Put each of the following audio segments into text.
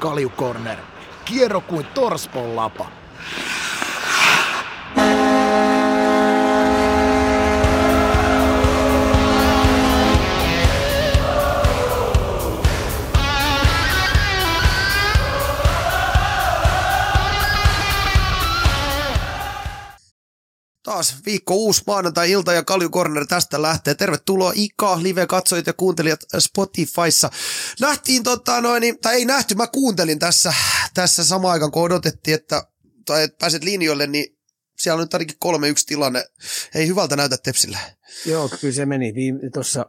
Kaljukorner. Kierro kuin torspon lapa. Taas viikko uusi maanantai-ilta ja Kalju Corner tästä lähtee. Tervetuloa Ika, live-katsojat ja kuuntelijat Spotifyssa. Nähtiin tota noin, tai ei nähty, mä kuuntelin tässä, tässä samaan aikaan, kun odotettiin, että, tai että pääset linjoille, niin siellä on nyt ainakin kolme yksi tilanne. Ei hyvältä näytä Tepsillä. Joo, kyllä se meni. Tuossa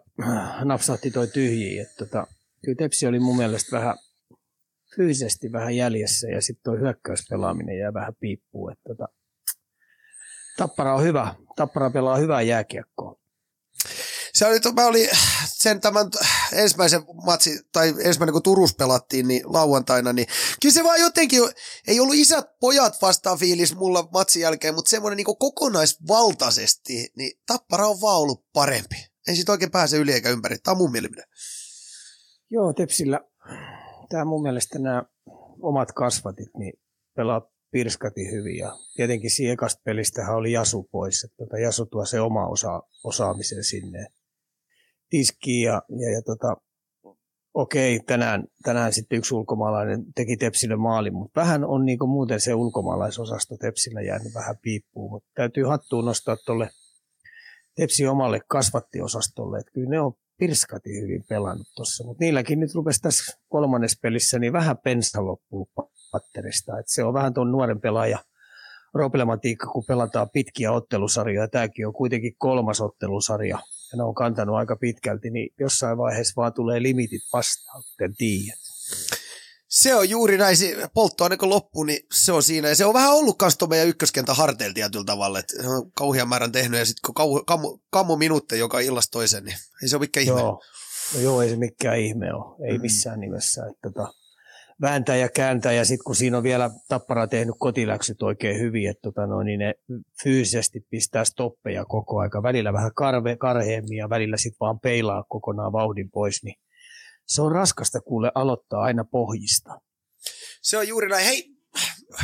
napsahti toi tyhjiin. Että tota, kyllä Tepsi oli mun mielestä vähän fyysisesti vähän jäljessä ja sitten tuo hyökkäyspelaaminen jää vähän piippuun. Että tota, Tappara on hyvä. Tappara pelaa hyvää jääkiekkoa. Se oli, mä oli sen tämän ensimmäisen matsi, tai ensimmäinen kun Turus pelattiin niin lauantaina, niin kyllä se vaan jotenkin, ei ollut isät pojat vastaan fiilis mulla matsin jälkeen, mutta semmoinen niin kokonaisvaltaisesti, niin Tappara on vaan ollut parempi. Ei siitä oikein pääse yli eikä ympäri. Tämä on mun mielipide. Joo, Tepsillä, tämä mun mielestä nämä omat kasvatit, niin pelaa pirskati hyvin. Ja tietenkin siinä ekasta pelistähän oli Jasu pois. Että tota, Jasu tuo se oma osa, osaamisen sinne tiskiin. Ja, ja, ja tota, okei, tänään, tänään sitten yksi ulkomaalainen teki Tepsille maalin, mutta vähän on niinku muuten se ulkomaalaisosasto Tepsillä jäänyt vähän piippuun. Mutta täytyy hattuun nostaa tuolle Tepsi omalle kasvattiosastolle, että kyllä ne on pirskati hyvin pelannut tuossa, mutta niilläkin nyt rupesi tässä kolmannessa pelissä niin vähän pensa loppuu patterista. Et se on vähän tuon nuoren pelaaja problematiikka, kun pelataan pitkiä ottelusarjoja. Tämäkin on kuitenkin kolmas ottelusarja ja ne on kantanut aika pitkälti, niin jossain vaiheessa vaan tulee limitit vastaan, kuten tiedät. Se on juuri näin, polttoaine kun loppuu, niin se on siinä. Ja se on vähän ollut myös meidän ykköskentän harteilla tietyllä tavalla, että se on kauhean määrän tehnyt ja sitten kun kau, kammo, kammo minuutte joka illasta toisen, niin ei se ole mikään ihme. Joo, no joo ei se mikään ihme ole, ei mm. missään nimessä. Että tota, vääntää ja kääntää ja sitten kun siinä on vielä Tappara tehnyt kotiläksyt oikein hyvin, että tota no, niin ne fyysisesti pistää stoppeja koko aika, välillä vähän karve, karheemmin ja välillä sitten vaan peilaa kokonaan vauhdin pois, niin se on raskasta kuule aloittaa aina pohjista. Se on juuri näin. Hei,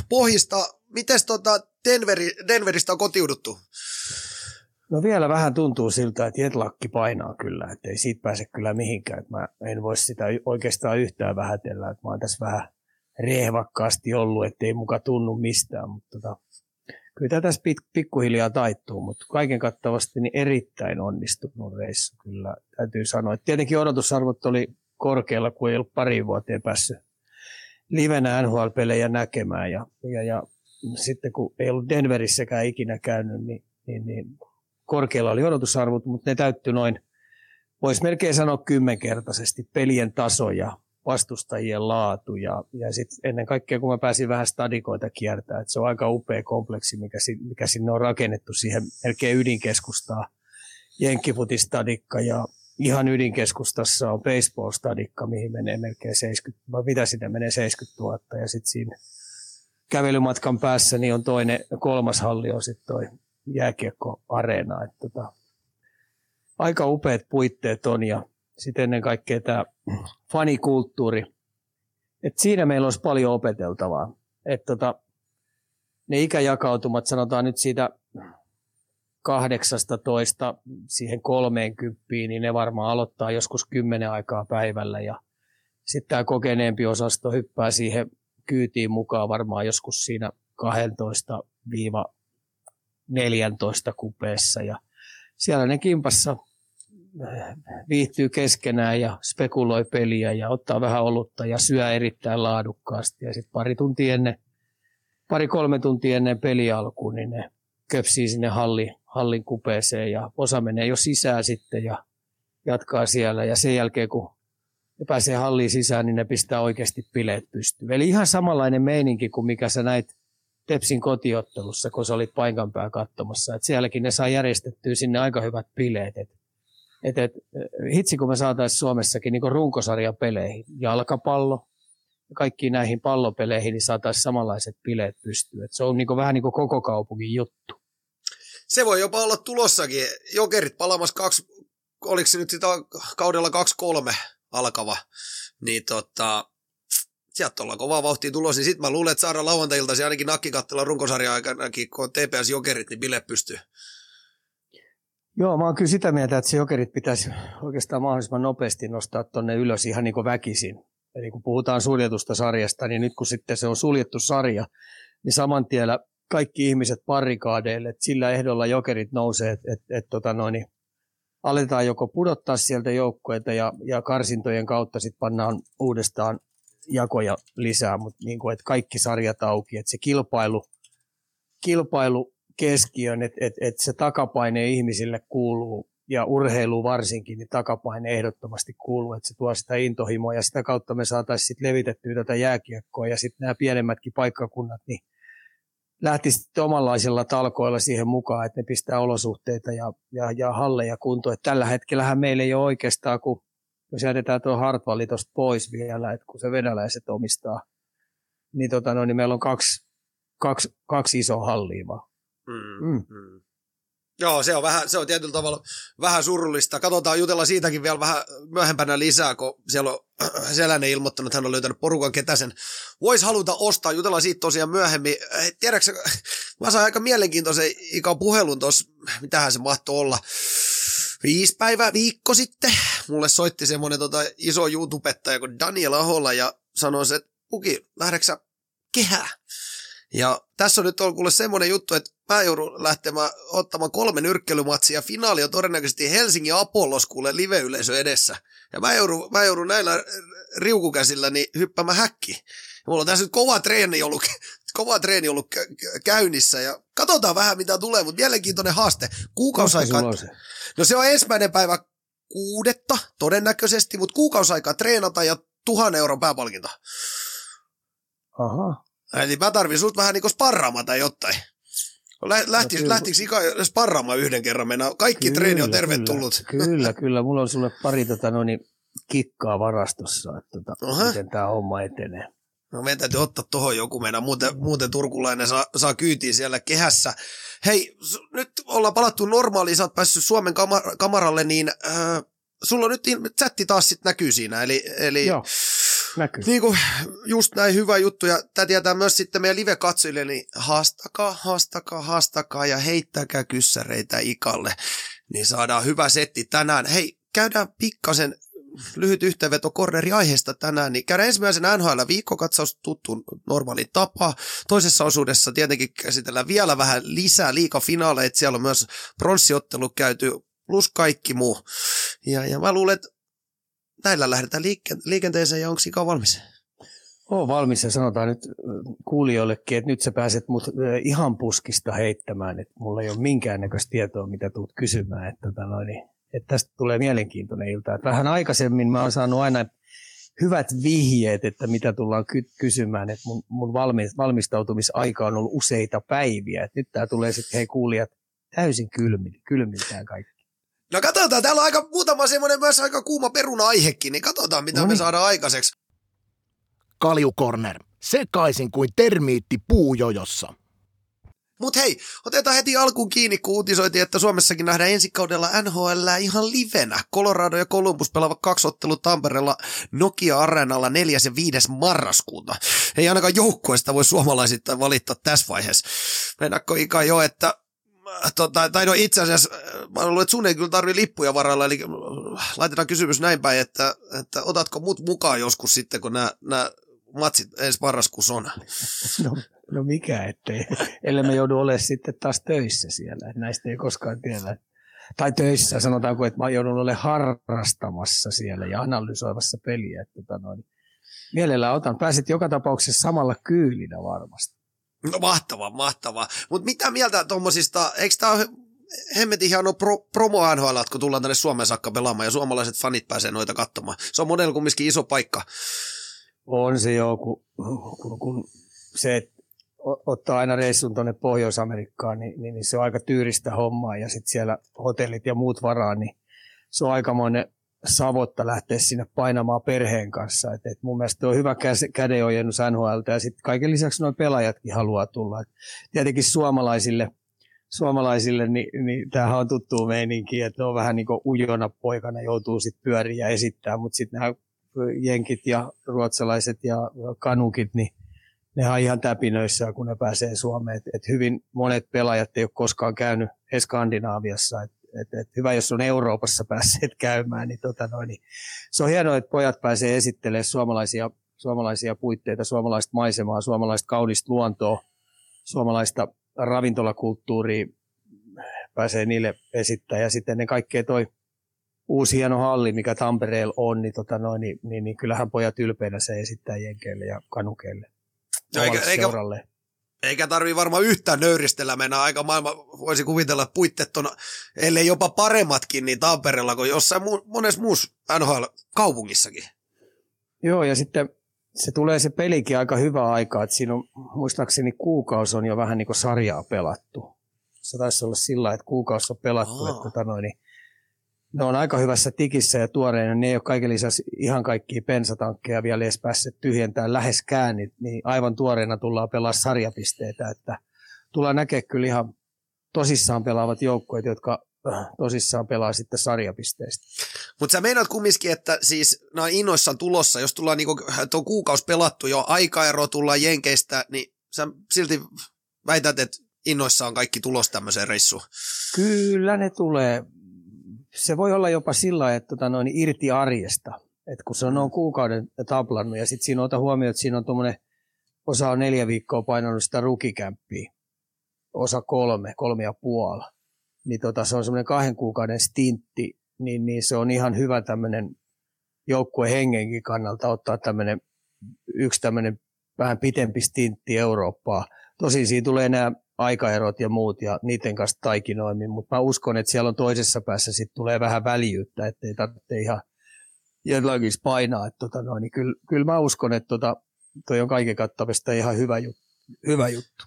pohjista, miten tota Denveri, Denveristä on kotiuduttu? No vielä vähän tuntuu siltä, että jetlakki painaa kyllä, että ei siitä pääse kyllä mihinkään. Että mä en voi sitä oikeastaan yhtään vähätellä, että mä oon tässä vähän rehvakkaasti ollut, ettei muka tunnu mistään, mutta tota, kyllä tässä pikkuhiljaa taittuu, mutta kaiken kattavasti niin erittäin onnistunut reissu kyllä, täytyy sanoa. Että tietenkin odotusarvot oli korkealla, kun ei ollut pari vuoteen päässyt livenä NHL-pelejä näkemään ja, ja, ja sitten kun ei ollut Denverissäkään ikinä käynyt, niin, niin, niin korkealla oli odotusarvot, mutta ne täyttyi noin, voisi melkein sanoa kymmenkertaisesti pelien taso ja vastustajien laatu ja, ja sitten ennen kaikkea kun mä pääsin vähän stadikoita kiertämään, että se on aika upea kompleksi, mikä, mikä sinne on rakennettu siihen melkein ydinkeskustaa, jenkkifutistadikka ja ihan ydinkeskustassa on baseball-stadikka, mihin menee melkein 70, vai mitä sinne menee 70 000 ja sitten siinä kävelymatkan päässä niin on toinen, kolmas halli on sitten toi jääkiekkoareena. Että tota, aika upeat puitteet on ja sitten ennen kaikkea tämä fanikulttuuri. Et siinä meillä olisi paljon opeteltavaa. Et tota, ne ikäjakautumat, sanotaan nyt siitä 18 siihen 30, niin ne varmaan aloittaa joskus 10 aikaa päivällä ja sitten tämä kokeneempi osasto hyppää siihen kyytiin mukaan varmaan joskus siinä 12 14 kupeessa ja siellä ne kimpassa äh, viihtyy keskenään ja spekuloi peliä ja ottaa vähän olutta ja syö erittäin laadukkaasti ja sitten pari tuntia ennen, pari-kolme tuntia ennen peli alkuun, niin ne köpsii sinne halli, hallin kupeeseen ja osa menee jo sisään sitten ja jatkaa siellä ja sen jälkeen kun ne pääsee halliin sisään, niin ne pistää oikeasti bileet pystyyn. Eli ihan samanlainen meininki kuin mikä sä näit Tepsin kotiottelussa, kun sä olit paikan päällä katsomassa. Et sielläkin ne saa järjestettyä sinne aika hyvät bileet. Et, et, et, hitsi kun me saataisiin Suomessakin niin runkosarjan peleihin, jalkapallo, kaikkiin näihin pallopeleihin, niin saataisiin samanlaiset bileet pystyä. Et se on niin vähän niin kuin koko kaupungin juttu. Se voi jopa olla tulossakin. Jokerit palaamassa kaksi, oliko se nyt sitä kaudella kaksi kolme alkava, niin tota, sieltä ollaan kovaa vauhtia tulos, niin sitten mä luulen, että saadaan lauantailta se ainakin nakkikattella runkosarja aikanakin, kun on TPS-jokerit, niin bile pystyy. Joo, mä oon kyllä sitä mieltä, että se jokerit pitäisi oikeastaan mahdollisimman nopeasti nostaa tuonne ylös ihan niin kuin väkisin. Eli kun puhutaan suljetusta sarjasta, niin nyt kun sitten se on suljettu sarja, niin saman tiellä kaikki ihmiset parikaadeille, että sillä ehdolla jokerit nousee, että et, et, tota noin, niin aletaan joko pudottaa sieltä joukkueita ja, ja karsintojen kautta sitten pannaan uudestaan jakoja lisää, mutta niin kuin, että kaikki sarjat auki, että se kilpailu, kilpailu keskiön, että et, et se takapaine ihmisille kuuluu ja urheilu varsinkin, niin takapaine ehdottomasti kuuluu, että se tuo sitä intohimoa ja sitä kautta me saataisiin sitten levitettyä tätä jääkiekkoa ja sitten nämä pienemmätkin paikkakunnat, niin lähtisi omanlaisilla talkoilla siihen mukaan, että ne pistää olosuhteita ja, ja, ja halleja kuntoon. Että tällä hetkellähän meillä ei ole oikeastaan, kun jos jätetään tuo Hartwalli tuosta pois vielä, että kun se venäläiset omistaa, niin, tota, no, niin meillä on kaksi, kaksi, kaksi isoa hallia vaan. Mm, mm. Mm. Joo, se on, vähän, se on tietyllä tavalla vähän surullista. Katsotaan, jutella siitäkin vielä vähän myöhempänä lisää, kun siellä on Selänen ilmoittanut, että hän on löytänyt porukan, ketä sen voisi haluta ostaa. Jutellaan siitä tosiaan myöhemmin. Tiedätkö, mä sain aika mielenkiintoisen ikan puhelun tuossa, mitähän se mahtoi olla, viisi päivää viikko sitten. Mulle soitti semmoinen tota, iso YouTubettaja kuin Daniel Ahola ja sanoi, että Puki, lähdeksä kehää? Ja tässä on nyt ollut kuule semmoinen juttu, että mä joudun lähtemään ottamaan kolme nyrkkelymatsia. Finaali on todennäköisesti Helsingin Apollos kuule live-yleisö edessä. Ja mä joudun, mä joudun näillä riukukäsillä niin hyppäämään häkki. Mulla on tässä nyt kova treeni ollut, kova treeni ollut käynnissä ja katsotaan vähän mitä tulee, mutta mielenkiintoinen haaste. Kuukausaikaa. No se on ensimmäinen päivä kuudetta todennäköisesti, mutta kuukausaikaa treenata ja tuhannen euron pääpalkinta. Aha. Eli mä tarvin sut vähän niinku sparraamaan tai jotain. Lähtis, no, lähtikö Ika sparraamaan yhden kerran mennä? Kaikki kyllä, treeni on tervetullut. Kyllä, kyllä, kyllä. Mulla on sulle pari tota, no niin, kikkaa varastossa, että tota, miten tämä homma etenee. No meidän täytyy ottaa tuohon joku meidän, muuten, muuten turkulainen saa, saa kyytiä siellä kehässä. Hei, s- nyt ollaan palattu normaaliin, sä oot päässyt Suomen kamar- kamaralle, niin äh, sulla on nyt chatti taas sit näkyy siinä, eli, eli Joo näkyy. Niin kuin, just näin hyvä juttu, ja tämä tietää myös sitten meidän live-katsojille, niin haastakaa, haastakaa, haastakaa ja heittäkää kyssäreitä Ikalle, niin saadaan hyvä setti tänään. Hei, käydään pikkasen lyhyt yhteenveto korneri aiheesta tänään, niin käydään ensimmäisen NHL viikkokatsaus tuttuun normaali tapa. Toisessa osuudessa tietenkin käsitellään vielä vähän lisää liikafinaaleita, siellä on myös pronssiottelu käyty plus kaikki muu. Ja, ja mä luulen, että näillä lähdetään liike- liikenteeseen ja onko Ika valmis? Oon valmis ja sanotaan nyt kuulijoillekin, että nyt sä pääset mut ihan puskista heittämään, että mulla ei ole minkäännäköistä tietoa, mitä tuut kysymään. Että, tota noin, että tästä tulee mielenkiintoinen ilta. Että vähän aikaisemmin mä oon saanut aina hyvät vihjeet, että mitä tullaan ky- kysymään. Että mun, mun valmistautumisaika on ollut useita päiviä. Että nyt tää tulee sitten, hei kuulijat, täysin kylmiltään kaikki. No katsotaan, täällä on aika muutama semmoinen myös aika kuuma peruna-aihekin, niin katsotaan mitä no niin. me saadaan aikaiseksi. Kaljukorner, sekaisin kuin termiitti puujojossa. Mut hei, otetaan heti alkuun kiinni, kun uutisoitiin, että Suomessakin nähdään ensi kaudella NHL ihan livenä. Colorado ja Columbus pelaavat kaksottelut Tampereella Nokia Areenalla 4. ja 5. marraskuuta. Ei ainakaan joukkueesta voi suomalaisittain valittaa tässä vaiheessa. Mennäkö Ika jo, että tota, tai no itse asiassa, mä luulen, että sun ei kyllä tarvi lippuja varalla, eli laitetaan kysymys näin päin, että, että otatko mut mukaan joskus sitten, kun nämä matsit ensi marraskuussa on? No, no mikä ettei, ellei me joudu olemaan sitten taas töissä siellä, näistä ei koskaan tiedä. Tai töissä, sanotaanko, että mä joudun olemaan harrastamassa siellä ja analysoivassa peliä. Että, tota noin, mielellään otan. Pääsit joka tapauksessa samalla kyylinä varmasti. No mahtavaa, mahtavaa. Mutta mitä mieltä tuommoisista, eikö tämä ole hemmetin hieno pro, promo NHL, kun tullaan tänne Suomeen saakka pelaamaan ja suomalaiset fanit pääsee noita katsomaan. Se on monella kumminkin iso paikka. On se jo, kun, kun, kun se, että ottaa aina reissun tuonne Pohjois-Amerikkaan, niin, niin, niin, se on aika tyyristä hommaa ja sitten siellä hotellit ja muut varaa, niin se on aikamoinen savotta lähteä sinne painamaan perheen kanssa. Et, et mun mielestä on hyvä kädenojennus NHL ja sitten kaiken lisäksi nuo pelaajatkin haluaa tulla. Et tietenkin suomalaisille, suomalaisille niin, niin tämähän on tuttu meininki, että ne on vähän niin kuin ujona poikana joutuu sitten pyöriä esittää, mutta sitten nämä jenkit ja ruotsalaiset ja kanukit, niin ne on ihan täpinöissä, kun ne pääsee Suomeen. Et, et hyvin monet pelaajat ei ole koskaan käynyt Skandinaaviassa. Et, et, et hyvä, jos on Euroopassa päässeet käymään. Niin tota noin, niin se on hienoa, että pojat pääsee esittelemään suomalaisia, suomalaisia puitteita, suomalaista maisemaa, suomalaista kaunista luontoa, suomalaista ravintolakulttuuria pääsee niille esittämään. Ja sitten ennen kaikkea toi uusi hieno halli, mikä Tampereella on, niin, tota noin, niin, niin, niin kyllähän pojat ylpeänä se esittää jenkeille ja kanukeille. No eikä, eikä, eikä tarvii varmaan yhtään nöyristellä mennä aika maailma, voisi kuvitella, että puitteet on, ellei jopa paremmatkin, niin Tampereella kuin jossain mu- monessa muussa NHL-kaupungissakin. Joo, ja sitten se tulee se pelikin aika hyvä aika, että siinä on muistaakseni kuukausi on jo vähän niin kuin sarjaa pelattu. Se taisi olla sillä että kuukausi on pelattu, Aa. että tota noin, niin ne on aika hyvässä tikissä ja tuoreina. Ne ei ole kaiken lisäksi ihan kaikkia pensatankkeja vielä edes päässeet tyhjentämään läheskään, niin, niin aivan tuoreena tullaan pelaa sarjapisteitä. Että tullaan näkemään kyllä ihan tosissaan pelaavat joukkueet, jotka äh, tosissaan pelaa sitten sarjapisteistä. Mutta sä meinaat kumminkin, että siis nämä innoissaan tulossa, jos tullaan niinku, on kuukausi pelattu jo, aikaero tullaan Jenkeistä, niin sä silti väität, että innoissaan kaikki tulos tämmöiseen reissuun? Kyllä ne tulee se voi olla jopa sillä että tota noin, irti arjesta. Et kun se on noin kuukauden taplannut ja sitten siinä ota huomioon, että siinä on tuommoinen, osa on neljä viikkoa painanut sitä rukikämppiä, osa kolme, kolme ja puoli. Niin tota, se on semmoinen kahden kuukauden stintti, niin, niin se on ihan hyvä tämmöinen joukkue hengenkin kannalta ottaa tämmöinen yksi tämmöinen vähän pitempi stintti Eurooppaa. Tosin siinä tulee nämä aikaerot ja muut ja niiden kanssa taikinoimin, mutta mä uskon, että siellä on toisessa päässä sitten tulee vähän väljyyttä, ettei tarvitse ihan jotenkin painaa. Että tota noin, niin kyllä, kyllä, mä uskon, että tota, toi on kaiken kattavista ihan hyvä juttu. Hyvä juttu.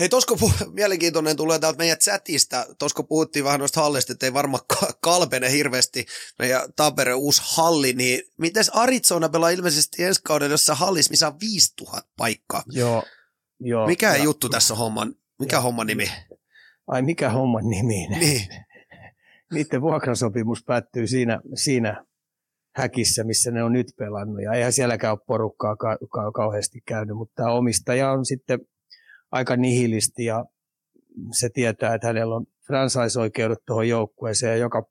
Hei, Tosko, mielenkiintoinen tulee täältä meidän chatista. Tosko puhuttiin vähän noista hallista, että ei varmaan kalpene hirveästi meidän Tampereen uusi halli, niin miten Arizona pelaa ilmeisesti ensi kauden jossa hallis, missä on 5000 paikkaa? Joo, Joo, Mikä ja, juttu tässä homman mikä homman nimi? Ai mikä homman nimi? Niin. Niiden vuokrasopimus päättyy siinä, siinä häkissä, missä ne on nyt pelannut. Ja eihän sielläkään ole porukkaa ka- ka- kauheasti käynyt, mutta tämä omistaja on sitten aika nihilisti ja se tietää, että hänellä on franchise-oikeudet tuohon joukkueeseen ja joka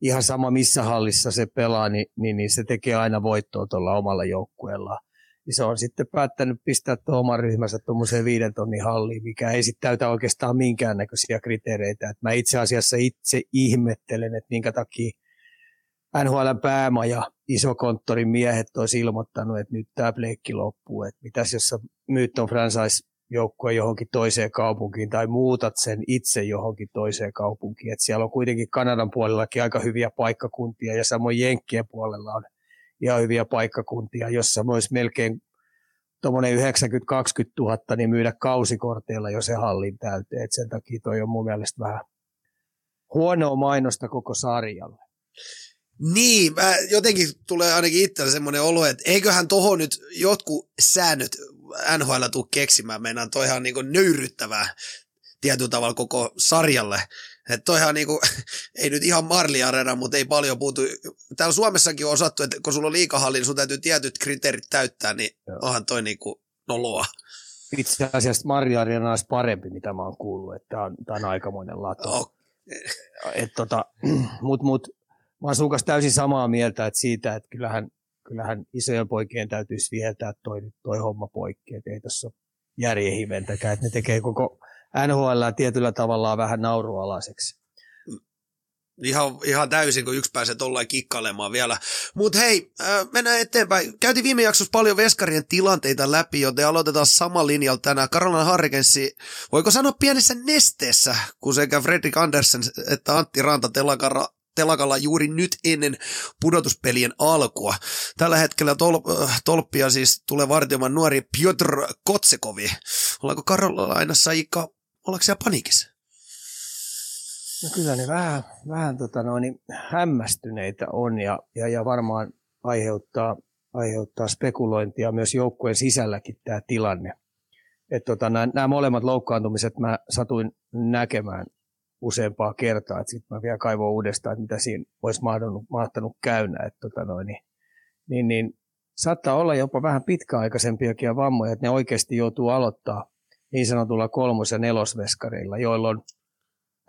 ihan sama missä hallissa se pelaa, niin, niin, niin se tekee aina voittoa tuolla omalla joukkueellaan niin se on sitten päättänyt pistää tuon oman ryhmänsä tuommoiseen viiden tonnin halliin, mikä ei sitten täytä oikeastaan minkäännäköisiä kriteereitä. Et mä itse asiassa itse ihmettelen, että minkä takia NHL päämaja, isokonttorin miehet olisi ilmoittanut, että nyt tämä pleikki loppuu. Että mitäs jos sä myyt ton franchise johonkin toiseen kaupunkiin tai muutat sen itse johonkin toiseen kaupunkiin. Et siellä on kuitenkin Kanadan puolellakin aika hyviä paikkakuntia ja samoin Jenkkien puolella on ihan hyviä paikkakuntia, jossa voisi melkein tuommoinen 90-20 000 niin myydä kausikorteilla jo se hallin täyteen. Et sen takia toi on mun mielestä vähän huonoa mainosta koko sarjalle. Niin, mä jotenkin tulee ainakin itsellä semmoinen olo, että eiköhän tuohon nyt jotkut säännöt NHL tuu keksimään. Meinaan toihan niin nöyryttävää tietyllä tavalla koko sarjalle. Että toihan niinku, ei nyt ihan Marli Arena, mutta ei paljon puutu. Täällä Suomessakin on osattu, että kun sulla on liikahalli, niin sun täytyy tietyt kriteerit täyttää, niin Joo. onhan toi niinku noloa. Itse asiassa Marli Arena olisi parempi, mitä mä oon kuullut, että tämä on, tää on aikamoinen lato. Oh. Et tota, mut, mut, mä oon sun kanssa täysin samaa mieltä että siitä, että kyllähän, kyllähän isojen poikien täytyisi viheltää toi, toi homma poikki, että ei tässä ole järjehiventäkään, että ne tekee koko NHL tietyllä tavalla vähän naurualaiseksi. Ihan, ihan täysin, kun yksi pääsee tuollain kikkailemaan vielä. Mutta hei, äh, mennään eteenpäin. Käytiin viime jaksossa paljon veskarien tilanteita läpi, joten aloitetaan sama linjalla tänään. Karolina Harrikensi, voiko sanoa pienessä nesteessä, kun sekä Fredrik Andersen että Antti Ranta telakara telakalla juuri nyt ennen pudotuspelien alkua. Tällä hetkellä tol- tolppia siis tulee vartioimaan nuori Piotr Kotsekovi. Ollaanko Karolainassa Ika Ollaanko siellä panikissa? No kyllä ne vähän, vähän tota noin, hämmästyneitä on ja, ja, ja varmaan aiheuttaa, aiheuttaa spekulointia myös joukkueen sisälläkin tämä tilanne. Tota, nämä, molemmat loukkaantumiset mä satuin näkemään useampaa kertaa, että sitten mä vielä kaivoin uudestaan, että mitä siinä olisi mahtanut, mahtanut käynä. Että tota noin, niin niin, niin saattaa olla jopa vähän pitkäaikaisempiakin vammoja, että ne oikeasti joutuu aloittaa niin sanotulla kolmos- ja nelosveskareilla, jolloin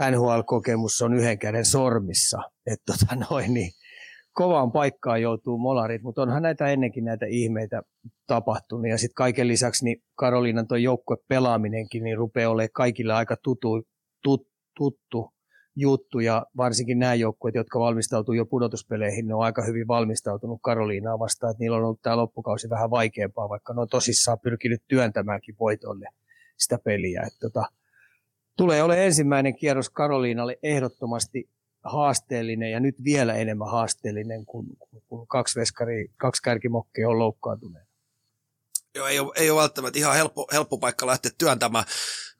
NHL-kokemus on yhden käden sormissa. Että tota noin, niin kovaan paikkaan joutuu molarit, mutta onhan näitä ennenkin näitä ihmeitä tapahtunut. Ja sitten kaiken lisäksi niin Karoliinan tuo joukkue pelaaminenkin niin rupeaa olemaan kaikille aika tutu, tut, tuttu juttu. Ja varsinkin nämä joukkueet, jotka valmistautuu jo pudotuspeleihin, ne on aika hyvin valmistautunut Karoliinaa vastaan. Että niillä on ollut tämä loppukausi vähän vaikeampaa, vaikka ne on tosissaan pyrkinyt työntämäänkin voitolle sitä peliä. Että tota, tulee olemaan ensimmäinen kierros Karoliinalle ehdottomasti haasteellinen ja nyt vielä enemmän haasteellinen, kun, kun kaksi, veskari, kaksi kärkimokkia on loukkaantuneet. Joo, ei ole, ei ole välttämättä ihan helppo, helppo paikka lähteä työntämään.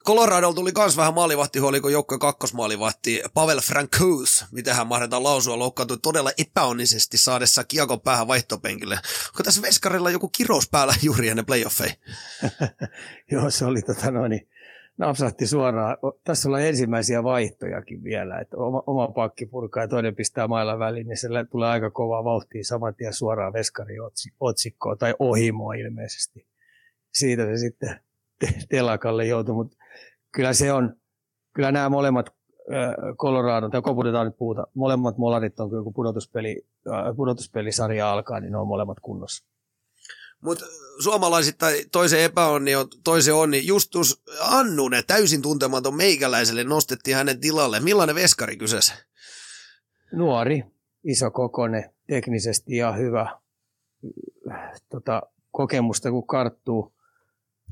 Coloradolla tuli myös vähän maalivahtihuoli, kun joukkojen kakkosmaalivahti Pavel Francouz, mitä hän mahdetaan lausua, loukkaantui todella epäonnisesti saadessa kiekon päähän vaihtopenkille. Onko tässä Veskarilla joku kirous päällä juuri ennen playoffeja? Joo, se oli tota noin, napsahti suoraan. Tässä on ensimmäisiä vaihtojakin vielä, että oma, oma pakki purkaa ja toinen pistää mailla väliin, niin se tulee aika kovaa vauhtia saman tien suoraan veskariotsikkoon tai ohimoa ilmeisesti. Siitä se sitten telakalle joutui, mutta kyllä se on, kyllä nämä molemmat Colorado, tai koputetaan nyt puhuta, molemmat molarit on, kun pudotuspeli, pudotuspelisarja alkaa, niin ne on molemmat kunnossa. Mutta suomalaisittain toisen epäonni on toisen onni. Justus Annunen, täysin tuntematon meikäläiselle, nostettiin hänen tilalle. Millainen veskari kyseessä? Nuori, iso kokone, teknisesti ja hyvä. Tota, kokemusta kun karttuu,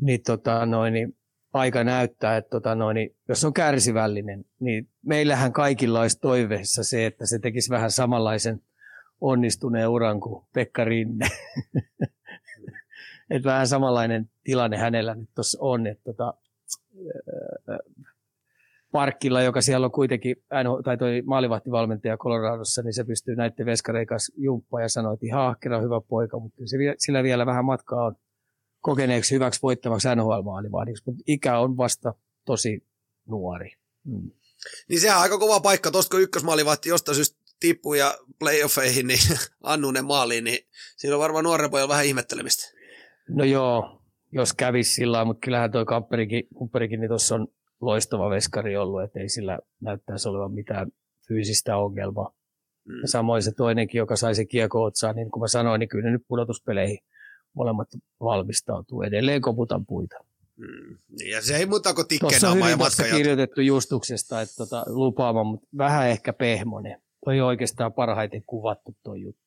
niin, tota, noin, niin aika näyttää, että tota, noin, niin, jos on kärsivällinen, niin meillähän kaikilla olisi toiveessa se, että se tekisi vähän samanlaisen onnistuneen uran kuin Pekka Rinne. että vähän samanlainen tilanne hänellä nyt tuossa on, että tota, Parkkilla, joka siellä on kuitenkin, tai toi maalivahtivalmentaja Coloradossa, niin se pystyy näiden veskareikas jumppaa ja sanoi, että ihan ahkera hyvä poika, mutta sillä vielä vähän matkaa on kokeneeksi hyväksi voittavaksi NHL-maalivahdiksi, mutta ikä on vasta tosi nuori. Hmm. Niin sehän on aika kova paikka, tuosta kun ykkösmaalivahti jostain syystä tippuu ja playoffeihin, niin Annunen maaliin, niin siinä on varmaan nuoren pojalla vähän ihmettelemistä. No joo, jos kävisi sillä mutta kyllähän tuo Kapperikin, Kapperikin niin tuossa on loistava veskari ollut, että ei sillä näyttäisi olevan mitään fyysistä ongelmaa. Mm. Ja samoin se toinenkin, joka sai se kiekko otsaa, niin kuin mä sanoin, niin kyllä nyt pudotuspeleihin molemmat valmistautuu. Edelleen koputan puita. Mm. Ja se ei muuta kuin on hyvin tuossa kirjoitettu justuksesta, että tota, lupaama, mutta vähän ehkä pehmonen. Toi on oikeastaan parhaiten kuvattu tuo juttu.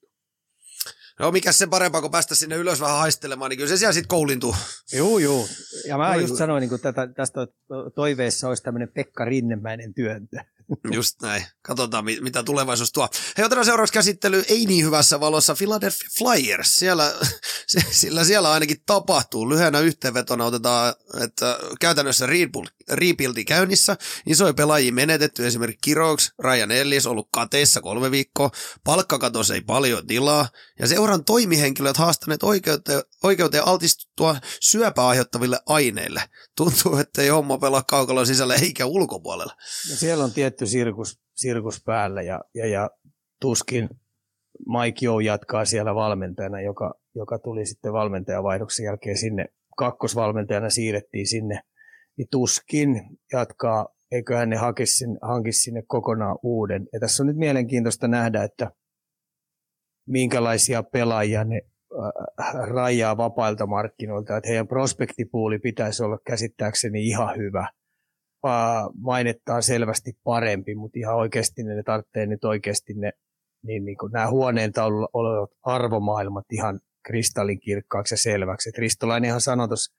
No mikä se parempaa, kun päästä sinne ylös vähän haistelemaan, niin kyllä se siellä sitten koulintuu. Joo, joo. Ja mä Oi, just sanoin, niin tätä, tästä toiveessa olisi tämmöinen Pekka Rinnemäinen työntö. Just näin. Katsotaan, mitä tulevaisuus tuo. Hei, otetaan seuraavaksi käsittely ei niin hyvässä valossa Philadelphia Flyers. Siellä, se, sillä siellä ainakin tapahtuu. Lyhyenä yhteenvetona otetaan, että käytännössä rebuildi käynnissä. Isoja pelaajia menetetty, esimerkiksi Kiroks, Ryan Ellis ollut kateissa kolme viikkoa. Palkkakatos ei paljon tilaa. Ja seuran toimihenkilöt haastaneet oikeuteen, oikeuteen altistuttua syöpää aiheuttaville aineille. Tuntuu, että ei homma pelaa kaukalon sisällä eikä ulkopuolella. No siellä on tietty sirkus, sirkus päällä ja, ja, ja tuskin Mike Joe jatkaa siellä valmentajana, joka, joka tuli sitten valmentajavaihdoksen jälkeen sinne, kakkosvalmentajana siirrettiin sinne, niin tuskin jatkaa, eiköhän ne hankisi sinne, hankisi sinne kokonaan uuden. Ja tässä on nyt mielenkiintoista nähdä, että minkälaisia pelaajia ne äh, rajaa vapailta markkinoilta, että heidän prospektipuuli pitäisi olla käsittääkseni ihan hyvä – mainettaan selvästi parempi, mutta ihan oikeasti ne, ne tarvitsee nyt oikeasti ne, niin, niin kuin nämä huoneen taululla olevat arvomaailmat ihan kristallinkirkkaaksi ja selväksi. Et Ristolainenhan sanoi tuossa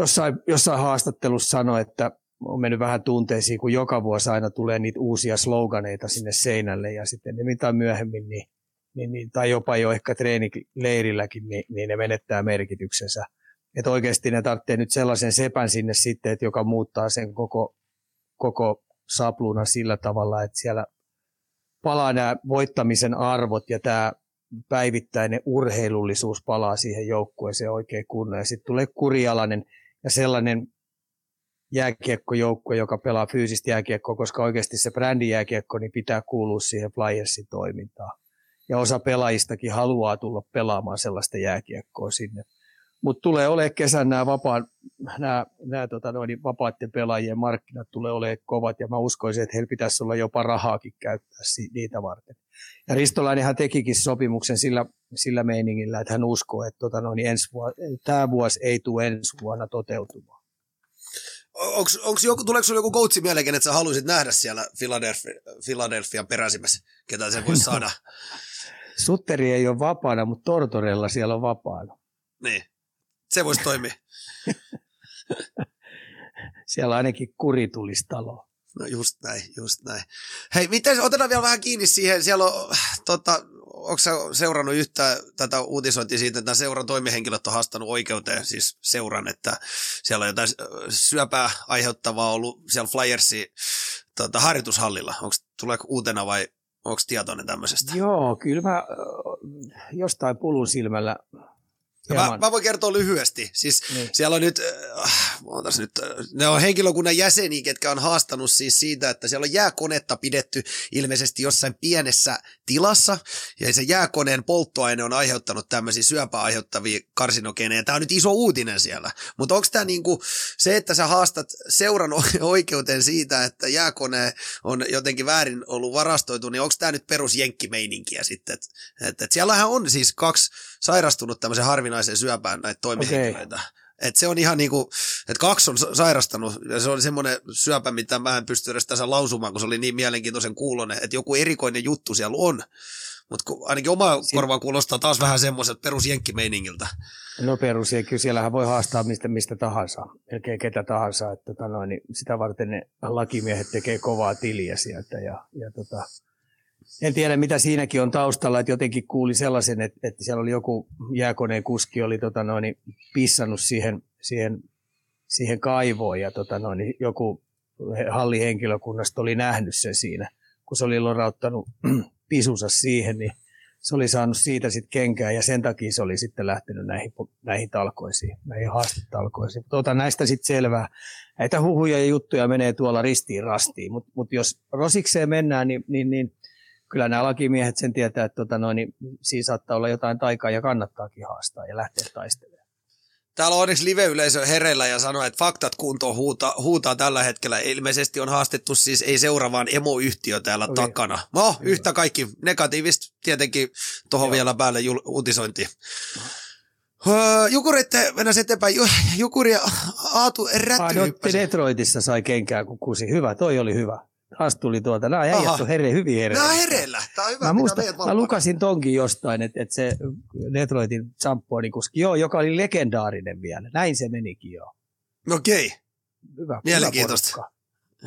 jossain, jossain haastattelussa sanoi, että on mennyt vähän tunteisiin, kun joka vuosi aina tulee niitä uusia sloganeita sinne seinälle ja sitten ne mitä myöhemmin, niin, niin, niin, tai jopa jo ehkä treenileirilläkin, niin, niin ne menettää merkityksensä että oikeasti ne tarvitsee nyt sellaisen sepän sinne sitten, että joka muuttaa sen koko, koko sapluunan sillä tavalla, että siellä palaa nämä voittamisen arvot ja tämä päivittäinen urheilullisuus palaa siihen joukkueeseen oikein kunnolla. Ja sitten tulee kurialainen ja sellainen jääkiekkojoukkue, joka pelaa fyysistä jääkiekkoa, koska oikeasti se brändijääkiekko niin pitää kuulua siihen Flyersin toimintaan. ja osa pelaajistakin haluaa tulla pelaamaan sellaista jääkiekkoa sinne. Mutta tulee olemaan kesän nämä, vapaan, nämä, nämä tota noin, vapaiden pelaajien markkinat tulee olemaan kovat ja mä uskoisin, että heillä pitäisi olla jopa rahaakin käyttää niitä varten. Ja Ristolainenhan tekikin sopimuksen sillä, sillä meiningillä, että hän uskoo, että tota noin, ensi vuonna, tämä vuosi ei tule ensi vuonna toteutumaan. Onks, onks joku, tuleeko sinulla joku coachi mieleen, että sä haluaisit nähdä siellä Philadelphia, Philadelphian peräsimessä, ketä se voisi saada? Sutteri ei ole vapaana, mutta Tortorella siellä on vapaana. Niin, se voisi toimia. siellä ainakin kuri tulisi talo. No just näin, just näin. Hei, miten, otetaan vielä vähän kiinni siihen, siellä on, tota, onko seurannut yhtä tätä uutisointia siitä, että seuran toimihenkilöt on haastanut oikeuteen, siis seuran, että siellä on jotain syöpää aiheuttavaa ollut siellä Flyersi tota, harjoitushallilla. Onko tuleeko uutena vai onko tietoinen tämmöisestä? Joo, kyllä mä jostain pulun silmällä Mä, mä voin kertoa lyhyesti. Siis niin. siellä on nyt, äh, nyt, äh, ne on henkilökunnan jäseniä, ketkä on haastanut siis siitä, että siellä on jääkonetta pidetty ilmeisesti jossain pienessä tilassa, ja se jääkoneen polttoaine on aiheuttanut tämmöisiä syöpää aiheuttavia karsinogeneja. Tämä on nyt iso uutinen siellä. Mutta onko tämä niinku se, että sä haastat seuran oikeuteen siitä, että jääkone on jotenkin väärin ollut varastoitu, niin onko tämä nyt perusjenkkimeininkiä sitten? Et, et, et siellähän on siis kaksi sairastunut tämmöisen harvinaisen syöpään näitä toimihenkilöitä. Okay. Et se on ihan niinku, että kaksi on sairastanut, ja se oli semmoinen syöpä, mitä mä en pysty edes tässä lausumaan, kun se oli niin mielenkiintoisen kuulonen, että joku erikoinen juttu siellä on. Mutta ainakin oma si- korvaan kuulostaa taas vähän semmoiset perusjenkkimeiningiltä. No perusjenkki, siellähän voi haastaa mistä, mistä tahansa, melkein ketä tahansa. Että tota noin, niin sitä varten ne lakimiehet tekee kovaa tiliä sieltä. Ja, ja tota, en tiedä, mitä siinäkin on taustalla, että jotenkin kuuli sellaisen, että, että siellä oli joku jääkoneen kuski oli tota noin, pissannut siihen, siihen, siihen kaivoon ja tota noin, joku hallihenkilökunnasta oli nähnyt sen siinä, kun se oli lorauttanut pisunsa siihen, niin se oli saanut siitä sitten kenkää ja sen takia se oli sitten lähtenyt näihin, näihin talkoisiin, näihin haastetalkoisiin. Otan näistä sitten selvää. Näitä huhuja ja juttuja menee tuolla ristiin rastiin, mutta mut jos rosikseen mennään, niin, niin, niin kyllä nämä lakimiehet sen tietää, että tota noin, niin siinä saattaa olla jotain taikaa ja kannattaakin haastaa ja lähteä taistelemaan. Täällä on onneksi live-yleisö hereillä ja sanoo, että faktat kuntoon huutaa, huutaa tällä hetkellä. Ilmeisesti on haastettu siis ei seuraavaan emoyhtiö täällä okay. takana. No, Hyvä. yhtä kaikki negatiivista tietenkin tuohon vielä päälle jul- uutisointiin. Öö, Jukuritte mennä eteenpäin. Jukuri ja Aatu rätty. Ah, no, Detroitissa sai kenkää kun kusi. Hyvä, toi oli hyvä taas tuli tuota. Nämä äijät on here, hyvin hereillä. Nämä on hereillä. Tämä on hyvä, mä, muista, mä lukasin tonkin jostain, että, että se Detroitin kuski, joo, joka oli legendaarinen vielä. Näin se menikin jo. Okei. Okay. Hyvä, Mielenkiintoista.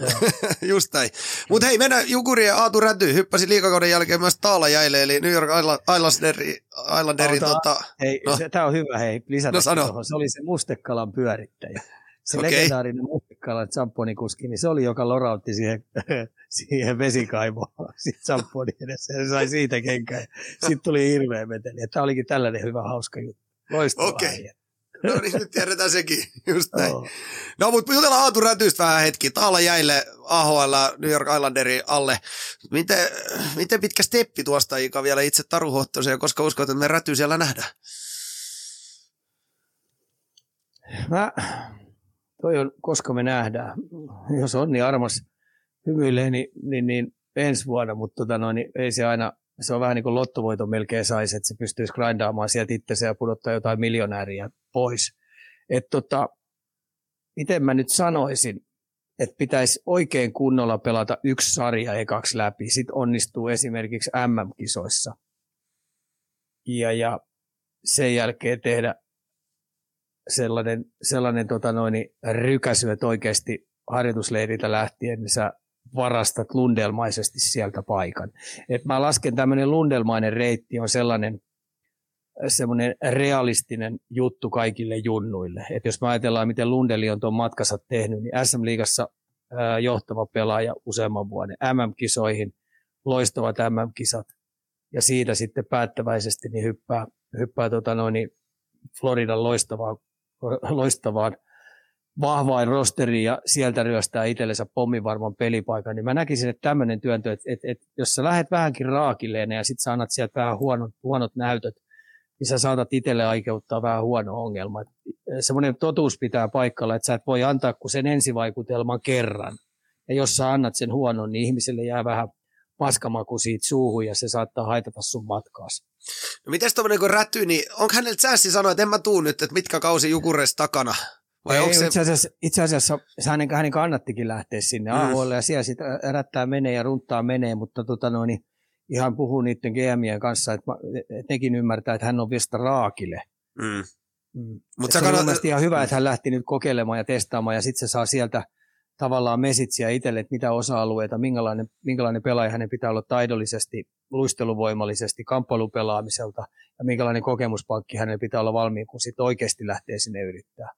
Just näin. Mutta hei, mennään Jukuri ja Aatu Räty. Hyppäsi liikakauden jälkeen myös Taalajaille, eli New York Islanderi. Islanderi tota, hei, no. tämä on hyvä, hei, lisätä no, sano. Se oli se Mustekalan pyörittäjä se okay. legendaarinen Mutikkalan champonikuski, niin se oli, joka lorautti siihen, siihen vesikaivoon sit champonin edessä. Ja se sai siitä kenkään. Sitten tuli hirveä meteli. Tämä olikin tällainen hyvä, hauska juttu. Loistava Okei. Okay. No niin, nyt tiedetään sekin. Just näin. Oh. No, mutta jutellaan Aatu Rätystä vähän hetki. Taala jäille AHL New York Islanderi alle. Miten, miten pitkä steppi tuosta Ika vielä itse Taru koska uskot, että me Räty siellä nähdään? Mä, toi on, koska me nähdään. Jos on niin armas hymyilee, niin, niin, niin ensi vuonna, mutta tota noin, niin ei se aina, se on vähän niin kuin lottovoiton melkein saisi, että se pystyisi grindaamaan sieltä itse ja pudottaa jotain miljonääriä pois. Että tota, miten mä nyt sanoisin, että pitäisi oikein kunnolla pelata yksi sarja ekaksi läpi, sitten onnistuu esimerkiksi MM-kisoissa. Ja, ja sen jälkeen tehdä sellainen, sellainen tota noin, rykäsy, että oikeasti harjoitusleiriltä lähtien niin sä varastat lundelmaisesti sieltä paikan. Et mä lasken tämmöinen lundelmainen reitti on sellainen semmoinen realistinen juttu kaikille junnuille. Et jos mä ajatellaan, miten Lundeli on tuon matkansa tehnyt, niin SM-liigassa johtava pelaaja useamman vuoden MM-kisoihin, loistavat MM-kisat, ja siitä sitten päättäväisesti niin hyppää, hyppää tota noin, Floridan loistavaan loistavaan vahvain rosteri ja sieltä ryöstää itsellensä pommivarman pelipaikan, niin mä näkisin, että tämmöinen työntö, että, että, että jos sä lähdet vähänkin raakilleen ja sitten sä annat sieltä vähän huonot, huonot näytöt, niin sä saatat itselle aikeuttaa vähän huono ongelma. Semmoinen totuus pitää paikalla, että sä et voi antaa kuin sen ensivaikutelman kerran. Ja jos sä annat sen huonon, niin ihmiselle jää vähän paskamaku siitä suuhun ja se saattaa haitata sun matkaas. No mites tommonen kun räty, niin onko hänellä säässi sanoa, että en mä tuu nyt, että mitkä kausi Jukureissa takana? Vai Ei, se... itse, asiassa, itse asiassa hänen, hänen kannattikin lähteä sinne mm. AHL ja siellä sitten rättää menee ja runttaa menee, mutta tota no, niin ihan puhuu niiden GMien kanssa, että, että nekin ymmärtää, että hän on viestä raakille. Mm. Mm. Mutta se on kannat... ihan hyvä, että hän lähti nyt kokeilemaan ja testaamaan ja sitten se saa sieltä tavallaan mesitsiä itselle, että mitä osa-alueita, minkälainen, minkälainen pelaaja hänen pitää olla taidollisesti, luisteluvoimallisesti, kamppailupelaamiselta ja minkälainen kokemuspankki hänen pitää olla valmiin, kun sitten oikeasti lähtee sinne yrittää.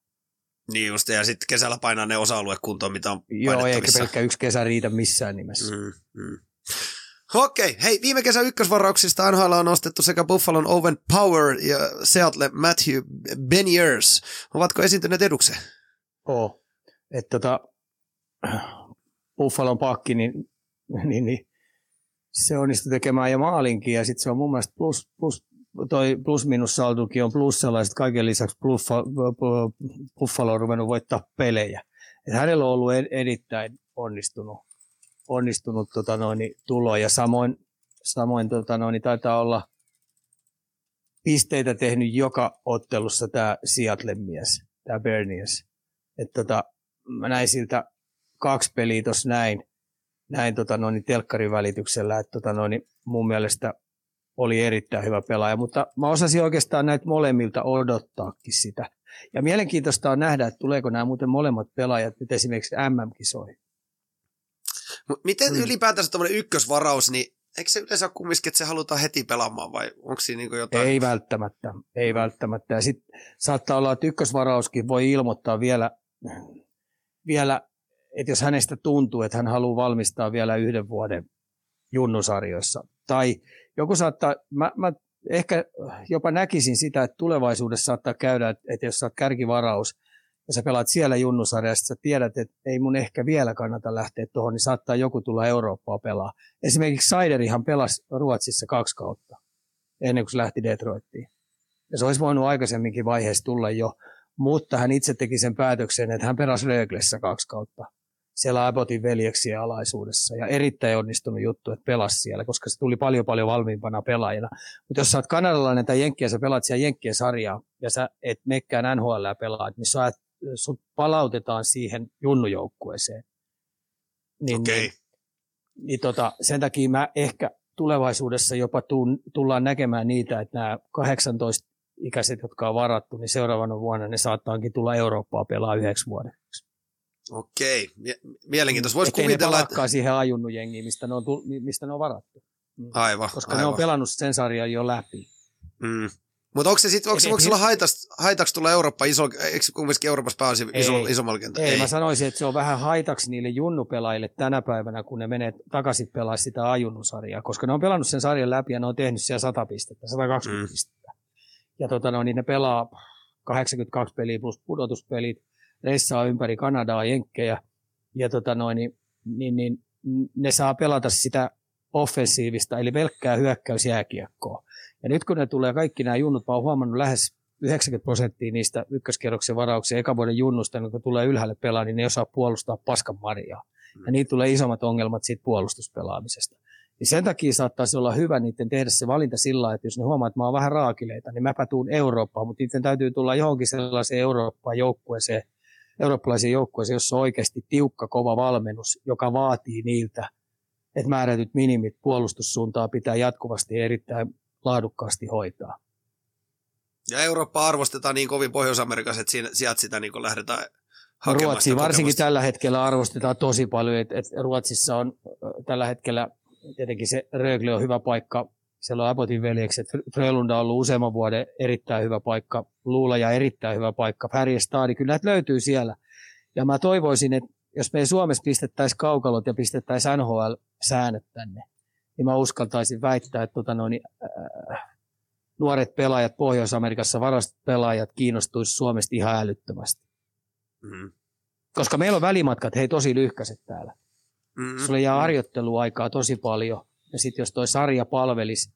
Niin just, ja sitten kesällä painaa ne osa-alue kuntoon, mitä on Joo, eikä pelkkä yksi kesä riitä missään nimessä. Mm, mm. Okei, hei, viime kesän ykkösvarauksista NHL on nostettu sekä Buffalon Owen Power ja Seattle Matthew Beniers. Ovatko esiintyneet edukseen? Oo. Että tota, Buffalon pakki, niin, niin, niin se onnistui tekemään ja maalinkin, ja sitten se on mun mielestä plus, plus, toi plus-minus saltukin on plussalla, ja kaiken lisäksi Buffalo on ruvennut voittaa pelejä. Et hänellä on ollut erittäin onnistunut, onnistunut tota noin, tulo, ja samoin, samoin tota noin, taitaa olla pisteitä tehnyt joka ottelussa tämä Seattle mies, tämä Berniers. että tota, mä näin siltä kaksi peliä tuossa näin, näin tota noin, telkkarin välityksellä, että tota noin, mun mielestä oli erittäin hyvä pelaaja, mutta mä osasin oikeastaan näitä molemmilta odottaakin sitä. Ja mielenkiintoista on nähdä, että tuleeko nämä muuten molemmat pelaajat nyt esimerkiksi MM-kisoihin. Miten mm. ylipäätänsä tuommoinen ykkösvaraus, niin eikö se yleensä ole kumminkin, että se halutaan heti pelaamaan vai onko siinä niin jotain? Ei välttämättä, ei välttämättä. Ja sitten saattaa olla, että ykkösvarauskin voi ilmoittaa vielä, vielä että jos hänestä tuntuu, että hän haluaa valmistaa vielä yhden vuoden junnusarjoissa. Tai joku saattaa, mä, mä ehkä jopa näkisin sitä, että tulevaisuudessa saattaa käydä, että, jos sä oot kärkivaraus ja sä pelaat siellä junnusarjassa, sä tiedät, että ei mun ehkä vielä kannata lähteä tuohon, niin saattaa joku tulla Eurooppaa pelaa. Esimerkiksi Saiderihan pelasi Ruotsissa kaksi kautta ennen kuin se lähti Detroittiin. Ja se olisi voinut aikaisemminkin vaiheessa tulla jo, mutta hän itse teki sen päätöksen, että hän pelasi Röglessä kaksi kautta siellä Abbotin veljeksien alaisuudessa ja erittäin onnistunut juttu, että pelasi siellä, koska se tuli paljon paljon valmiimpana pelaajana. Mutta jos sä oot kanadalainen tai jenkkiä, sä pelaat siellä jenkkien sarjaa ja sä et mekkään NHL pelaat, niin sä, sut palautetaan siihen junnujoukkueeseen. Niin, okay. niin, niin tota, sen takia mä ehkä tulevaisuudessa jopa tuun, tullaan näkemään niitä, että nämä 18 ikäiset, jotka on varattu, niin seuraavana vuonna ne saattaankin tulla Eurooppaa pelaa yhdeksi vuodeksi. Okei, mielenkiintoista. Voisi kuvitella, että... siihen ajunnut jengiin, mistä ne on, mistä ne on varattu. Mm. Aivan, Koska aivan. ne on pelannut sen sarjan jo läpi. Mm. Mutta onko se sitten, onko, onko sulla haitaksi, haitaksi tulla Eurooppa iso, eikö kumminkin Euroopassa pääsi iso, isommalla kentällä? Ei, ei, mä sanoisin, että se on vähän haitaksi niille junnupelaajille tänä päivänä, kun ne menee takaisin pelaa sitä ajunnusarjaa, koska ne on pelannut sen sarjan läpi ja ne on tehnyt siellä 100 pistettä, 120 mm. pistettä. Ja tota no, niin ne pelaa 82 peliä plus pudotuspelit, reissaa ympäri Kanadaa, Jenkkejä, ja tota noin, niin, niin, niin, ne saa pelata sitä offensiivista, eli velkkää hyökkäysjääkiekkoa. Ja nyt kun ne tulee kaikki nämä junnut, mä oon huomannut lähes 90 prosenttia niistä ykköskierroksen varauksia eka vuoden junnusta, kun tulee ylhäälle pelaa, niin ne osaa puolustaa paskan marjaa. Ja niitä tulee isommat ongelmat siitä puolustuspelaamisesta. Niin sen takia saattaisi olla hyvä niiden tehdä se valinta sillä että jos ne huomaa, että mä oon vähän raakileita, niin mäpä tuun Eurooppaan, mutta niiden täytyy tulla johonkin sellaiseen Eurooppaan joukkueeseen, eurooppalaisiin joukkueisiin, jossa on oikeasti tiukka, kova valmennus, joka vaatii niiltä, että määrätyt minimit puolustussuuntaa pitää jatkuvasti erittäin laadukkaasti hoitaa. Ja Eurooppa arvostetaan niin kovin Pohjois-Amerikassa, että siinä, sieltä sitä niin lähdetään hakemaan Ruotsi varsinkin tällä hetkellä arvostetaan tosi paljon, että, että Ruotsissa on tällä hetkellä tietenkin se Rögle on hyvä paikka siellä on Abotin veljekset. Frölunda on ollut useamman vuoden erittäin hyvä paikka. Luula ja erittäin hyvä paikka. Färjestadi, kyllä että löytyy siellä. Ja mä toivoisin, että jos me Suomessa pistettäisiin kaukalot ja pistettäisiin NHL-säännöt tänne, niin mä uskaltaisin väittää, että tota noin, äh, nuoret pelaajat Pohjois-Amerikassa, varastot pelaajat kiinnostuisi Suomesta ihan älyttömästi. Mm. Koska meillä on välimatkat, hei tosi lyhkäiset täällä. Mm-hmm. Sulle jää harjoitteluaikaa tosi paljon. Ja sitten jos toi sarja palvelisi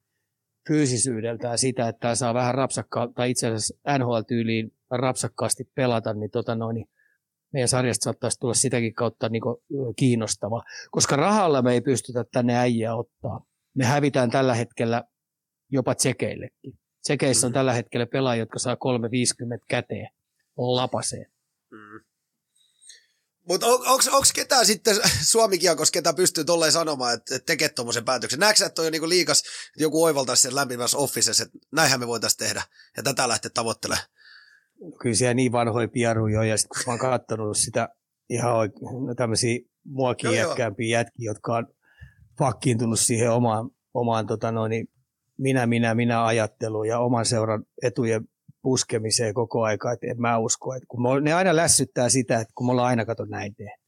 fyysisyydeltään sitä, että tämä saa vähän rapsakkaa, tai itse asiassa NHL-tyyliin rapsakkaasti pelata, niin, tota noin, niin meidän sarjasta saattaisi tulla sitäkin kautta niin kiinnostava. Koska rahalla me ei pystytä tänne äijää ottaa. Me hävitään tällä hetkellä jopa tsekeillekin. Tsekeissä on tällä hetkellä pelaajia, jotka saa 350 käteen lapaseen. Mm. Mutta on, onko ketään sitten Suomi-kiekossa, ketä pystyy tolleen sanomaan, että, että tekee tuommoisen päätöksen? Näetkö että on jo niinku liikas, että joku oivaltaisi sen lämpimässä officessa, että näinhän me voitaisiin tehdä ja tätä lähteä tavoittelemaan? Kyllä siellä niin vanhoja pieruja on ja sitten kun mä oon katsonut sitä ihan oikein, no tämmöisiä muakin jätkäämpiä jätkiä, jotka on pakkiintunut siihen omaan, omaan tota noin, minä, minä, minä ajatteluun ja oman seuran etujen puskemiseen koko aika, että en mä usko. Että kun me, ne aina lässyttää sitä, että kun me ollaan aina kato näin tehty.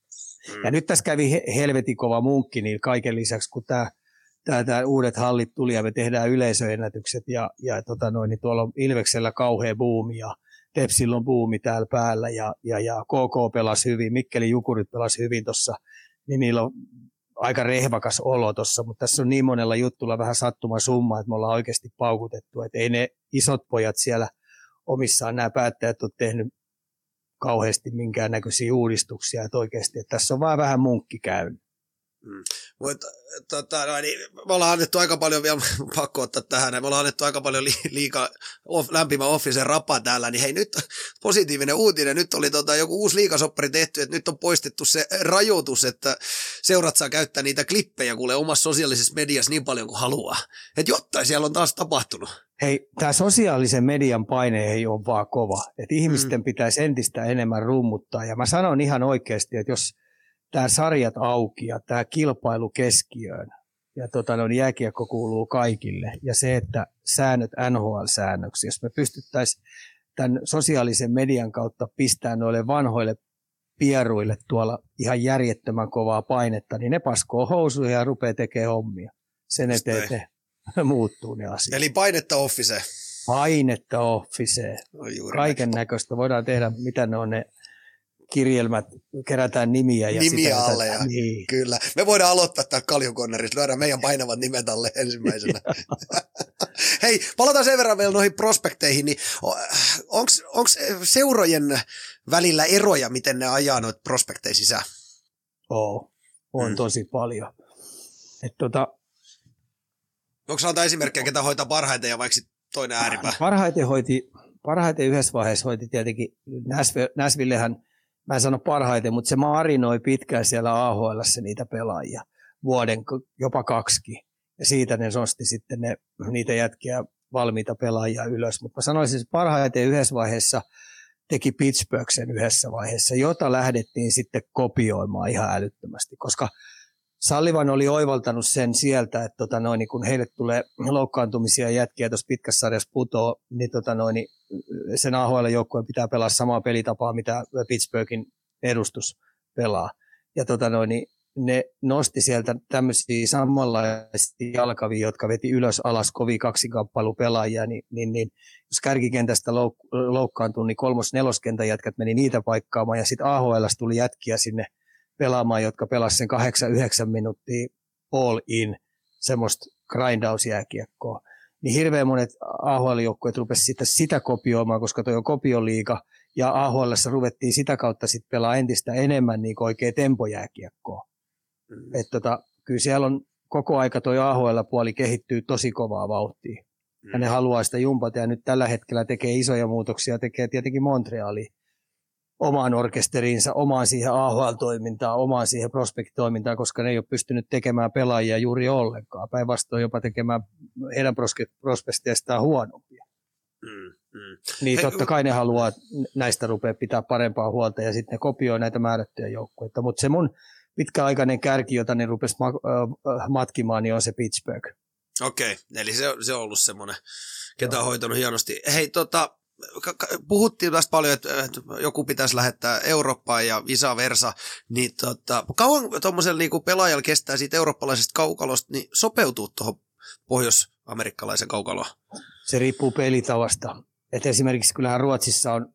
Mm. Ja nyt tässä kävi helvetin kova munkki niin kaiken lisäksi, kun tämä tää, tää uudet hallit tuli ja me tehdään yleisöennätykset ja, ja tota noin, niin tuolla on Ilveksellä kauhea buumi ja Tepsillä on buumi täällä päällä ja, ja, ja KK pelasi hyvin, Mikkeli Jukurit pelasi hyvin tuossa, niin niillä on aika rehvakas olo tuossa, mutta tässä on niin monella juttulla vähän sattuma summa, että me ollaan oikeasti paukutettu, että ei ne isot pojat siellä omissaan nämä päättäjät ole tehnyt kauheasti minkäännäköisiä uudistuksia, että oikeasti että tässä on vaan vähän munkki käynyt. Mm. Mutta tota, no, niin, me ollaan annettu aika paljon vielä, pakko ottaa tähän, me ollaan annettu aika paljon li, liikaa off, lämpimä Officen rapa täällä, niin hei nyt positiivinen uutinen, nyt oli tota, joku uusi liikasoppari tehty, että nyt on poistettu se rajoitus, että seurat saa käyttää niitä klippejä kuule omassa sosiaalisessa mediassa niin paljon kuin haluaa. Että jotain siellä on taas tapahtunut. Hei, tämä sosiaalisen median paine ei ole vaan kova. Että ihmisten mm. pitäisi entistä enemmän rummuttaa. Ja mä sanon ihan oikeasti, että jos tämä sarjat auki ja tämä kilpailu keskiöön, ja tota, no, jääkiekko kuuluu kaikille, ja se, että säännöt NHL-säännöksi, jos me pystyttäisiin tämän sosiaalisen median kautta pistämään noille vanhoille pieruille tuolla ihan järjettömän kovaa painetta, niin ne paskoo housuja ja rupeaa tekemään hommia. Sen eteen te muuttuu ne asiat. Eli painetta office. Painetta office. Kaiken näköistä. Voidaan tehdä, mitä ne on ne kirjelmät, kerätään nimiä. Ja nimiä alle. Ja, niin. Kyllä. Me voidaan aloittaa tämä kaljukonnerissa, lyödään meidän painavat nimet alle ensimmäisenä. Hei, palataan sen verran vielä noihin prospekteihin, niin onko seurojen välillä eroja, miten ne ajaa noita prospekteja sisään? Oo, on hmm. tosi paljon. Et tota, Onko antaa esimerkkejä, ketä hoitaa parhaiten ja vaikka toinen ääripää? Parhaiten hoiti, parhaiten yhdessä vaiheessa hoiti tietenkin Näsvillehän, mä en sano parhaiten, mutta se marinoi pitkään siellä AHL niitä pelaajia, vuoden, jopa kaksi. Ja siitä ne nosti sitten ne, niitä jätkiä valmiita pelaajia ylös. Mutta mä sanoisin, että parhaiten yhdessä vaiheessa teki Pittsburgh sen yhdessä vaiheessa, jota lähdettiin sitten kopioimaan ihan älyttömästi, koska – Sallivan oli oivaltanut sen sieltä, että tota noin, niin kun heille tulee loukkaantumisia jätkiä tuossa pitkässä sarjassa putoo, niin, tota noin, niin sen AHL-joukkueen pitää pelaa samaa pelitapaa, mitä Pittsburghin edustus pelaa. Ja tota noin, niin ne nosti sieltä tämmöisiä samanlaisia jalkavia, jotka veti ylös alas kovin pelaajia, niin, niin, niin jos kärkikentästä louk- loukkaantui, niin kolmos-neloskentän jätkät meni niitä paikkaamaan, ja sitten AHL tuli jätkiä sinne – pelaamaan, jotka pelasivat sen 8-9 minuuttia all in, semmoista grindausjääkiekkoa. Niin hirveän monet AHL-joukkueet rupesivat sitä, sitä kopioimaan, koska tuo on kopioliiga, ja AHL ruvettiin sitä kautta sitten pelaa entistä enemmän niin oikein tempojääkiekkoa. Mm. Et tota, kyllä siellä on koko aika tuo AHL-puoli kehittyy tosi kovaa vauhtia. Mm. Ja ne mm. haluaa sitä jumpata ja nyt tällä hetkellä tekee isoja muutoksia, tekee tietenkin Montrealiin omaan orkesteriinsa, omaan siihen AHL-toimintaan, omaan siihen prospektoimintaan, koska ne ei ole pystynyt tekemään pelaajia juuri ollenkaan. Päinvastoin jopa tekemään heidän prospekteistaan huonompia. Mm, mm. Niin Hei, totta kai ne haluaa näistä rupea pitää parempaa huolta ja sitten ne kopioi näitä määrättyjä joukkueita. Mutta se mun pitkäaikainen kärki, jota ne rupesi ma- matkimaan, niin on se Pittsburgh. Okei, okay, eli se, se on ollut semmoinen, ketä on hoitanut hienosti. Hei, tota, puhuttiin tästä paljon, että, joku pitäisi lähettää Eurooppaan ja vice versa, niin tota, kauan tuommoisella niin pelaajalla kestää siitä eurooppalaisesta kaukalosta niin sopeutuu tuohon pohjois-amerikkalaisen kaukaloon? Se riippuu pelitavasta. Et esimerkiksi kyllähän Ruotsissa on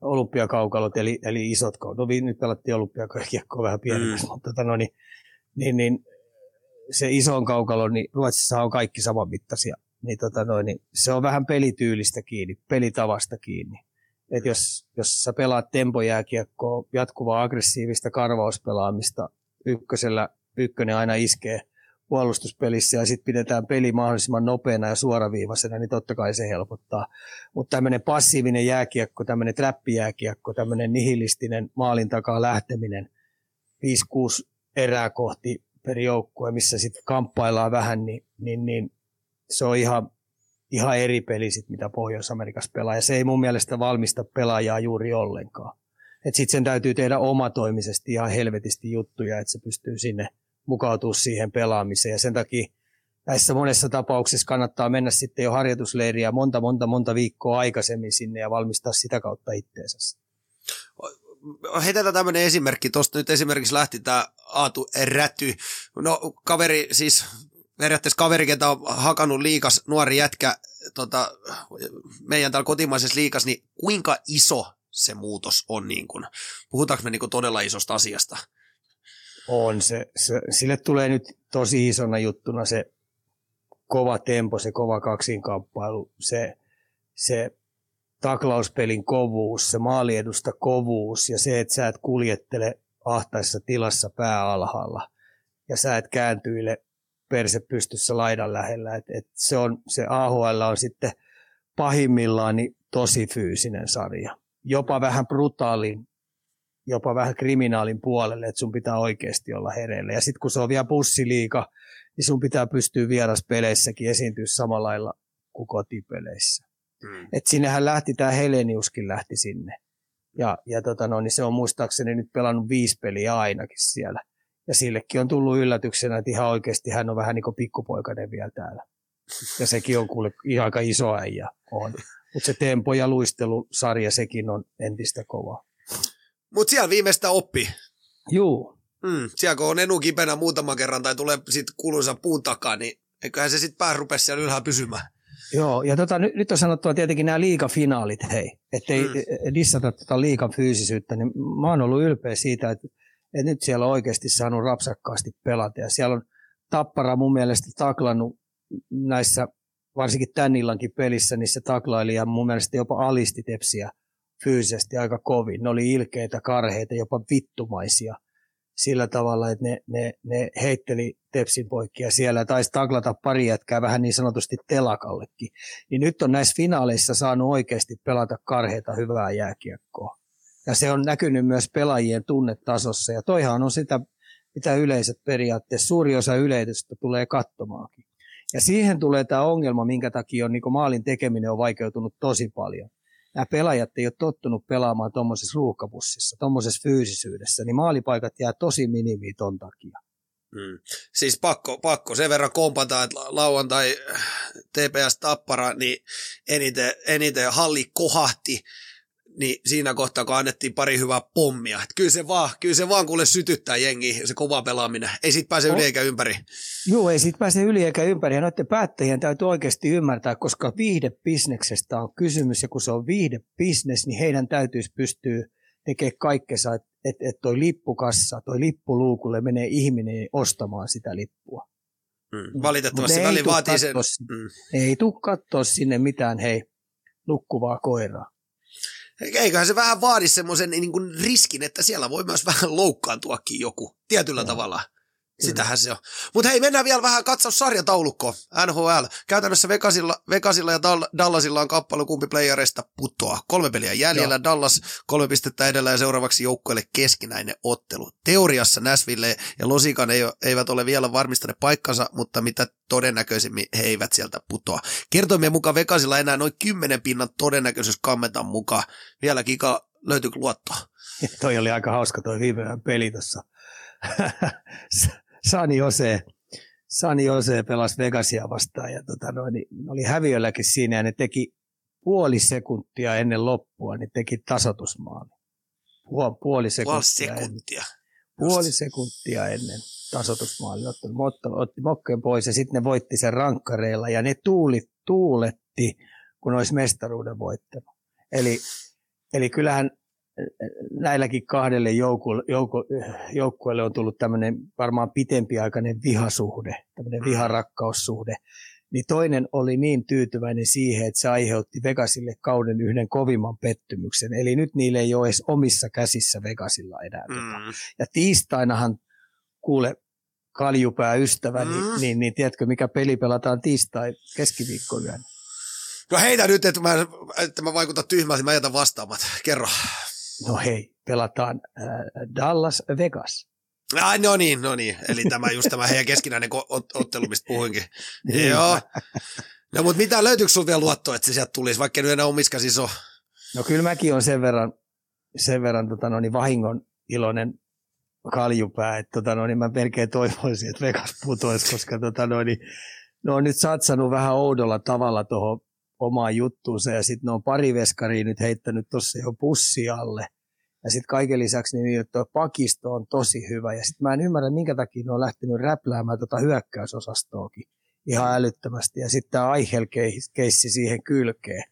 olympiakaukalot, eli, eli isot kaukalot. No nyt pelattiin olympiakiekkoa vähän pienemmässä, mm. mutta tota, no, niin, niin, niin, se isoon kaukalo, niin Ruotsissa on kaikki saman mittaisia. Niin, tota, no, niin se on vähän pelityylistä kiinni, pelitavasta kiinni. Et jos, jos sä pelaat tempojääkiekkoa, jatkuvaa aggressiivista karvauspelaamista, ykkösellä ykkönen aina iskee – puolustuspelissä ja sitten pidetään peli mahdollisimman nopeana ja suoraviivaisena, niin totta kai se helpottaa. Mutta tämmöinen passiivinen jääkiekko, tämmöinen trappijääkiekko, tämmöinen nihilistinen maalin takaa lähteminen, 5-6 erää kohti per joukkue, missä sitten kamppaillaan vähän, niin, niin, niin se on ihan, ihan eri peli sit, mitä Pohjois-Amerikassa pelaa. Ja se ei mun mielestä valmista pelaajaa juuri ollenkaan. Sitten sen täytyy tehdä omatoimisesti ihan helvetisti juttuja, että se pystyy sinne – mukautua siihen pelaamiseen. Ja sen takia näissä monessa tapauksessa kannattaa mennä sitten jo harjoitusleiriä monta, monta, monta viikkoa aikaisemmin sinne ja valmistaa sitä kautta itteensä. Heitetään tämmöinen esimerkki. Tuosta nyt esimerkiksi lähti tämä Aatu Räty. No kaveri siis periaatteessa kaveri, ketä on hakannut liikas nuori jätkä tota, meidän täällä kotimaisessa liikas, niin kuinka iso se muutos on? Niin kun, puhutaanko me niin kun todella isosta asiasta? On. Se, se, sille tulee nyt tosi isona juttuna se kova tempo, se kova kaksinkamppailu, se, se taklauspelin kovuus, se maaliedusta kovuus ja se, että sä et kuljettele ahtaissa tilassa pää alhaalla ja sä et kääntyile perse pystyssä laidan lähellä. Et, et se, on, se AHL on sitten pahimmillaan niin tosi fyysinen sarja. Jopa vähän brutaalin jopa vähän kriminaalin puolelle, että sun pitää oikeasti olla hereillä. Ja sitten kun se on vielä bussiliika, niin sun pitää pystyä vieraspeleissäkin esiintyä samalla lailla kuin kotipeleissä. Hmm. Et sinnehän lähti, tämä Heleniuskin lähti sinne. Ja, ja tota no, niin se on muistaakseni nyt pelannut viisi peliä ainakin siellä. Ja sillekin on tullut yllätyksenä, että ihan oikeasti hän on vähän niin kuin pikkupoikainen vielä täällä. Ja sekin on kuule ihan aika iso äijä on. Mutta se tempo ja luistelusarja, sekin on entistä kovaa. Mutta siellä viimeistä oppi. Juu. Mm, siellä kun on enu kipenä muutaman kerran tai tulee sitten kuuluisa puun takaa, niin eiköhän se sitten pää rupesi siellä ylhäällä pysymään. Joo, ja tota, nyt, nyt on sanottu tietenkin nämä liikafinaalit, hei, ettei mm. dissata tota liikan fyysisyyttä, niin mä oon ollut ylpeä siitä, että, että nyt siellä on oikeasti saanut rapsakkaasti pelata, ja siellä on Tappara mun mielestä taklannut näissä, varsinkin tämän illankin pelissä, niin se taklaili ja mun mielestä jopa alisti tepsiä fyysisesti aika kovin. Ne oli ilkeitä, karheita, jopa vittumaisia sillä tavalla, että ne, ne, ne heitteli tepsin poikkia siellä ja taisi taklata pari jätkää vähän niin sanotusti telakallekin. Niin nyt on näissä finaaleissa saanut oikeasti pelata karheita hyvää jääkiekkoa. Ja se on näkynyt myös pelaajien tunnetasossa ja toihan on sitä, mitä yleiset periaatteessa, suuri osa yleisöstä tulee katsomaankin. Ja siihen tulee tämä ongelma, minkä takia on, niin maalin tekeminen on vaikeutunut tosi paljon nämä pelaajat ei ole tottunut pelaamaan tuommoisessa ruuhkabussissa, tuommoisessa fyysisyydessä, niin maalipaikat jää tosi minimiin ton takia. Hmm. Siis pakko, pakko sen verran kompata, että lauantai TPS Tappara, niin eniten, eniten halli kohahti niin siinä kohtaa, kun annettiin pari hyvää pommia. Että kyllä se vaan, kyllä se vaan kuule sytyttää jengi, se kova pelaaminen. Ei siitä pääse yli eikä ympäri. Joo, ei siitä pääse yli eikä ympäri. Ja noiden päättäjien täytyy oikeasti ymmärtää, koska viihdebisneksestä on kysymys, ja kun se on viihdebisnes, niin heidän täytyisi pystyä tekemään kaikkensa, että et, et toi lippukassa, toi lippuluukulle menee ihminen ostamaan sitä lippua. Mm, valitettavasti väli vaatii sen. Mm. Ei tule katsoa sinne mitään, hei, nukkuvaa koiraa. Eiköhän se vähän vaadi semmoisen niin riskin, että siellä voi myös vähän loukkaantuakin joku tietyllä no. tavalla. Sitähän se on. Mutta hei, mennään vielä vähän katsaus sarjataulukkoon. NHL. Käytännössä Vegasilla, Vegasilla ja Dallasilla on kappale kumpi playereista putoaa. Kolme peliä jäljellä, Joo. Dallas kolme pistettä edellä ja seuraavaksi joukkueelle keskinäinen ottelu. Teoriassa Nashville ja Losikan ei, eivät ole vielä varmistaneet paikkansa, mutta mitä todennäköisimmin he eivät sieltä putoa. Kertoimien mukaan Vegasilla enää noin 10 pinnan todennäköisyys kammetaan mukaan. Vielä kika löytyykö luottoa? toi oli aika hauska toi viime peli tuossa. Sani Jose, Sani Jose pelasi Vegasia vastaan ja tota noin, niin oli häviölläkin siinä ja ne teki puoli sekuntia ennen loppua, niin teki tasotusmaali. Puoli, puoli sekuntia. Puoli sekuntia. Ennen, puoli sekuntia ennen tasotusmaali. Otti, otti, otti mokkeen pois ja sitten ne voitti sen rankkareilla ja ne tuuli, tuuletti, kun olisi mestaruuden voittanut. Eli eli kyllähän näilläkin kahdelle joukulle, jouku, joukkueelle on tullut tämmöinen varmaan pitempiaikainen vihasuhde, tämmöinen viharakkaussuhde. Niin toinen oli niin tyytyväinen siihen, että se aiheutti Vegasille kauden yhden kovimman pettymyksen. Eli nyt niille ei ole edes omissa käsissä Vegasilla enää. Tota. Mm. Ja tiistainahan, kuule, kaljupää ystävä, niin, Mm. niin, niin tiedätkö, mikä peli pelataan tiistai keskiviikkoyönä? No heitä nyt, että mä, että mä vaikutan tyhmältä, mä jätän vastaamat. Kerro. No hei, pelataan äh, Dallas Vegas. Ai, no niin, no niin. Eli tämä just tämä heidän keskinäinen ko- ot- ottelu, mistä puhuinkin. Niin. Joo. No mutta mitä, löytyykö sulla vielä luottoa, että se sieltä tulisi, vaikka nyt enää omissa käsissä ole? No kyllä mäkin on sen verran, sen verran tota, no, niin vahingon iloinen kaljupää, että tota, no, niin mä melkein toivoisin, että Vegas putoisi, koska tota, no, niin, ne on nyt satsannut vähän oudolla tavalla tuohon omaan juttuunsa ja sitten ne on pari veskaria nyt heittänyt tuossa jo pussi alle. Ja sitten kaiken lisäksi niin tuo pakisto on tosi hyvä. Ja sitten mä en ymmärrä, minkä takia ne on lähtenyt räpläämään tota hyökkäysosastoakin ihan älyttömästi. Ja sitten tämä Aichel-keissi siihen kylkeen.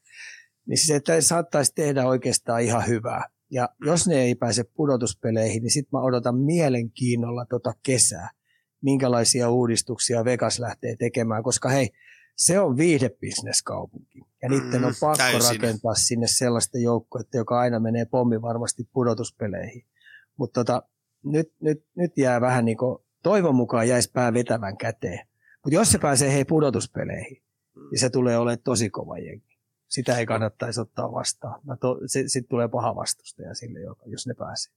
Niin se että saattaisi tehdä oikeastaan ihan hyvää. Ja jos ne ei pääse pudotuspeleihin, niin sitten mä odotan mielenkiinnolla tota kesää, minkälaisia uudistuksia Vegas lähtee tekemään, koska hei, se on viihdebisneskaupunki. Ja niiden on Mm, pakko täysin. rakentaa sinne sellaista joukkuetta, joka aina menee pommi varmasti pudotuspeleihin. Mutta tota, nyt, nyt, nyt jää vähän niin kuin, toivon mukaan jäisi pää vetävän käteen. Mutta jos se pääsee hei pudotuspeleihin, niin se tulee olemaan tosi kova jengi. Sitä ei kannattaisi ottaa vastaan. To, se, sit tulee paha vastustaja sille, joka- jos ne pääsee.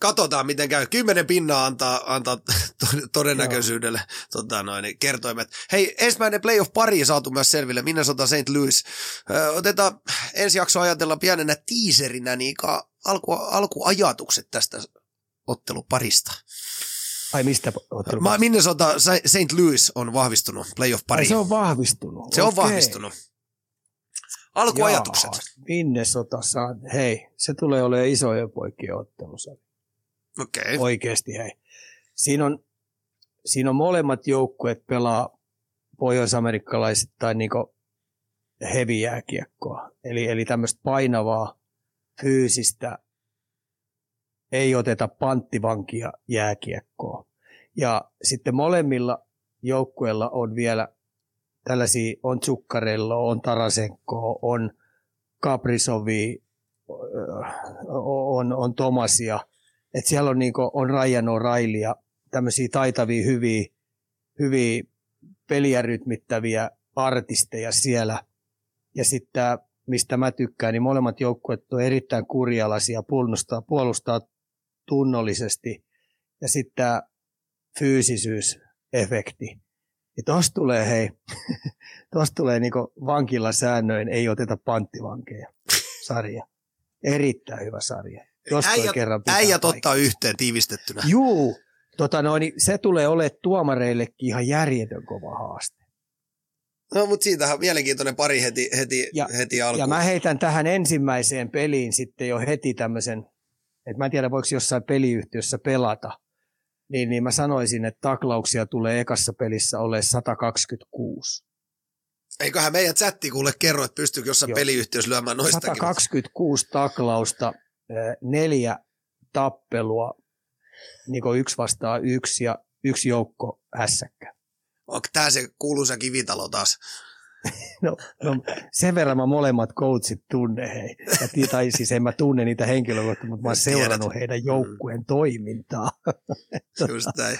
Katsotaan, miten käy. Kymmenen pinnaa antaa, antaa to- todennäköisyydelle tota noin, kertoimet. Hei, ensimmäinen playoff pari saatu myös selville. Minnesota St. Louis. Ö, otetaan ensi jakso ajatella pienenä tiiserinä niin alku, alkuajatukset tästä otteluparista. Ai mistä ottelu? Mä, Minnesota St. Louis on vahvistunut playoff pari. Se on vahvistunut. Se on Okei. vahvistunut. Alkuajatukset. Jaa, Minnesota saa, hei, se tulee olemaan isojen poikien ottelu. Okay. Oikeasti hei. Siinä on, siinä on molemmat joukkueet pelaa pohjoisamerikkalaiset tai niinku heavy-jääkiekkoa. Eli, eli tämmöistä painavaa, fyysistä, ei oteta panttivankia jääkiekkoa. Ja sitten molemmilla joukkueilla on vielä tällaisia, on Tsukkarello, on Tarasenko, on Kaprisovi, on, on Tomasia. Et siellä on, niinku, on Ryan O'Reilly ja tämmöisiä taitavia, hyviä, hyviä peliä rytmittäviä artisteja siellä. Ja sitten mistä mä tykkään, niin molemmat joukkueet on erittäin kurjalaisia, puolustaa, puolustaa tunnollisesti. Ja sitten fyysisyysefekti. Ja tosta tulee, hei, tosta tulee niinku vankilasäännöin, ei oteta panttivankeja sarja. Erittäin hyvä sarja. Jos toi Äijät, kerran pitää äijät ottaa yhteen tiivistettynä. Juu, tota noin, niin se tulee olemaan tuomareillekin ihan järjetön kova haaste. No, mutta siitähän mielenkiintoinen pari heti, heti, Ja- heti alkuun. Ja mä heitän tähän ensimmäiseen peliin sitten jo heti tämmöisen, että mä en tiedä voiko jossain peliyhtiössä pelata, niin, niin mä sanoisin, että taklauksia tulee ekassa pelissä ole 126. Eiköhän meidän chatti kuule kerro, että pystyykö jossain Joo. peliyhtiössä lyömään noistakin. 126 taklausta, neljä tappelua, niin kuin yksi vastaa yksi ja yksi joukko hässäkkä. Onko tämä se kuuluisa kivitalo taas? No, no, sen verran mä molemmat coachit tunne hei. Ja, tai siis en mä tunne niitä henkilökohtaisesti, mutta mä oon Tiedät. seurannut heidän joukkueen toimintaa. Just näin.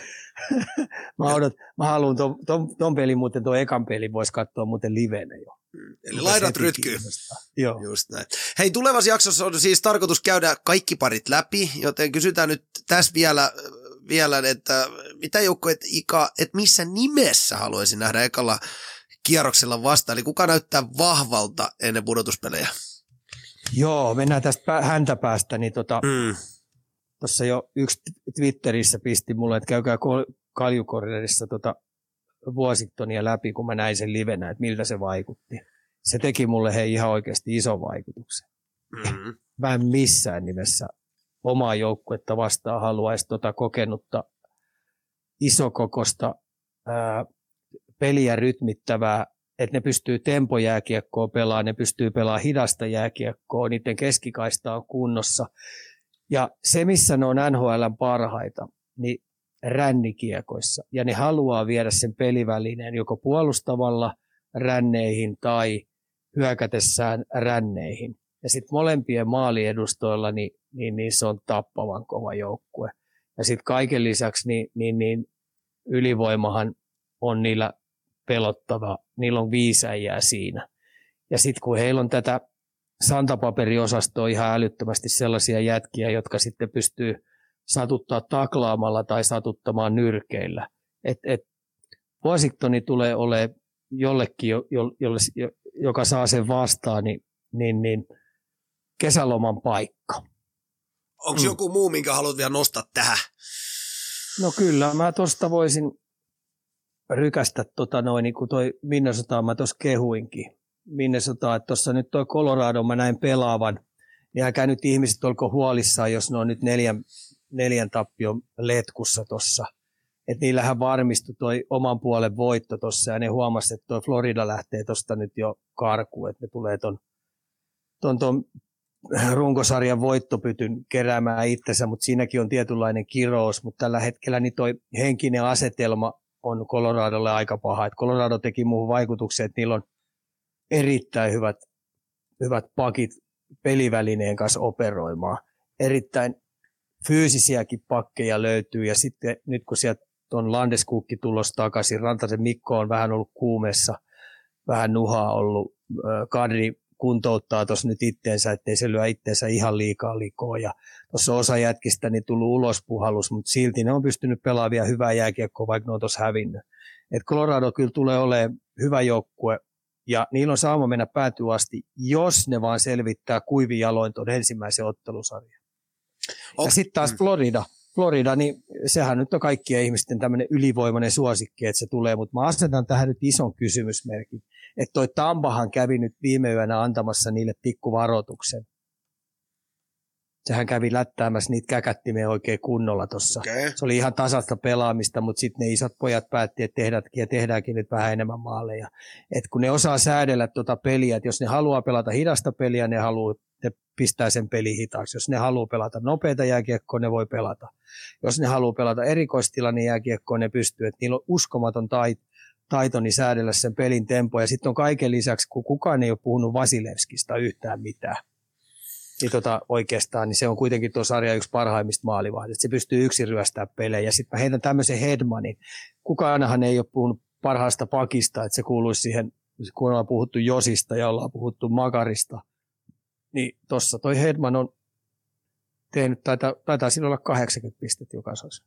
Mä, odot, mä haluan ton, ton, ton pelin, muuten tuon ekan pelin voisi katsoa muuten livenä jo. Eli laidat rytkyy. Joo. Just näin. Hei, tulevassa jaksossa on siis tarkoitus käydä kaikki parit läpi, joten kysytään nyt tässä vielä, vielä että mitä joukkueet Ika, että missä nimessä haluaisin nähdä ekalla kierroksella vastaan, eli kuka näyttää vahvalta ennen pudotuspelejä? Joo, mennään tästä häntä päästä, niin tota, Mm. tuossa jo yksi Twitterissä pisti mulle, että käykää kol- kaljukornerissa tota Washingtonia läpi, kun mä näin sen livenä, että miltä se vaikutti. Se teki mulle hei ihan oikeasti ison vaikutuksen. Mm. Mä en missään nimessä omaa joukkuetta vastaan haluaisi tota kokenutta isokokosta ää, peliä rytmittävää että ne pystyy tempojääkiekkoa pelaamaan, ne pystyy pelaamaan hidasta jääkiekkoa, niiden keskikaista on kunnossa. Ja se, missä ne on NHLn parhaita, niin rännikiekoissa. Ja ne haluaa viedä sen pelivälineen joko puolustavalla ränneihin tai hyökätessään ränneihin. Ja sitten molempien maaliedustoilla, niin, niin, niin se on tappavan kova joukkue. Ja sitten kaiken lisäksi niin, niin, niin ylivoimahan on niillä pelottava. Niillä on viisäjää siinä. Ja sitten kun heillä on tätä santapaperiosastoa ihan älyttömästi sellaisia jätkiä, jotka sitten pystyy satuttaa taklaamalla tai satuttamaan nyrkeillä. Et, et Washingtoni tulee olemaan jollekin, jo, jo, jolle, joka saa sen vastaan, niin, niin, niin kesäloman paikka. Onko mm. joku muu, minkä haluat vielä nostaa tähän? No kyllä, mä tuosta voisin rykästä tota noin, niin kuin toi Minnesota, mä tuossa kehuinkin. Minnesota, että tuossa nyt toi Colorado mä näin pelaavan, niin älkää nyt ihmiset olko huolissaan, jos ne on nyt neljän, neljän tappion letkussa tuossa. Että niillähän varmistui toi oman puolen voitto tuossa ja ne huomasi, että toi Florida lähtee tuosta nyt jo karkuun, että ne tulee ton, ton, ton runkosarjan voittopytyn keräämään itsensä, mutta siinäkin on tietynlainen kirous, mutta tällä hetkellä niin toi henkinen asetelma on Coloradolle aika paha. Et Colorado teki muuhun vaikutuksen, että niillä on erittäin hyvät, hyvät pakit pelivälineen kanssa operoimaan. Erittäin fyysisiäkin pakkeja löytyy ja sitten nyt kun sieltä on Landeskukki tulos takaisin, Rantasen Mikko on vähän ollut kuumessa, vähän nuhaa ollut, Kadri kuntouttaa tuossa nyt itteensä, ettei se lyö itteensä ihan liikaa likoa. Ja tuossa osa jätkistä niin tullut ulospuhallus, mutta silti ne on pystynyt pelaamaan vielä hyvää jääkiekkoa, vaikka ne on tuossa hävinnyt. Et Colorado kyllä tulee olemaan hyvä joukkue, ja niillä on saama mennä päätyä asti, jos ne vaan selvittää kuivin jaloin tuon ensimmäisen ottelusarjan. Ja sitten taas mm. Florida. Florida, niin sehän nyt on kaikkien ihmisten tämmöinen ylivoimainen suosikki, että se tulee, mutta mä asetan tähän nyt ison kysymysmerkin että toi Tampahan kävi nyt viime yönä antamassa niille pikkuvaroituksen. Sehän kävi lättäämässä niitä käkättimeen oikein kunnolla tuossa. Okay. Se oli ihan tasasta pelaamista, mutta sitten ne isot pojat päätti, että tehdäänkin ja tehdäänkin nyt vähän enemmän maaleja. Et kun ne osaa säädellä tuota peliä, että jos ne haluaa pelata hidasta peliä, ne haluaa ne pistää sen peli hitaaksi. Jos ne haluaa pelata nopeita jääkiekkoa, ne voi pelata. Jos ne haluaa pelata erikoistilanne jääkiekkoa, ne pystyy. Et niillä on uskomaton taito taitoni säädellä sen pelin tempo. Ja sitten on kaiken lisäksi, kun kukaan ei ole puhunut Vasilevskista yhtään mitään, niin tota, oikeastaan niin se on kuitenkin tuo sarja yksi parhaimmista maalivahdista. Se pystyy yksin ryöstämään pelejä. Sitten mä heitän tämmöisen Hedmanin. Kukaanhan ei ole puhunut parhaasta pakista, että se kuuluisi siihen, kun ollaan puhuttu Josista ja ollaan puhuttu Makarista. Niin tuossa toi Hedman on tehnyt, taitaa, taitaa siinä olla 80 pistettä jokaisessa.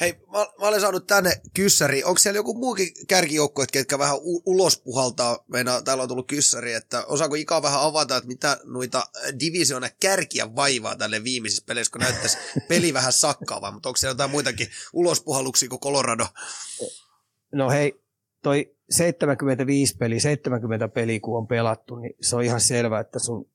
Hei, mä, mä olen saanut tänne kyssäri. Onko siellä joku muukin kärkijoukko, ketkä vähän u- ulos puhaltaa? Meina, täällä on tullut kyssäri, että osaako Ika vähän avata, että mitä noita divisioona kärkiä vaivaa tälle viimeisessä peleissä, kun näyttäisi peli vähän sakkaavaa, mutta onko siellä jotain muitakin ulospuhalluksia kuin Colorado? No hei, toi 75 peli, 70 peliä kun on pelattu, niin se on ihan selvää, että sun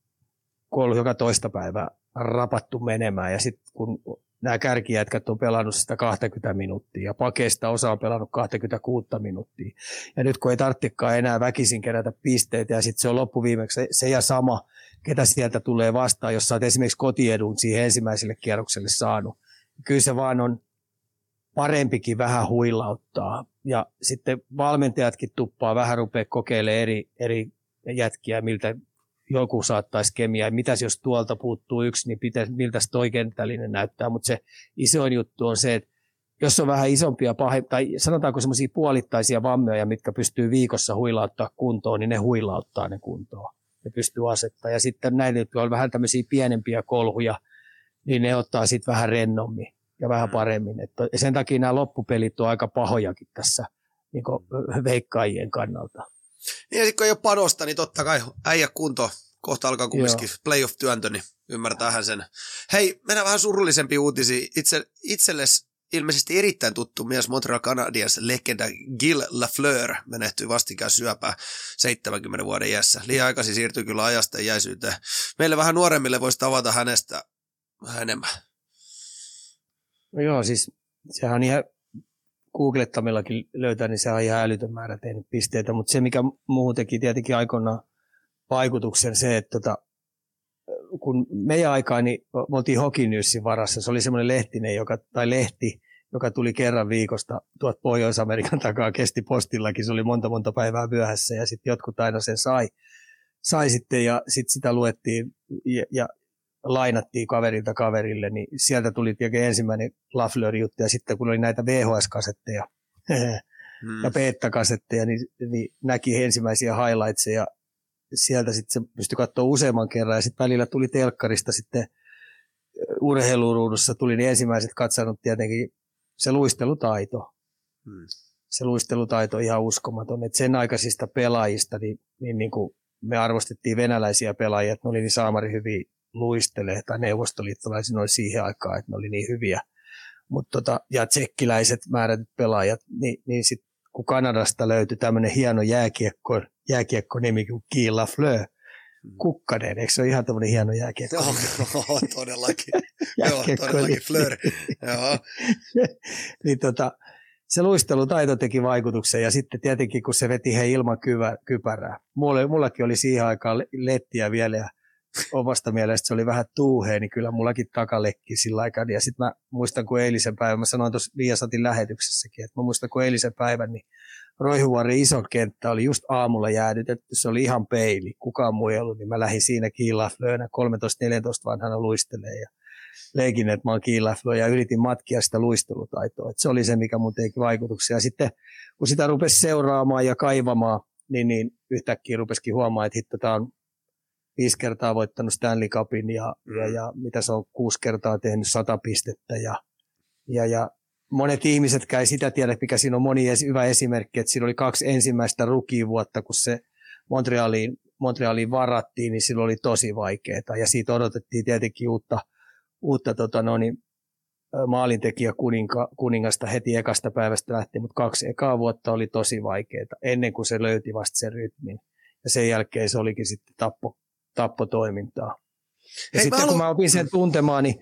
on joka toista päivää rapattu menemään ja sitten kun nämä kärkijätkät on pelannut sitä 20 minuuttia ja pakeista osa on pelannut 26 minuuttia. Ja nyt kun ei tarvitsekaan enää väkisin kerätä pisteitä ja sitten se on loppuviimeksi se, se ja sama, ketä sieltä tulee vastaan, jos sä oot esimerkiksi kotiedun siihen ensimmäiselle kierrokselle saanut. Kyllä se vaan on parempikin vähän huilauttaa. Ja sitten valmentajatkin tuppaa vähän rupeaa kokeilemaan eri, eri jätkiä, miltä joku saattaisi kemiä. Mitäs jos tuolta puuttuu yksi, niin pitäisi, miltä toi kenttällinen näyttää. Mutta se isoin juttu on se, että jos on vähän isompia pahe, tai sanotaanko semmoisia puolittaisia vammoja, mitkä pystyy viikossa huilauttaa kuntoon, niin ne huilauttaa ne kuntoon. Ne pystyy asettaa. Ja sitten näitä, jotka on vähän tämmöisiä pienempiä kolhuja, niin ne ottaa sitten vähän rennommin ja vähän mm. paremmin. Et sen takia nämä loppupelit on aika pahojakin tässä niin veikkaajien kannalta. Niin ja sitten kun ei ole panosta, niin totta kai äijä kunto. Kohta alkaa kumminkin playoff-työntö, niin ymmärtäähän sen. Hei, mennään vähän surullisempi uutisi. Itse, itsellesi ilmeisesti erittäin tuttu mies Montreal Canadiens legenda Gil Lafleur menehtyi vastikään syöpää 70 vuoden iässä. Liian aikaisin siirtyi kyllä ajasta jäisyyteen. Meille vähän nuoremmille voisi tavata hänestä vähän enemmän. No joo, siis sehän on ihan googlettamillakin löytää, niin se on ihan älytön määrä tehnyt pisteitä, mutta se mikä muuhun teki tietenkin aikoinaan vaikutuksen se, että tota, kun meidän aikaan niin me oltiin Hockey Newsin varassa, se oli semmoinen lehtinen, joka, tai lehti, joka tuli kerran viikosta tuot Pohjois-Amerikan takaa, kesti postillakin, se oli monta monta päivää myöhässä ja sitten jotkut aina sen sai, sai sitten ja sitten sitä luettiin. Ja, ja lainattiin kaverilta kaverille, niin sieltä tuli tietenkin ensimmäinen Lafleur-juttu ja sitten kun oli näitä VHS-kasetteja hmm. ja beta-kasetteja, niin, niin näki ensimmäisiä highlightseja sieltä sitten se pystyi katsoa useamman kerran ja sitten välillä tuli telkkarista sitten urheiluruudussa tuli niin ensimmäiset katsannut tietenkin se luistelutaito. Hmm. Se luistelutaito on ihan uskomaton. Et sen aikaisista pelaajista niin, niin, niin kuin me arvostettiin venäläisiä pelaajia, että ne oli niin saamari hyviä luistelee, tai neuvostoliittolaisia oli siihen aikaan, että ne oli niin hyviä. Mut tota, ja tsekkiläiset määrätyt pelaajat, niin, niin sit, kun Kanadasta löytyi tämmöinen hieno jääkiekko, jääkiekko nimi kuin Guy Lafleur, hmm. Kukkanen, eikö se ole ihan tämmöinen hieno jääkiekko? Joo, todellakin. Joo, todellakin, Fleur. Joo. niin tota, se luistelutaito teki vaikutuksen ja sitten tietenkin kun se veti he ilman kyvä, kypärää. Mulle, mullakin oli siihen aikaan lettiä vielä ja omasta mielestä se oli vähän tuuhea, niin kyllä mullakin takalekki sillä aikaa. Ja sitten mä muistan, kun eilisen päivän, mä sanoin tuossa Viasatin lähetyksessäkin, että mä muistan, kun eilisen päivän, niin Roihuvuoren iso kenttä oli just aamulla jäädytetty, se oli ihan peili, kukaan muu ei ollut, niin mä lähdin siinä kiilaflöönä 13-14 vanhana luistelee ja leikin, että mä oon kiilaflöö ja yritin matkia sitä luistelutaitoa. Et se oli se, mikä mun teki vaikutuksia. Ja sitten kun sitä rupesi seuraamaan ja kaivamaan, niin, niin yhtäkkiä rupesikin huomaamaan, että tämä on viisi kertaa voittanut Stanley Cupin ja, mm. ja, ja mitä se on kuusi kertaa tehnyt sata pistettä ja, ja, ja monet ihmiset käy sitä tiedä, mikä siinä on moni hyvä esimerkki, että siinä oli kaksi ensimmäistä rukivuotta, kun se Montrealiin, Montrealiin varattiin, niin silloin oli tosi vaikeaa ja siitä odotettiin tietenkin uutta, uutta tota no niin, maalintekijä kuninka, kuningasta heti ekasta päivästä lähtien, mutta kaksi ekaa vuotta oli tosi vaikeaa ennen kuin se löyti vasta sen rytmin. Ja sen jälkeen se olikin sitten tappo, tappotoimintaa. Ja Hei, sitten haluan... kun mä opin sen tuntemaan, niin,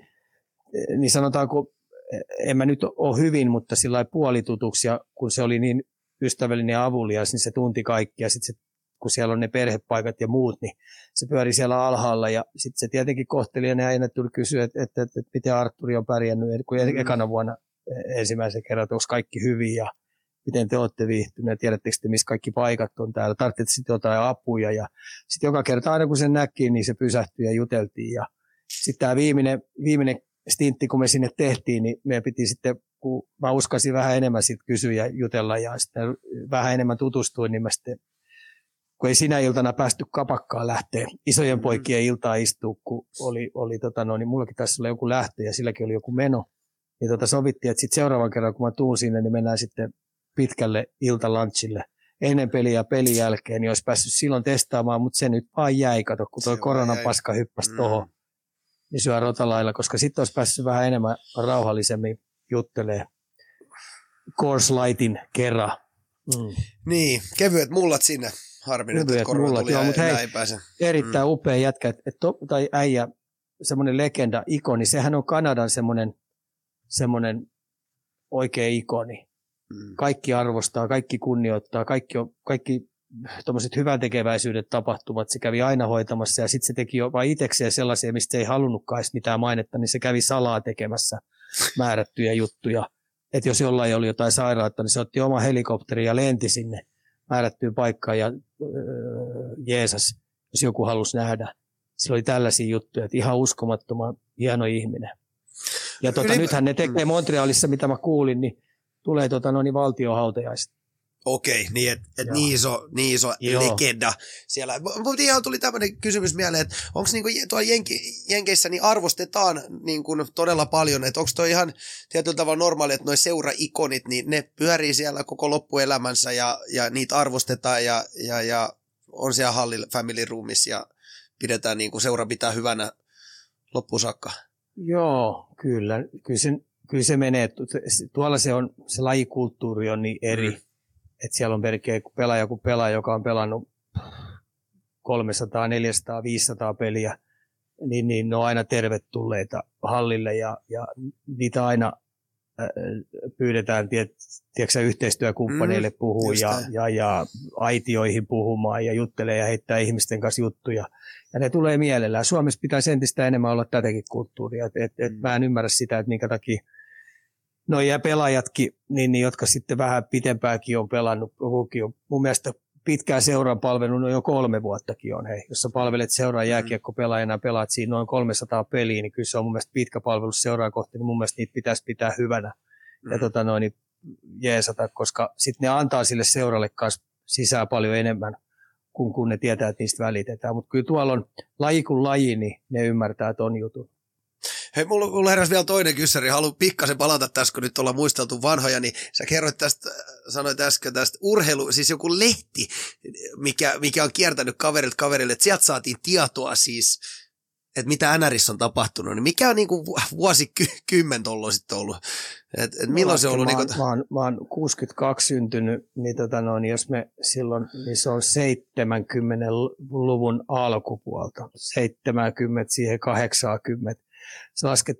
niin sanotaanko, en mä nyt ole hyvin, mutta sillä puolitutuksi, ja kun se oli niin ystävällinen ja avulias, niin se tunti kaikkia. Sitten se, kun siellä on ne perhepaikat ja muut, niin se pyöri siellä alhaalla. Ja sitten se tietenkin kohteli ja ne aina tuli kysyä, että, että, että, että miten Arturi on pärjännyt, kun mm. ekana vuonna ensimmäisen kerran, että onko kaikki hyvin. Ja miten te olette viihtyneet, tiedättekö te, missä kaikki paikat on täällä, tarvitsette sitten jotain apuja. Ja sitten joka kerta aina kun sen näki, niin se pysähtyi ja juteltiin. Ja sitten tämä viimeinen, viimeinen stintti, kun me sinne tehtiin, niin meidän piti sitten, kun mä uskasin vähän enemmän sitten kysyä ja jutella ja sitten vähän enemmän tutustuin, niin mä sitten kun ei sinä iltana päästy kapakkaan lähteä isojen mm. poikien iltaa istua, kun oli, oli tota no, niin mullakin tässä oli joku lähtö ja silläkin oli joku meno, niin tota sovittiin, että sitten seuraavan kerran, kun mä tuun sinne, niin mennään sitten pitkälle iltalanchille ennen peliä ja pelin jälkeen, niin olisi päässyt silloin testaamaan, mutta se nyt vaan jäi, kato, kun tuo koronan paska hyppäsi mm. tuohon, niin syö rotalailla, koska sitten olisi päässyt vähän enemmän rauhallisemmin juttelee Course Lightin kerran. Mm. Niin, kevyet mullat sinne. Harmi nyt, että korona mullat, tuli joo, mutta hei. Erittäin mm. upea jätkä, et, et, tai äijä, semmoinen legenda, ikoni, sehän on Kanadan semmoinen, semmoinen oikea ikoni. Mm. Kaikki arvostaa, kaikki kunnioittaa, kaikki, on, kaikki tuommoiset hyvän tekeväisyydet tapahtumat, se kävi aina hoitamassa ja sitten se teki jopa itsekseen sellaisia, mistä se ei halunnutkaan edes mitään mainetta, niin se kävi salaa tekemässä määrättyjä juttuja. Että jos jollain oli jotain sairautta, niin se otti oma helikopteri ja lenti sinne määrättyyn paikkaan ja öö, Jeesus, jos joku halusi nähdä. Sillä oli tällaisia juttuja, että ihan uskomattoman hieno ihminen. Ja tota, Yli... nythän ne tekee Montrealissa, mitä mä kuulin, niin tulee tota, no, niin valtiohautajaiset. Okei, niin että et niin iso, niin iso legenda siellä. Mutta ihan tuli tämmöinen kysymys mieleen, että onko niinku tuolla Jenki, Jenkeissä niin arvostetaan niinku todella paljon, että onko toi ihan tietyllä tavalla normaali, että noi seura-ikonit, niin ne pyörii siellä koko loppuelämänsä ja, ja niitä arvostetaan ja, ja, ja on siellä Hallin Family Roomissa ja pidetään niinku seura pitää hyvänä loppuun saakka. Joo, kyllä. Kyllä se, kyllä se menee. Tuolla se on, se lajikulttuuri on niin eri, mm. että siellä on melkein pelaaja kuin pelaaja, joka on pelannut 300, 400, 500 peliä, niin, niin ne on aina tervetulleita hallille ja, ja niitä aina äh, pyydetään tiet, tiedätkö, yhteistyökumppaneille mm, puhua ja, ja, ja, aitioihin puhumaan ja juttelee ja heittää ihmisten kanssa juttuja. Ja ne tulee mielellään. Suomessa pitäisi entistä enemmän olla tätäkin kulttuuria. Et, et, et mm. Mä en ymmärrä sitä, että minkä takia no ja pelaajatkin, niin, niin, jotka sitten vähän pitempääkin on pelannut, on mun mielestä pitkään seuran palvelun, no jo kolme vuottakin on, hei. Jos sä palvelet seuraa mm. pelaajana pelaat siinä noin 300 peliä, niin kyllä se on mun mielestä pitkä palvelus seuraa kohti, niin mun mielestä niitä pitäisi pitää hyvänä mm. ja tota noin, niin jeesata, koska sitten ne antaa sille seuralle kanssa sisään paljon enemmän, kun, kun ne tietää, että niistä välitetään. Mutta kyllä tuolla on laji kuin laji, niin ne ymmärtää ton jutun. Hei, mulla, mulla heräsi vielä toinen kyssäri. Haluan pikkasen palata tässä, kun nyt ollaan muisteltu vanhoja, niin sä kerroit tästä, sanoit äsken tästä urheilu, siis joku lehti, mikä, mikä on kiertänyt kaverilta kaverille, että sieltä saatiin tietoa siis, että mitä NRissä on tapahtunut, niin mikä on niin kuin vuosikymmen tuolla sitten ollut? Et, et milloin se on ollut? Mä, niin kuin... mä, oon, mä oon 62 syntynyt, niin, tota noin, jos me silloin, niin se on 70-luvun alkupuolta, 70 siihen 80 sä lasket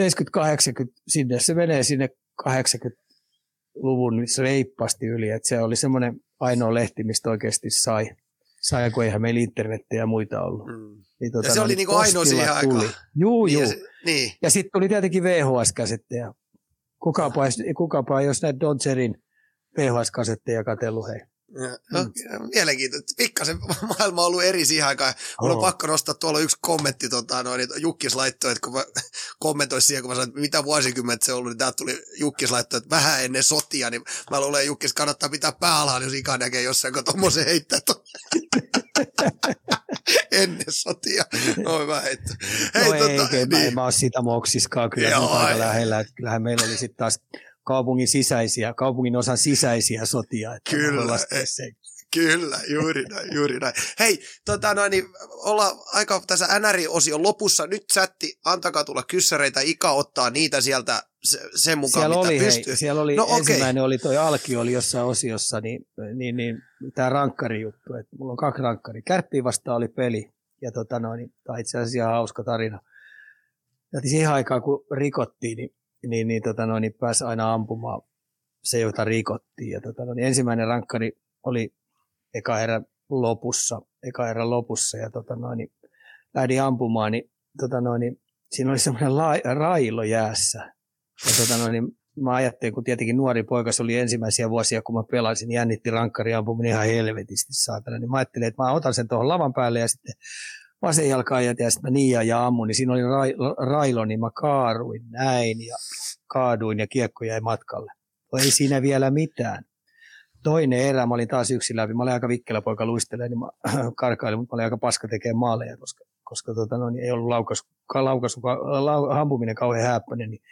70-80, sinne se menee sinne 80-luvun se reippaasti yli, että se oli semmoinen ainoa lehti, mistä oikeasti sai, sai kun eihän meillä internettiä ja muita ollut. Mm. Niin, tota, ja se no, oli niinku ainoa siihen aikaan. Juu, niin, juu. Se, niin. Ja sitten tuli tietenkin VHS-käsetteja. Kukaapa, kukaapa jos näitä Dodgerin VHS-kasetteja katsellut, hei. No, mm. Mielenkiintoista. Pikkasen maailma on ollut eri siihen aikaan. Mulla oh. on pakko nostaa tuolla yksi kommentti, tota, noin, niin Jukkis laittoi, että kun mä kommentoin siihen, kun mä sanoin, että mitä vuosikymmentä se on ollut, niin täältä tuli Jukkis laittoi, että vähän ennen sotia, niin mä luulen, että Jukkis kannattaa pitää pääalaan, jos ikä näkee jossain, kun tuommoisen heittää ennen sotia. No hyvä heitto. Hei, no tota, ei, niin. mä, mä oon sitä moksiskaan kyllä Joo, aika lähellä, että kyllähän meillä oli sitten taas kaupungin sisäisiä, kaupungin osan sisäisiä sotia. Että kyllä, kyllä, juuri näin, juuri näin. Hei, tota noin, niin ollaan aika tässä NR-osion lopussa. Nyt chatti, antakaa tulla kyssäreitä, Ika ottaa niitä sieltä sen mukaan, siellä mitä oli, pystyy. Hei, siellä oli no, ensimmäinen okay. oli toi Alki oli jossain osiossa, niin, niin, niin tämä rankkari juttu, että mulla on kaksi rankkari. Kärppi vasta oli peli, ja tota noin, tämä itse asiassa ihan hauska tarina. Ja siihen aikaan, kun rikottiin, niin niin, niin, tota noin, niin pääsi aina ampumaan se, jota rikottiin. Ja tota noin, ensimmäinen rankkari oli eka erä lopussa, eka erä lopussa ja tota noin, niin lähdin ampumaan, niin, tota noin, niin siinä oli semmoinen la- railo jäässä. Ja tota noin, niin mä ajattelin, kun tietenkin nuori poika, se oli ensimmäisiä vuosia, kun mä pelasin, niin jännitti rankkari ampuminen ihan helvetisti saatana. Niin mä ajattelin, että mä otan sen tuohon lavan päälle ja sitten vasen jalka ja sitten mä niin ja, ja ammun, niin siinä oli ra- railo, niin mä kaaruin näin ja kaaduin ja kiekko jäi matkalle. No ei siinä vielä mitään. Toinen erä, mä olin taas yksin läpi, mä olin aika vikkelä poika luistelee, niin mä karkailin, mutta mä olin aika paska tekemään maaleja, koska, koska tota, no, niin ei ollut laukas, laukas, lau, hampuminen kauhean häppöinen, niin,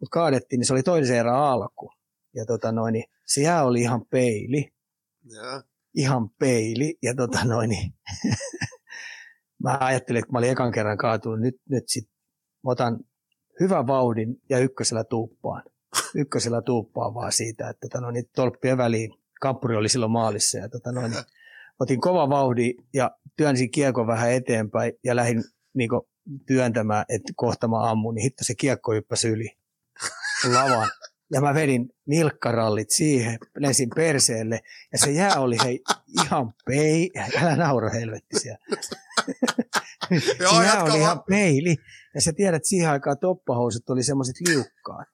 mutta kaadettiin, niin se oli toisen erä alku. Ja tota, no, niin, se jää oli ihan peili. Ja. Ihan peili. Ja tota, noin, niin, mä ajattelin, että mä olin ekan kerran kaatunut, nyt, nyt sit otan hyvän vauhdin ja ykkösellä tuuppaan. Ykkösellä tuuppaan vaan siitä, että tota, no, niin tolppien väliin kampuri oli silloin maalissa ja tota, no, niin, otin kova vauhdi ja työnsin kiekon vähän eteenpäin ja lähdin niin kuin, työntämään, että kohta mä ammun, niin hitto se kiekko hyppäsi yli lavan. Ja mä vedin nilkkarallit siihen, lensin perseelle ja se jää oli hei ihan pei, älä naura helvetti siellä. Joo, jää oli ihan peili. Ja sä tiedät, että siihen aikaan toppahousut oli semmoiset liukkaat.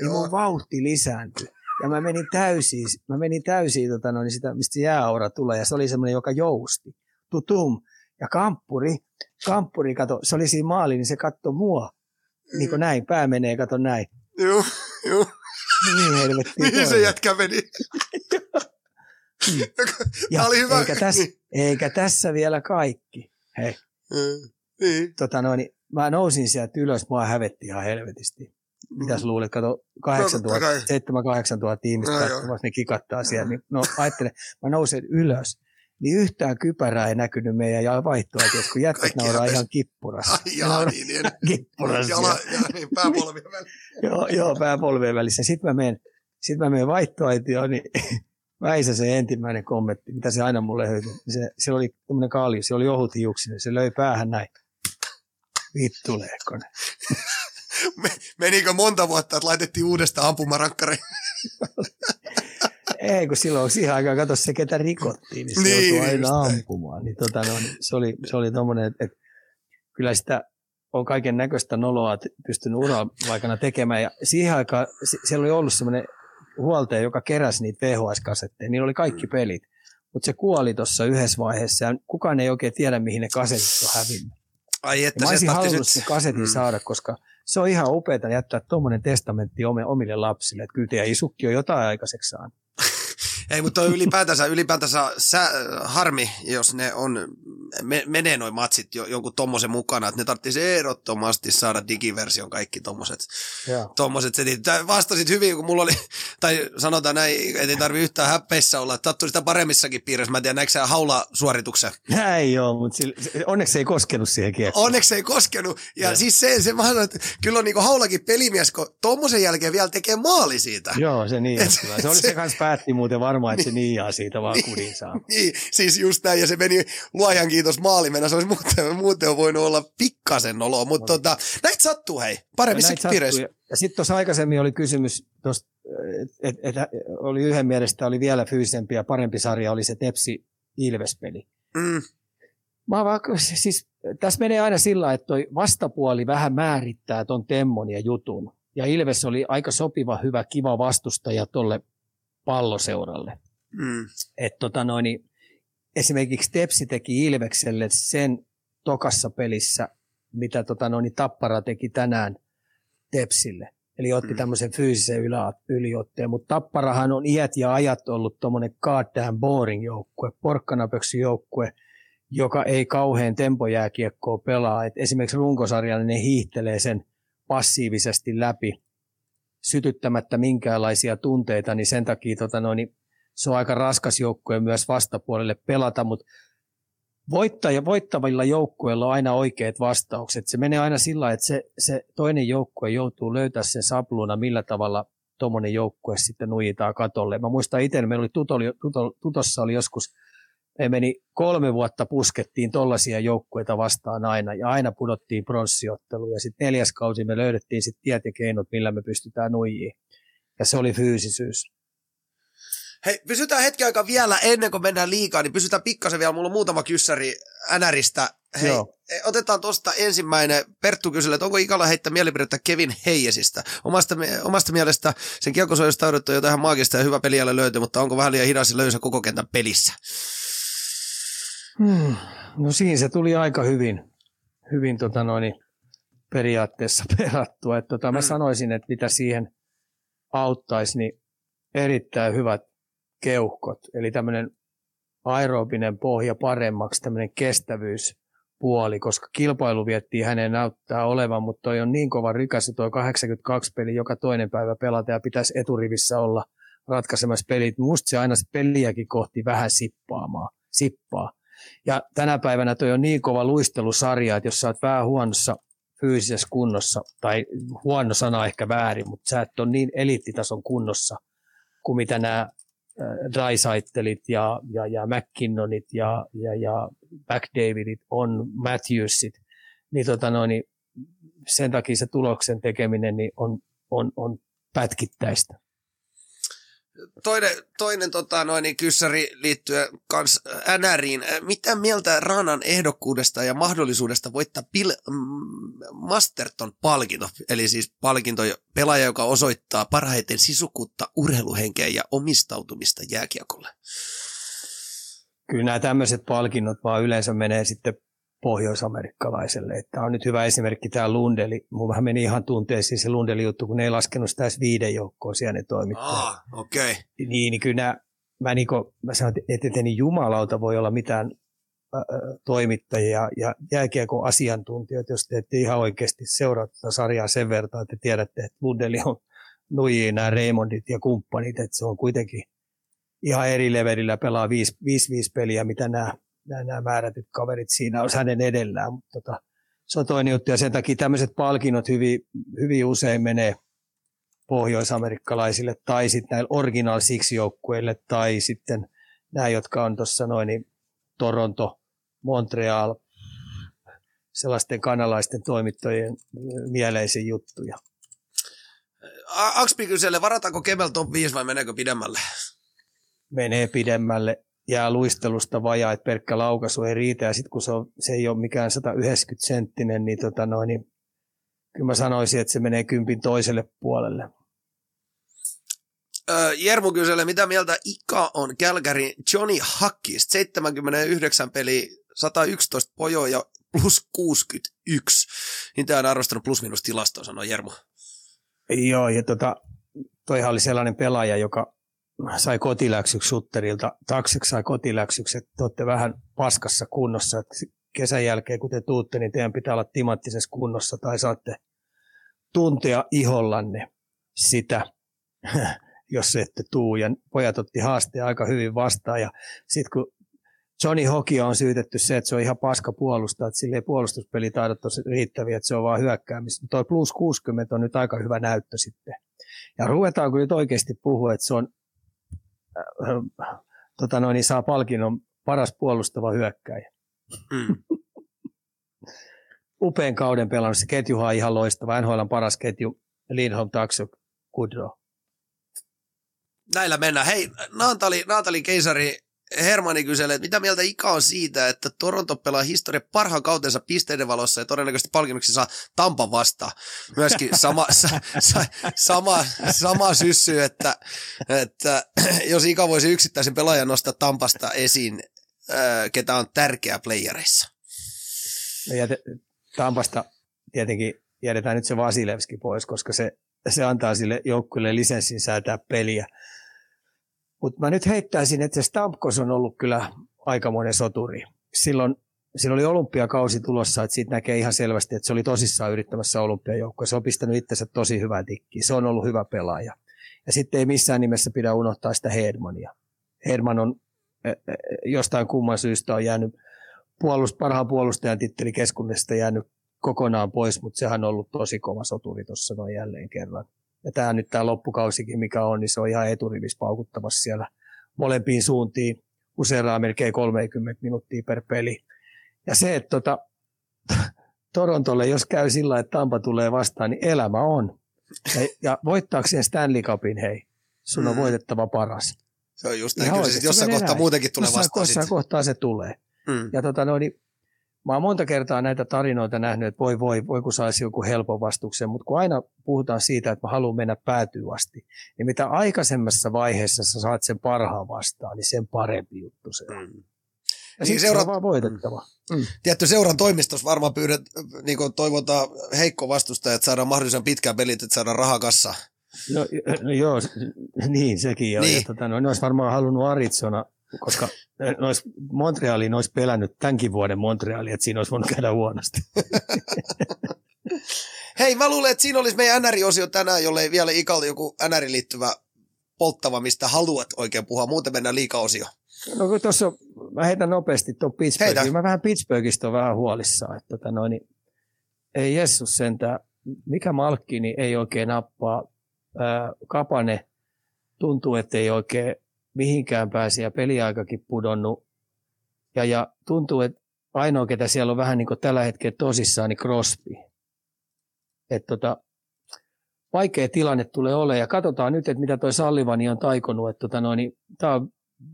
Niin mun vauhti lisääntyi. Ja mä menin täysin, mä menin täysin tota noin, sitä, mistä se jääaura tulee. Ja se oli semmoinen, joka jousti. Tutum. Ja kamppuri, kamppuri, kato, se oli siinä maali, niin se katsoi mua. Niin kuin näin, pää menee, kato näin. Joo, joo. Niin helvetti. Mihin se jätkä meni? ja oli hyvä. Eikä, tässä, eikä tässä vielä kaikki. Hei. Mm, niin. Tota noin, mä nousin sieltä ylös, mua hävetti ihan helvetisti. Mitäs mm. luulet, kato 8000, 7-8000 ihmistä no, katsomassa, ne kikattaa siellä. Niin, no ajattele, mä nousen ylös, niin yhtään kypärää ei näkynyt meidän ja vaihtoa, kun jätkät nauraa ihan kippurassa. Ai jaa, niin, niin. kippurassa. Jala, ja, niin, pääpolvien välissä. joo, joo, pääpolvien välissä. Sitten mä menen, sit mä menen vaihtoaitioon, niin Väisä se ensimmäinen kommentti, mitä se aina mulle höytyi. Se, se oli tämmöinen kalju, se oli ohut hiuksinen, se löi päähän näin. Vittu lehkonen. Menikö monta vuotta, että laitettiin uudestaan ampumarankkari? Ei, kun silloin siihen aikaan katso se, ketä rikottiin, niin se niin, joutui aina ampumaan. Niin, tota, no, se oli, se oli tommonen, että, että kyllä sitä on kaiken näköistä noloa pystynyt uran aikana tekemään. Ja siihen aikaan siellä oli ollut semmoinen huoltaja, joka keräsi niitä VHS-kasetteja. Niillä oli kaikki mm. pelit. Mutta se kuoli tuossa yhdessä vaiheessa ja kukaan ei oikein tiedä, mihin ne kasetit on hävinnyt. Ai että ja mä olisin halunnut sen kasetin mm. saada, koska se on ihan upeaa jättää tuommoinen testamentti omille lapsille. Että kyllä teidän isukki on jotain aikaiseksi saanut. Ei, mutta on ylipäätänsä, ylipäätänsä sä, harmi, jos ne on, me, menee noin matsit jo, jonkun tommosen mukana, että ne tarvitsisi ehdottomasti saada digiversion kaikki tommoset, tommoset setit. Vastasit hyvin, kun mulla oli, tai sanotaan näin, että ei tarvi yhtään häppeissä olla, että sattuu sitä paremmissakin piirissä. Mä en tiedä, näetkö sä haula-suorituksen? Ei joo, mutta sille, onneksi ei koskenut siihen kiekkoon. Onneksi ei koskenut. Ja joo. siis se, se mä sanon, että kyllä on niinku haulakin pelimies, kun tommosen jälkeen vielä tekee maali siitä. Joo, se niin. se oli se, se kanssa päätti muuten varmaan, että se niiaa siitä vaan kudin saa. niin, siis just näin, ja se meni luojan kiitos maalimena, se olisi muuten, muuten voinut olla pikkasen olo, mutta tota, näitä sattuu hei, paremmissa no, piireissä. Ja, ja sitten tuossa aikaisemmin oli kysymys, että et, et, oli yhden mielestä oli vielä fyysisempi ja parempi sarja, oli se Tepsi Ilves-peli. Mm. Mä vaan, siis, tässä menee aina sillä että toi vastapuoli vähän määrittää ton Temmon ja jutun. Ja Ilves oli aika sopiva, hyvä, kiva vastustaja tolle palloseuralle. Mm. Et tota noin, niin esimerkiksi Tepsi teki Ilvekselle sen tokassa pelissä, mitä tota noin, niin Tappara teki tänään Tepsille. Eli otti mm. tämmöisen fyysisen yliotteen, mutta Tapparahan on iät ja ajat ollut tuommoinen goddamn boring joukkue, porkkanapöksy joukkue, joka ei kauhean tempojääkiekkoa pelaa. Et esimerkiksi runkosarjalla ne hiihtelee sen passiivisesti läpi sytyttämättä minkäänlaisia tunteita, niin sen takia tota noin, niin se on aika raskas joukkue myös vastapuolelle pelata, mutta voittaja, voittavilla joukkueilla on aina oikeat vastaukset. Se menee aina sillä että se, se toinen joukkue joutuu löytää sen sapluuna, millä tavalla tuommoinen joukkue sitten nuijitaan katolle. Mä muistan itse, meillä oli tuto, tuto, Tutossa oli joskus, me meni kolme vuotta puskettiin tollaisia joukkueita vastaan aina ja aina pudottiin pronssiottelu ja sitten neljäs kausi me löydettiin sitten tiet ja keinot, millä me pystytään nuijiin. Ja se oli fyysisyys. Hei, pysytään hetki aikaa vielä ennen kuin mennään liikaa, niin pysytään pikkasen vielä. Mulla on muutama kyssäri NRistä. Hei, Joo. E, otetaan tuosta ensimmäinen. Perttu kysyy, että onko Ikalla heittää mielipidettä Kevin Heijesistä? Omasta, omasta mielestä sen kiekkosuojasta on jotain maagista ja hyvä pelialle löytyy, mutta onko vähän liian hidas ja löysä koko kentän pelissä? Hmm. No siinä se tuli aika hyvin, hyvin tota noin, periaatteessa perattua. Että tota, mä hmm. sanoisin, että mitä siihen auttaisi, niin erittäin hyvät keuhkot, eli tämmöinen aerobinen pohja paremmaksi, tämmöinen kestävyyspuoli, koska kilpailu viettiin hänen näyttää olevan, mutta toi on niin kova rykäs, toi 82 peli joka toinen päivä pelata ja pitäisi eturivissä olla ratkaisemassa pelit. Musta se aina se peliäkin kohti vähän sippaamaan, sippaa. Ja tänä päivänä toi on niin kova luistelusarja, että jos sä oot vähän huonossa fyysisessä kunnossa, tai huono sana ehkä väärin, mutta sä et ole niin eliittitason kunnossa kuin mitä nämä Drysaitelit ja, ja, ja McKinnonit ja, ja, ja McDavidit on, Matthewsit, niin, tota noin, niin sen takia se tuloksen tekeminen niin on, on, on pätkittäistä. Toinen, toinen tota, noin, niin kyssäri liittyen kans NRiin. Mitä mieltä Ranan ehdokkuudesta ja mahdollisuudesta voittaa Bill Masterton palkinto, eli siis palkinto pelaaja, joka osoittaa parhaiten sisukutta, urheiluhenkeä ja omistautumista jääkiekolle? Kyllä nämä tämmöiset palkinnot vaan yleensä menee sitten pohjoisamerikkalaiselle. Tämä on nyt hyvä esimerkki tämä Lundeli. Mun vähän meni ihan tunteisiin se Lundeli juttu, kun ne ei laskenut sitä edes viiden joukkoon siellä ne toimittajat. Ah, okei. Okay. Niin, niin kyllä nämä, mä, niin kuin, mä sanoin, että, että niin jumalauta voi olla mitään äh, toimittajia ja jääkiekon asiantuntijoita, jos te ette ihan oikeasti seuraa tätä sarjaa sen verran, että tiedätte, että Lundeli on nujii nämä Raymondit ja kumppanit, että se on kuitenkin ihan eri levelillä pelaa 5-5 peliä, mitä nämä nämä, nämä määrätyt kaverit siinä olisi hänen edellään, mutta tota, se on toinen juttu ja sen takia tämmöiset palkinnot hyvin, hyvin usein menee pohjoisamerikkalaisille tai sitten näille original six joukkueille tai sitten nämä, jotka on tuossa noin niin Toronto, Montreal, sellaisten kanalaisten toimittajien mieleisin juttuja. Akspi kyselee, varataanko Kemel top 5 vai meneekö pidemmälle? Menee pidemmälle, jää luistelusta vajaa, että pelkkä laukaisu ei riitä. Ja sitten kun se, on, se ei ole mikään 190 senttinen, niin, tota noin, niin kyllä mä sanoisin, että se menee kympin toiselle puolelle. Jermu kyselee, mitä mieltä Ika on Kälkärin Johnny Hackis, 79 peli, 111 pojoa ja plus 61. Niitä on arvostanut plus-minus tilastoa, sanoi Jermu. Joo, ja tota, toihan oli sellainen pelaaja, joka sai kotiläksyksi Sutterilta. Takseksi sai kotiläksyksi, että te olette vähän paskassa kunnossa. Että kesän jälkeen, kun te tuutte, niin teidän pitää olla timanttisessa kunnossa tai saatte tuntea ihollanne sitä, jos ette tuu. Ja pojat otti haasteen aika hyvin vastaan. Ja sitten kun Johnny Hokia on syytetty se, että se on ihan paska puolustaa, että sille ei puolustuspelitaidot ole riittäviä, että se on vaan hyökkäämistä. Tuo plus 60 on nyt aika hyvä näyttö sitten. Ja ruvetaanko nyt oikeasti puhua, että se on, äh, tota noin, niin saa palkinnon paras puolustava hyökkäjä. Mm. Upean kauden pelannut. Se ketjuhan on ihan loistava. NHL paras ketju. Lindholm, Taxo, Kudro. Näillä mennään. Hei, Naantali, Naantali Keisari Hermani kyselee, että mitä mieltä Ika on siitä, että Toronto pelaa historia parhaan kautensa pisteiden valossa ja todennäköisesti palkinnoksi saa Tampa vastaan. Myöskin sama, sa, sa, sama, sama syssy, että, että jos Ika voisi yksittäisen pelaajan nostaa Tampasta esiin, ketä on tärkeä playereissa. No jäte, Tampasta tietenkin jätetään nyt se Vasilevski pois, koska se, se antaa sille joukkueelle lisenssin säätää peliä. Mutta mä nyt heittäisin, että se Stamkos on ollut kyllä aikamoinen soturi. Silloin, silloin oli olympiakausi tulossa, että siitä näkee ihan selvästi, että se oli tosissaan yrittämässä olympiajoukkoa. Se on pistänyt itsensä tosi hyvää tikkiä. Se on ollut hyvä pelaaja. Ja sitten ei missään nimessä pidä unohtaa sitä Hedmania. Hedman on jostain kumman syystä on jäänyt puolust, parhaan puolustajan titteli keskunnesta jäänyt kokonaan pois, mutta sehän on ollut tosi kova soturi tuossa noin jälleen kerran. Ja tämä nyt tämä loppukausikin, mikä on, niin se on ihan eturivissä paukuttamassa siellä molempiin suuntiin usein melkein 30 minuuttia per peli. Ja se, että tota, Torontolle, jos käy sillä että Tampa tulee vastaan, niin elämä on. Ja, ja voittaakseen Stanley Cupin, hei, sun on mm. voitettava paras. Se on just näin, kyllä se jossain kohtaa näin. muutenkin tulee jossain vastaan. Jossain kohtaa se tulee. Mm. Ja tota, no, niin Mä oon monta kertaa näitä tarinoita nähnyt, että voi voi, voi kun saisi joku helpon vastuksen, mutta kun aina puhutaan siitä, että mä haluan mennä päätyy asti, niin mitä aikaisemmassa vaiheessa sä saat sen parhaan vastaan, niin sen parempi juttu se on. Mm. Ja niin seura... se on vaan voitettava. Mm. mm. Tietty seuran toimistossa varmaan pyydät, niin kuin toivotaan heikko vastustaja, että saadaan mahdollisimman pitkään pelit, että saadaan rahaa kassaan. No, no joo, niin sekin. Niin. Ja, tota, no, ne olisi varmaan halunnut Arizona koska nois Montrealiin olisi pelännyt tämänkin vuoden Montreali, että siinä olisi voinut käydä huonosti. Hei, mä luulen, että siinä olisi meidän NR-osio tänään, jolle ei vielä Ikalle joku NR liittyvä polttava, mistä haluat oikein puhua. Muuten mennään liikaosio. No kun tuossa, mä heitän nopeasti tuon Pittsburghin. Mä vähän Pittsburghista on vähän huolissaan. Että tota noin, niin, ei Jessus sentään, mikä malkki, niin ei oikein nappaa. Ää, kapane tuntuu, että ei oikein mihinkään pääsi ja peliaikakin pudonnut. Ja, ja tuntuu, että ainoa, ketä siellä on vähän niin kuin tällä hetkellä tosissaan, niin Crosby. Että tota, vaikea tilanne tulee olemaan. Ja katsotaan nyt, että mitä toi Sallivani on taikonut. Että tota noin, niin, tämä on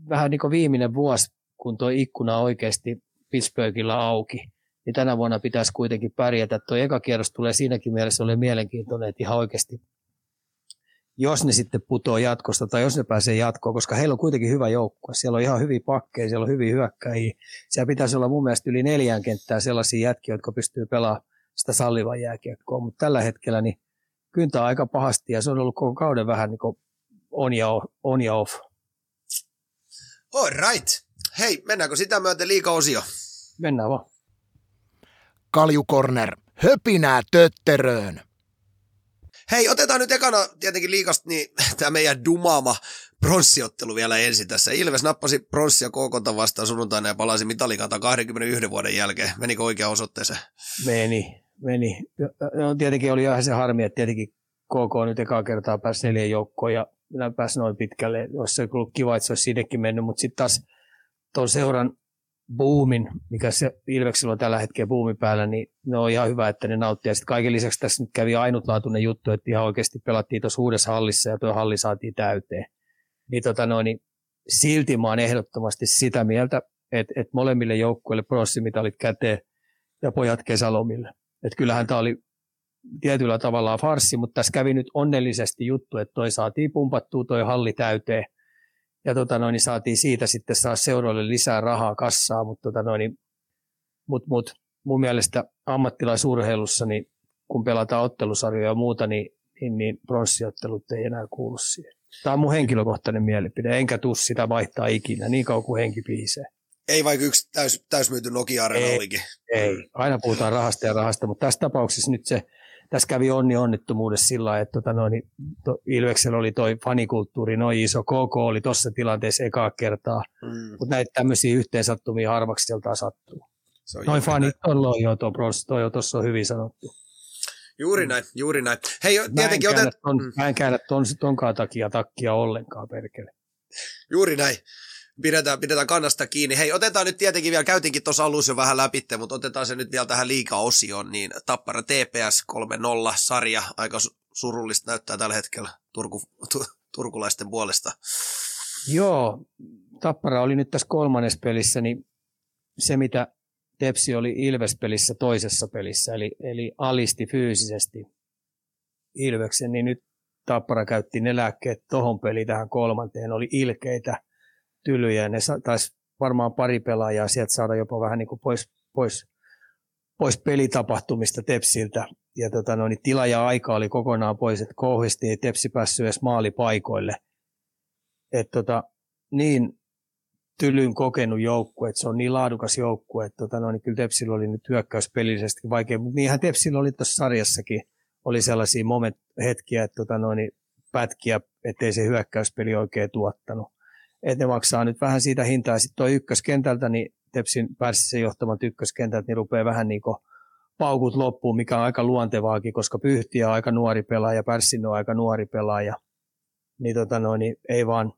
vähän niin kuin viimeinen vuosi, kun tuo ikkuna oikeasti Pittsburghilla auki. Niin tänä vuonna pitäisi kuitenkin pärjätä. Tuo eka kierros tulee siinäkin mielessä ole mielenkiintoinen, että ihan oikeasti jos ne sitten putoo jatkosta tai jos ne pääsee jatkoon, koska heillä on kuitenkin hyvä joukkue. Siellä on ihan hyviä pakkeja, siellä on hyviä hyökkäjiä. Siellä pitäisi olla mun mielestä yli neljään kenttää sellaisia jätkiä, jotka pystyy pelaamaan sitä sallivan jääkiekkoa, mutta tällä hetkellä niin kyntää aika pahasti ja se on ollut koko kauden vähän niin kuin on ja off. On ja off. All right. Hei, mennäänkö sitä myöten liika-osio? Mennään vaan. Kaljukorner, höpinää tötteröön. Hei, otetaan nyt ekana tietenkin liikasta niin tämä meidän dumaama pronssiottelu vielä ensin tässä. Ilves nappasi pronssia KK vastaan sunnuntaina ja palasi mitalikata 21 vuoden jälkeen. Menikö oikeaan osoitteeseen? Meni, meni. No, tietenkin oli ihan se harmi, että tietenkin KK nyt ekaa kertaa pääsi neljän joukkoon ja minä pääsin noin pitkälle. Olisi ollut kiva, että se olisi sinnekin mennyt, mutta sitten taas tuon seuran boomin, mikä se Ilveksellä on tällä hetkellä boomi päällä, niin ne on ihan hyvä, että ne nauttii. Ja sitten kaiken lisäksi tässä nyt kävi ainutlaatuinen juttu, että ihan oikeasti pelattiin tuossa uudessa hallissa ja tuo halli saatiin täyteen. Niin, tota noin, niin silti mä oon ehdottomasti sitä mieltä, että, että molemmille joukkueille pronssimitalit käteen ja pojat kesälomille. Että kyllähän tämä oli tietyllä tavalla farssi, mutta tässä kävi nyt onnellisesti juttu, että toi saatiin pumpattua toi halli täyteen ja tota noin, niin saatiin siitä sitten saa seuroille lisää rahaa kassaa, mutta tota noin, mut, mut, mun mielestä ammattilaisurheilussa, niin kun pelataan ottelusarjoja ja muuta, niin, niin, niin pronssiottelut ei enää kuulu siihen. Tämä on mun henkilökohtainen mielipide, enkä tuu sitä vaihtaa ikinä, niin kauan kuin henki piisee. Ei vaikka yksi täys, täysmyyty nokia ei, olikin. Ei, aina puhutaan rahasta ja rahasta, mutta tässä tapauksessa nyt se, tässä kävi onni onnettomuudessa sillä että tota noin, to, Ilveksellä oli toi fanikulttuuri noin iso, KK oli tuossa tilanteessa ekaa kertaa, mm. mutta näitä tämmöisiä yhteensattumia harvaksi sieltä sattuu. Noin fanit on jo tuo toi tuossa on hyvin sanottu. Juuri näin, juuri näin. Hei, tietenkin mä en käännä, otet... ton, mm. mä en käännä ton, tonkaan takia takkia ollenkaan, perkele. Juuri näin pidetään, pidetään kannasta kiinni. Hei, otetaan nyt tietenkin vielä, käytinkin tuossa alussa jo vähän läpi, mutta otetaan se nyt vielä tähän liika-osioon, niin Tappara TPS 3-0 sarja, aika surullista näyttää tällä hetkellä Turku, tu, turkulaisten puolesta. Joo, Tappara oli nyt tässä kolmannessa pelissä, niin se mitä Tepsi oli Ilves-pelissä toisessa pelissä, eli, eli alisti fyysisesti Ilveksen, niin nyt Tappara käytti ne lääkkeet tohon peliin tähän kolmanteen, oli ilkeitä, tylyjä. Ne taisi varmaan pari pelaajaa sieltä saada jopa vähän niin kuin pois, pois, pois pelitapahtumista Tepsiltä. Ja tota, no, niin tila ja aika oli kokonaan pois, että kauheasti ei Tepsi päässyt edes maalipaikoille. Et, tota, niin tylyn kokenut joukkue, että se on niin laadukas joukkue, että tota, no, niin kyllä Tepsillä oli nyt hyökkäyspelillisesti vaikea, mutta niinhän Tepsillä oli tuossa sarjassakin, oli sellaisia moment, hetkiä, että tota, no, niin pätkiä, ettei se hyökkäyspeli oikein tuottanut että ne maksaa nyt vähän siitä hintaa. Sitten tuo ykköskentältä, niin Tepsin Pärssisen johtaman ykköskentältä, niin rupeaa vähän niin kuin paukut loppuun, mikä on aika luontevaakin, koska Pyhtiä on aika nuori pelaaja, Pärssin on aika nuori pelaaja. Niin, tota noin, niin ei vaan,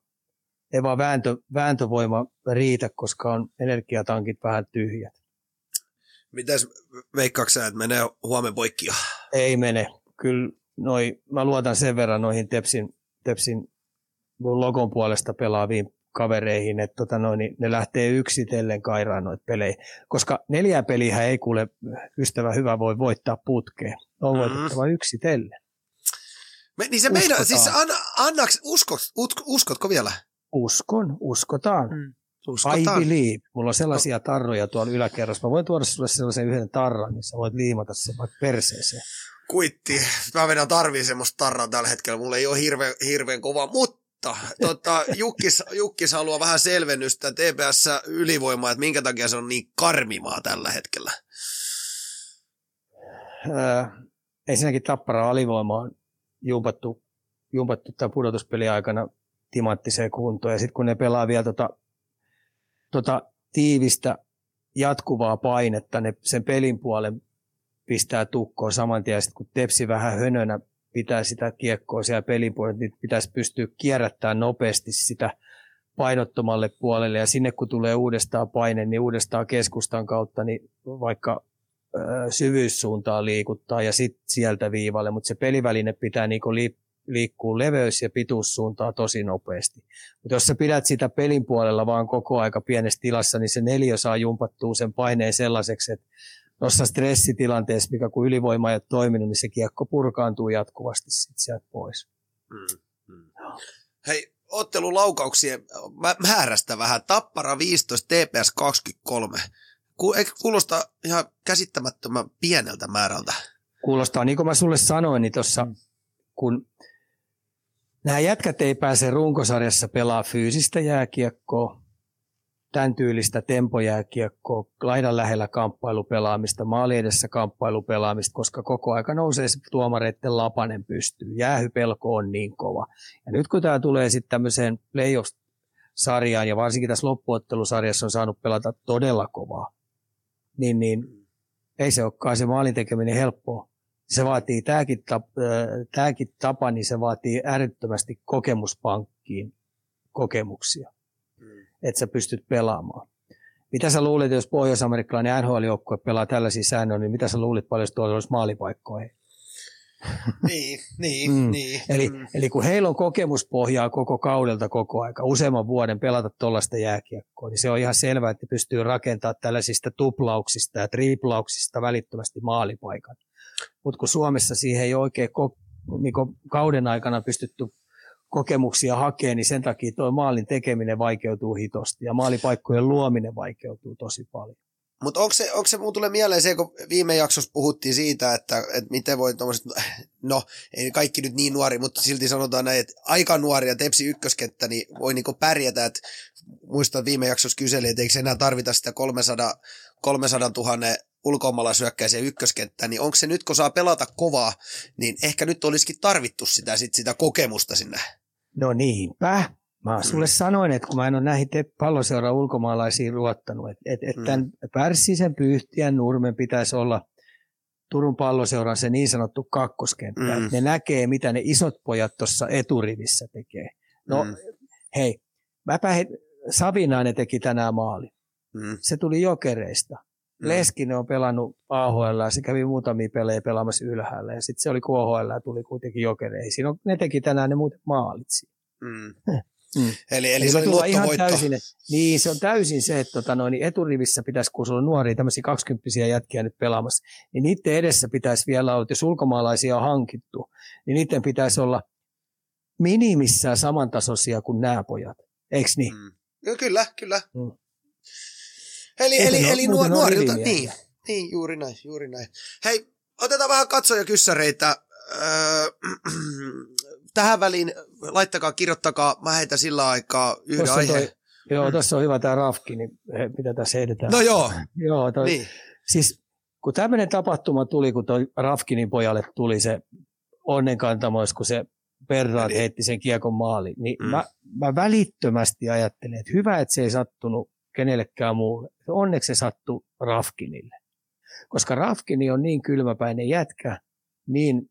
ei vaan vääntö, vääntövoima riitä, koska on energiatankit vähän tyhjät. Mitäs veikkaaksa, että menee huomenna poikki Ei mene. Kyllä noi, mä luotan sen verran noihin Tepsin, Tepsin logon puolesta pelaaviin kavereihin, että tota noin, niin ne lähtee yksitellen kairaan noita pelejä. Koska neljä peliä ei kuule ystävä hyvä voi voittaa putkeen. On mm-hmm. voitettava yksitellen. Me, niin se meidän, siis anna, annaks, uskot, uskotko vielä? Uskon, uskotaan. Mm. Uskotaan. I believe. Mulla on sellaisia tarroja tuolla yläkerrassa. Mä voin tuoda sulle sellaisen yhden tarran, niin sä voit liimata sen vaikka perseeseen. Kuitti. Mä vedän tarviin semmoista tarraa tällä hetkellä. Mulla ei ole hirveän, hirveän kova, mutta mutta tota, Jukkis, Jukkis haluaa vähän selvennystä TPS ylivoimaa, että minkä takia se on niin karmimaa tällä hetkellä. Öö, ensinnäkin Tappara alivoima on jumpattu, jumpattu tämän pudotuspeli aikana timanttiseen kuntoon. Ja sitten kun ne pelaa vielä tota, tota tiivistä jatkuvaa painetta, ne sen pelin puolen pistää tukkoon saman tien. Sitten kun Tepsi vähän hönönä pitää sitä kiekkoa siellä pelin puolella, niin pitäisi pystyä kierrättämään nopeasti sitä painottomalle puolelle ja sinne kun tulee uudestaan paine, niin uudestaan keskustan kautta niin vaikka ö, syvyyssuuntaan liikuttaa ja sitten sieltä viivalle, mutta se peliväline pitää niinku li, liikkuu leveys- ja pituussuuntaa tosi nopeasti. Mutta jos sä pidät sitä pelin puolella vaan koko aika pienessä tilassa, niin se neljä saa jumpattua sen paineen sellaiseksi, että tuossa stressitilanteessa, mikä kun ylivoima ei ole toiminut, niin se kiekko purkaantuu jatkuvasti sit sieltä pois. Hmm. Hmm. Hei, ottelulaukauksien määrästä vähän. Tappara 15, TPS 23. Eikö kuulosta ihan käsittämättömän pieneltä määrältä? Kuulostaa, niin kuin mä sulle sanoin, niin tuossa kun nämä jätkät ei pääse runkosarjassa pelaa fyysistä jääkiekkoa, tämän tyylistä tempojääkiekkoa, laidan lähellä kamppailupelaamista, maali edessä kamppailupelaamista, koska koko aika nousee se tuomareiden lapanen pystyy. Jäähypelko on niin kova. Ja nyt kun tämä tulee sitten tämmöiseen playoff-sarjaan, ja varsinkin tässä loppuottelusarjassa on saanut pelata todella kovaa, niin, niin ei se olekaan se maalin tekeminen helppoa. Se vaatii, tämäkin, tapa, tämäkin tapa, niin se vaatii äärettömästi kokemuspankkiin kokemuksia että sä pystyt pelaamaan. Mitä sä luulet, jos pohjois-amerikkalainen NHL-joukkue pelaa tällaisia säännöjä, niin mitä sä luulit paljon, jos tuolla olisi maalipaikkoja? niin, niin, Mm. niin. Eli, Mm. eli kun heillä on kokemuspohjaa koko kaudelta koko aika, useamman vuoden pelata tuollaista jääkiekkoa, niin se on ihan selvää, että pystyy rakentamaan tällaisista tuplauksista ja triplauksista välittömästi maalipaikan. Mutta kun Suomessa siihen ei oikein ko- niin kauden aikana pystytty kokemuksia hakemaan, niin sen takia tuo maalin tekeminen vaikeutuu hitosti ja maalipaikkojen luominen vaikeutuu tosi paljon. Mutta onko se, onko se, mun tulee mieleen se, kun viime jaksossa puhuttiin siitä, että, että miten voi tommoset, no ei kaikki nyt niin nuori, mutta silti sanotaan näin, että aika nuori ja Tepsi ykköskenttä, niin voi niinku pärjätä, että muistan viime jaksossa kyseli, että eikö enää tarvita sitä 300, 300 000 ulkomaalaishyökkäiseen ykköskenttään, niin onko se nyt, kun saa pelata kovaa, niin ehkä nyt olisikin tarvittu sitä, sit sitä kokemusta sinne. No niinpä. Mä sulle sanoin, että kun mä en ole näihin te- palloseuran ulkomaalaisiin luottanut, että et, et Mm. tämän Pärssisen, Pyhtiän, Nurmen pitäisi olla Turun palloseuran se niin sanottu kakkoskenttä. Mm. Mm. Ne näkee, mitä ne isot pojat tuossa eturivissä tekee. No Mm. mm. hei, mäpä he, Savinainen teki tänään maali. Mm. Se tuli jokereista. Mm. Leskinen on pelannut AHL, ja se kävi muutamia pelejä pelaamassa ylhäällä, ja sitten se oli KHL ja tuli kuitenkin jokereihin. Siinä on, ne teki tänään ne muuten maalit. Mm. Mm. Eli, eli Eli se oli ihan täysin, niin, se on täysin se, että tota noin, niin eturivissä pitäisi, kun sulla on nuoria tämmöisiä 20 jätkiä nyt pelaamassa, niin niiden edessä pitäisi vielä olla, että jos ulkomaalaisia on hankittu, niin niiden pitäisi olla minimissään samantasoisia kuin nämä pojat. Eikö niin? Mm. Joo, kyllä, kyllä. Mm. Eli, Muuten eli, on- eli nuor, nuorilta, niin, niin, juuri näin, juuri näin. Hei, otetaan vähän katsojakyssäreitä. Öö, tähän väliin laittakaa, kirjoittakaa, mä heitän sillä aikaa yhden aiheen. toi, joo, tuossa on hyvä tämä rafki, niin he, mitä tässä heitetään. No joo, joo, toi, niin. Siis kun tämmöinen tapahtuma tuli, kun toi Rafkinin pojalle tuli se onnenkantamois, kun se Bernard Eli- heitti sen kiekon maaliin, niin mm. mä, mä välittömästi ajattelin, että hyvä, että se ei sattunut kenellekään muulle. Onneksi se sattui Rafkinille. Koska Rafkini on niin kylmäpäinen jätkä, niin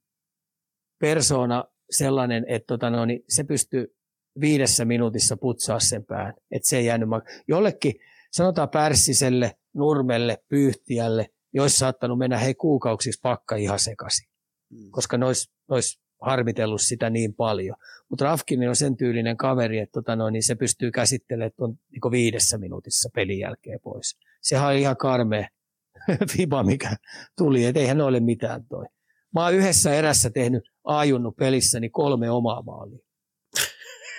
persona sellainen, että tota no, niin se pystyy viidessä minuutissa putsaa sen pään. Että se ei jäänyt ma- Jollekin, sanotaan Pärssiselle, Nurmelle, Pyyhtiälle, olisi saattanut mennä hei kuukausiksi pakka ihan sekaisin, Mm. koska ne olisi harmitellut sitä niin paljon. Mutta Rafkinin on sen tyylinen kaveri, että tota noin, niin se pystyy käsittelemään tuon niin viidessä minuutissa pelin jälkeen pois. Sehän on ihan karmea fiba, mikä tuli, että eihän ole mitään toi. Mä oon yhdessä erässä tehnyt ajunnut pelissäni kolme omaa maalia.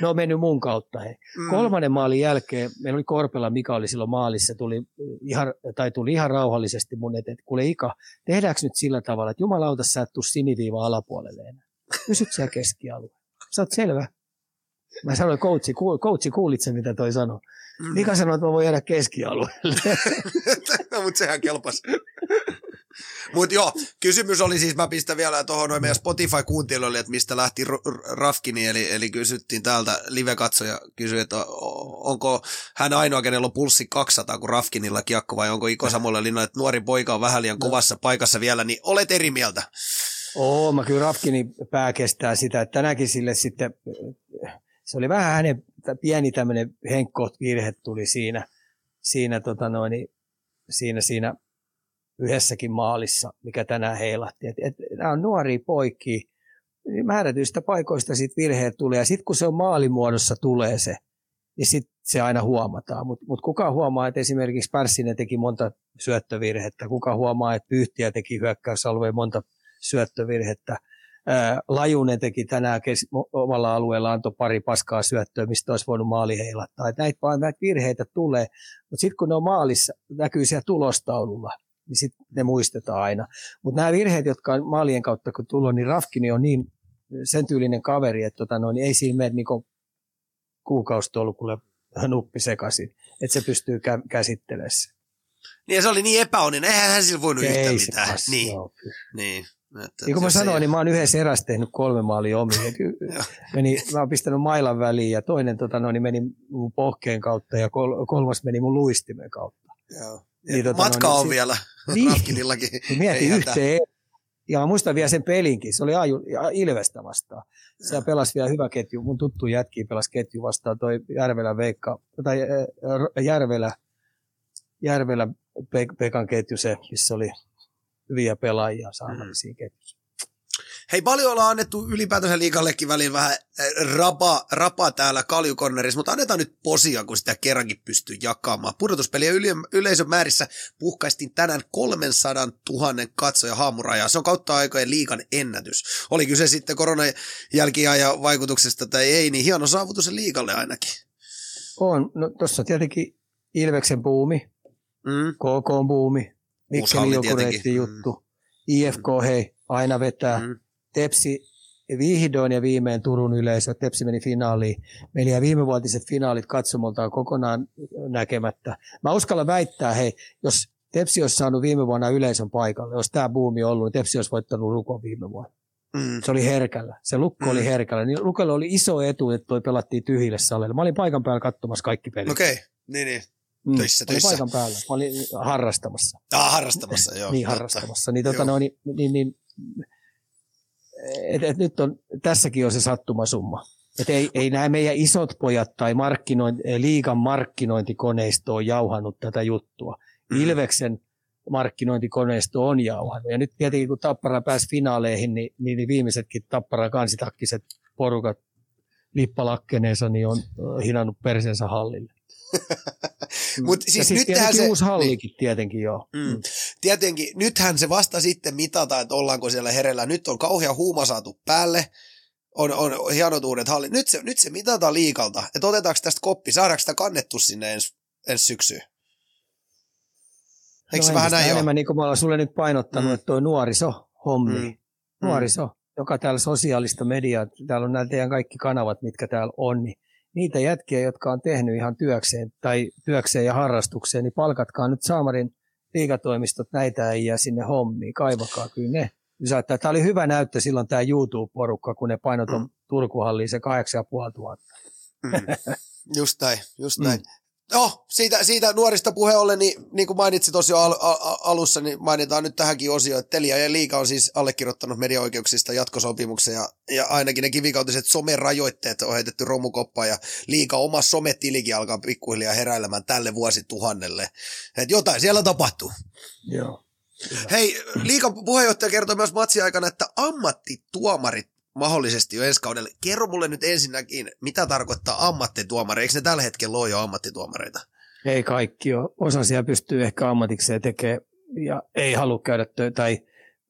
Ne on mennyt mun kautta. Hei. Mm. Kolmannen maalin jälkeen, meillä oli Korpela, mikä oli silloin maalissa, tuli ihan, tai tuli ihan rauhallisesti mun eteen, että kuule Ika, tehdäänkö nyt sillä tavalla, että jumalauta sä et tuu siniviiva alapuolelle enää. Pysyt siellä keskialueella. Sä oot selvä. Mä sanoin, coachi, coachi kuulit sen, mitä toi sanoi. Mm. Mika sanoi, että mä voin jäädä keskialueelle. no, mutta sehän kelpas. Mutta joo, kysymys oli siis, mä pistän vielä tuohon noin meidän Spotify-kuuntelijoille, että mistä lähti R- Rafkini, eli, eli kysyttiin täältä, live-katsoja kysyi, että onko hän ainoa, kenellä on pulssi 200 kuin Rafkinilla kiekko, vai onko Iko Samolle linnoilla, että nuori poika on vähän liian kovassa paikassa vielä, niin olet eri mieltä. Oo, mä kyllä Rafkinin pää kestää sitä, että tänäkin sille sitten, se oli vähän hänen pieni tämmöinen henkkoht virhe tuli siinä, siinä, tota noin, siinä, siinä yhdessäkin maalissa, mikä tänään heilahti. Et, et, nämä on nuoria poikia, niin määrätyistä paikoista sit virheet tulee, ja sitten kun se on maalimuodossa tulee se, niin sitten se aina huomataan. Mutta mut kuka huomaa, että esimerkiksi Pärssinen teki monta syöttövirhettä, kuka huomaa, että Pyhtiä teki hyökkäysalueen monta syöttövirhettä. Lajunen teki tänään kes- omalla alueella, antoi pari paskaa syöttöä, mistä olisi voinut maali heilattaa. Et näitä, vaan näitä virheitä tulee, mutta sitten kun ne on maalissa, näkyy siellä tulostaululla, niin sitten ne muistetaan aina. Mutta nämä virheet, jotka on maalien kautta kun tullut, niin Rafkini on niin sen tyylinen kaveri, että tota noin, ei siinä mene niinku kuukausitolkulle nuppi sekaisin, että se pystyy kä- käsittelemään. Niin ja se oli niin epäonninen, eihän hän sillä voinut Ei se mitään. passi, Niin, joo, kyllä. niin. Että, Niin kuin mä jos ei- sanoin, niin mä oon yhdessä erässä tehnyt kolme maalia omiin. Meni, mä oon pistänyt mailan väliin ja toinen tota, no, niin meni mun pohkeen kautta ja kol, kolmas meni mun luistimen kautta. Joo. Niin, tota, Matka no, niin on sit- vielä Niin. Rafkinillakin. Niin mietin yhteen. Ja mä muistan vielä sen pelinkin. Se oli Aju, ja Ilvestä vastaan. Se pelasi vielä hyvä ketju. Mun tuttu jätki pelasi ketju vastaan. Toi Järvelä Veikka, tai Järvelä, Järvelä Pe- Pekan ketju se, missä oli hyviä pelaajia saamallisia mm. ketjussa. Hei, paljon ollaan annettu ylipäätänsä liikallekin väliin vähän eh, rapa, rapa täällä kaljukornerissa, mutta annetaan nyt posia, kun sitä kerrankin pystyy jakamaan. Pudotuspeliä yle, yleisön määrissä puhkaistiin tänään 300 000 katsoja haamurajaa. Se on kautta aikojen liikan ennätys. Oli kyse sitten koronan ja vaikutuksesta tai ei, niin hieno saavutus liikalle ainakin. On. No tuossa tietenkin Ilveksen buumi, mm. KK buumi, Mikkelin joku reitti juttu. Mm. IFK, hei, aina vetää. Mm. Tepsi vihdoin ja viimein Turun yleisö. Tepsi meni finaaliin. Meillä jäi viimevuotiset finaalit katsomoltaan kokonaan näkemättä. Mä uskallan väittää, hei, jos Tepsi olisi saanut viime vuonna yleisön paikalle, jos tämä buumi on ollut, niin Tepsi olisi voittanut Lukon viime vuonna. Mm. Se oli herkällä. Se lukko mm. oli herkällä. Niin Lukolle oli iso etu, että toi pelattiin tyhjille salille. Mä olin paikan päällä katsomassa kaikki pelit. Okei, okay. niin niin. Mm. Töissä, töissä. paikan päällä. Mä olin harrastamassa. Ah, harrastamassa, joo. niin, harrastamassa. Niin, tota, no, niin, niin, niin et, et nyt on, tässäkin on se sattumasumma. Et ei, ei nämä meidän isot pojat tai markkinointi, liikan markkinointikoneisto on jauhannut tätä juttua. Mm. Ilveksen markkinointikoneisto on jauhannut. Ja nyt tietenkin kun Tappara pääsi finaaleihin, niin, niin, niin viimeisetkin Tappara kansitakkiset porukat lippalakkeneensa niin on hinannut persensä hallille. Mm. Mut siis, siis nythän se... uusi hallikin niin, tietenkin joo. Mm. Mm. Tietenkin, nythän se vasta sitten mitata, että ollaanko siellä hereillä. Nyt on kauhean huuma saatu päälle, on, on hienot uudet hallit. Nyt se, nyt se mitataan liikalta, että otetaanko tästä koppi, saadaanko sitä kannettu sinne ensi, ensi syksyyn? Eikö no se vähän näin enemmän, niin kuin mä olen sulle nyt painottanut, mm. että toi nuoriso hommi, mm. nuoriso, joka täällä sosiaalista mediaa, täällä on nämä teidän kaikki kanavat, mitkä täällä on, niin niitä jätkiä, jotka on tehnyt ihan työkseen tai työkseen ja harrastukseen, niin palkatkaa nyt Saamarin liikatoimistot näitä ei jää sinne hommiin, kaivakaa kyllä ne. Tämä oli hyvä näyttö silloin tämä YouTube-porukka, kun ne painot on mm. Turkuhalliin se 8500. Mm. Just näin, just näin. Mm. No, siitä, siitä nuorista puhe ollen, niin, niin kuin mainitsit tuossa jo al, al, alussa, niin mainitaan nyt tähänkin osioon, että Telia ja Liika on siis allekirjoittanut mediaoikeuksista jatkosopimuksen ja, ja ainakin ne kivikautiset somerajoitteet on heitetty romukoppaan ja Liika oma sometilikin alkaa pikkuhiljaa heräilemään tälle vuosituhannelle. Et jotain siellä tapahtuu. Joo. Hei, Liikan puheenjohtaja kertoi myös matsi aikana, että ammattituomarit mahdollisesti jo ensi kaudella. Kerro mulle nyt ensinnäkin, mitä tarkoittaa ammattituomari? Eikö ne tällä hetkellä ole jo ammattituomareita? Ei kaikki ole. Osa siellä pystyy ehkä ammatikseen tekemään ja ei halua käydä tö- tai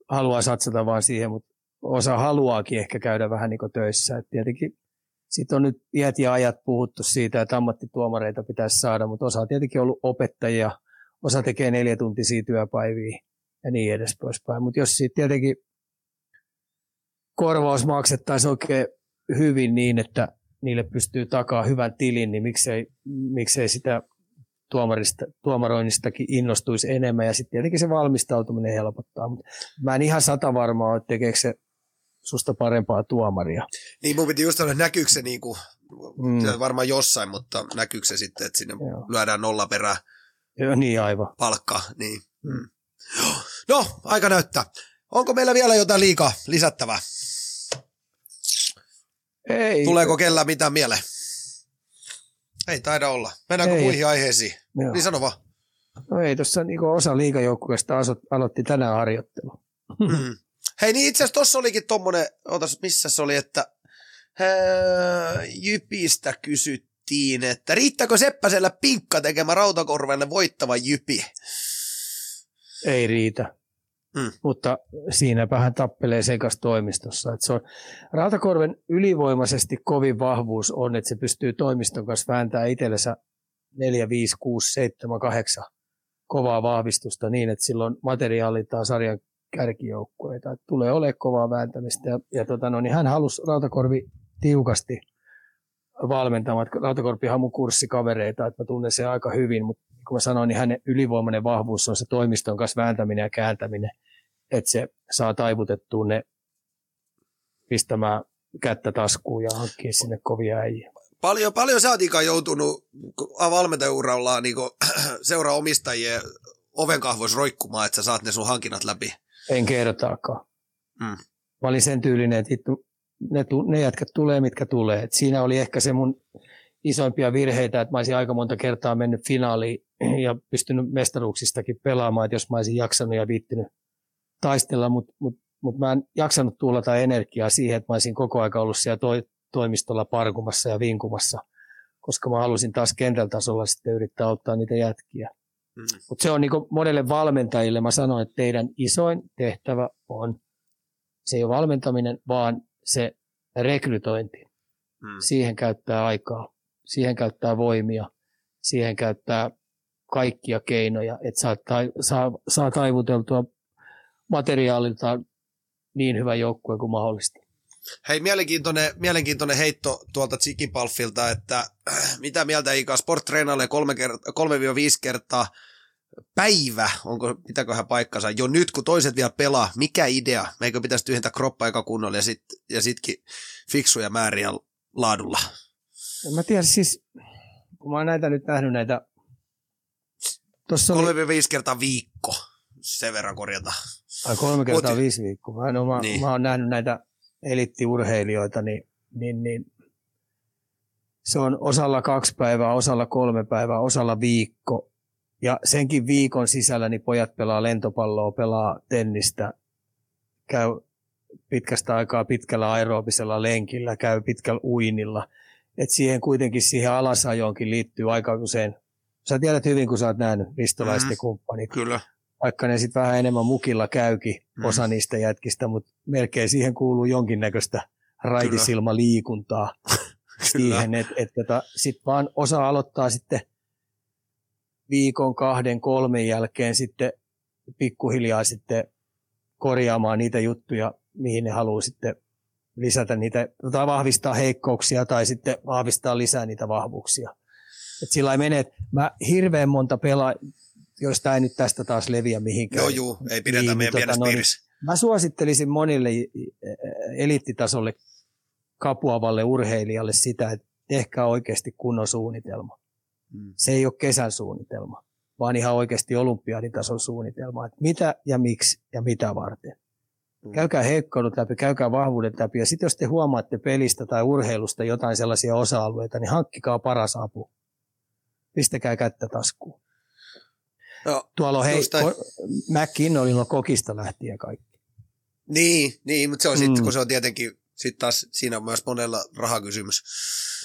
haluaa satsata vaan siihen, mutta osa haluaakin ehkä käydä vähän niin kuin töissä. Et tietenkin sitten on nyt iät ja ajat puhuttu siitä, että ammattituomareita pitäisi saada, mutta osa on tietenkin ollut opettajia, osa tekee neljä tuntisia työpäiviä ja niin edes poispäin. Mutta jos siitä tietenkin korvaus maksettaisiin oikein hyvin niin, että niille pystyy takaa hyvän tilin, niin miksei, miksei sitä tuomarista, tuomaroinnistakin innostuisi enemmän ja sitten tietenkin se valmistautuminen helpottaa. Mutta mä en ihan sata varmaa, että tekeekö se susta parempaa tuomaria. Niin mun piti just sanoa, että näkyykö se niin kuin, mm. varmaan jossain, mutta näkyykö se sitten, että sinne Joo. lyödään nolla perää Joo, niin aivan. palkka. Niin. Mm. No, aika näyttää. Onko meillä vielä jotain liikaa lisättävää? Ei. Tuleeko kellä mitään mieleen? Ei taida olla. Mennäänkö ei. muihin aiheisiin? Joo. Niin sano vaan. No ei, tuossa niin osa liikajoukkueesta aloitti tänään harjoittelu. Mm. Hei, niin itse asiassa tuossa olikin tommonen, otas, missä se oli, että hää, Jypistä kysyttiin, että riittääkö Seppäsellä pinkka tekemään Rautakorvelle voittava Jypi? Ei riitä. Mm. Mutta siinäpä hän tappelee sekas toimistossa. Että se on, Rautakorven ylivoimaisesti kovin vahvuus on, että se pystyy toimiston kanssa vääntämään itsellensä 4, 5, 6, 7, 8 kovaa vahvistusta niin, että silloin materiaalitaan sarjan kärkijoukkueita. Että tulee olemaan kovaa vääntämistä. Ja, ja tota, no, niin hän halusi Rautakorvi tiukasti valmentamaan. Rautakorpihan on mun kurssikavereita, että mä tunnen sen aika hyvin, mutta kun mä sanoin, niin hänen ylivoimainen vahvuus on se toimiston kanssa vääntäminen ja kääntäminen, että se saa taivutettua ne pistämään kättä taskuun ja hankkia sinne kovia äijä. Paljon, paljon sä oot joutunut valmentajuuralla niin seuraa omistajien ovenkahvoissa roikkumaan, että sä saat ne sun hankinnat läpi. En kertaakaan. Mm. Mä olin sen tyylinen, että ne, ne jätkät tulee, mitkä tulee. Et siinä oli ehkä se mun isoimpia virheitä, että mä olisin aika monta kertaa mennyt finaaliin ja pystynyt mestaruuksistakin pelaamaan, että jos mä olisin jaksanut ja viittinyt taistella, mutta mut, mut mä en jaksanut tuulata energiaa siihen, että mä olisin koko aika ollut siellä toi, toimistolla parkumassa ja vinkumassa, koska mä halusin taas kentällä sitten yrittää auttaa niitä jätkiä. Mm. Mutta se on niin monelle valmentajille, mä sanoin, että teidän isoin tehtävä on, se ei ole valmentaminen, vaan se rekrytointi. Mm. Siihen käyttää aikaa, siihen käyttää voimia, siihen käyttää kaikkia keinoja, että saa, tai, saa, saa taivuteltua materiaalilta niin hyvä joukkue kuin mahdollista. Hei, mielenkiintoinen, mielenkiintoinen heitto tuolta Tsikipalfilta, että äh, mitä mieltä Ika Sport treenailee 3-5 kertaa päivä, onko, mitäköhän paikkansa, jo nyt kun toiset vielä pelaa, mikä idea, meikö pitäisi tyhjentää kroppa aika kunnolla ja, sit, ja sitkin fiksuja määriä laadulla? En mä tiedä, siis kun mä oon näitä nyt nähnyt näitä... 3-5 oli... kertaa viikko, sen verran korjata. Ai kolme kertaa Oti... viisi viikkoa. Mä, no, mä, niin. mä oon nähnyt näitä elittiurheilijoita, niin, niin, niin se on osalla kaksi päivää, osalla kolme päivää, osalla viikko. Ja senkin viikon sisällä niin pojat pelaa lentopalloa, pelaa tennistä, käy pitkästä aikaa pitkällä aerobisella lenkillä, käy pitkällä uinilla. Et siihen kuitenkin siihen alasajoonkin liittyy aika usein. Sä tiedät hyvin, kun sä oot nähnyt ristolaisten mm, kumppanit. Kyllä vaikka ne sitten vähän enemmän mukilla käykin, mm. osa niistä jätkistä, mutta melkein siihen kuuluu jonkinnäköistä raitisilmaliikuntaa siihen, että et, tota, sitten vaan osa aloittaa sitten viikon, kahden, kolmen jälkeen sitten pikkuhiljaa sitten korjaamaan niitä juttuja, mihin ne haluaa sitten lisätä niitä, tai vahvistaa heikkouksia tai sitten vahvistaa lisää niitä vahvuuksia. Et sillä ei mene, että mä hirveän monta pelaa, jos tämä ei nyt tästä taas leviä mihinkään. Joo, joo, ei pidetä niin, meidän tota, piirissä. Mä suosittelisin monille eliittitasolle kapuavalle urheilijalle sitä, että tehkää oikeasti kunnon suunnitelma. Mm. Se ei ole kesän suunnitelma, vaan ihan oikeasti olympiaditason suunnitelma, että mitä ja miksi ja mitä varten. Mm. Käykää heikkoudet läpi, käykää vahvuudet läpi ja sitten jos te huomaatte pelistä tai urheilusta jotain sellaisia osa-alueita, niin hankkikaa paras apu. Pistäkää kättä taskuun. No, Tuolla on hei, McKinnonilla kokista lähtien kaikki. Niin, niin mutta se on mm. sitten, kun se on tietenkin, sitten taas siinä on myös monella rahakysymys.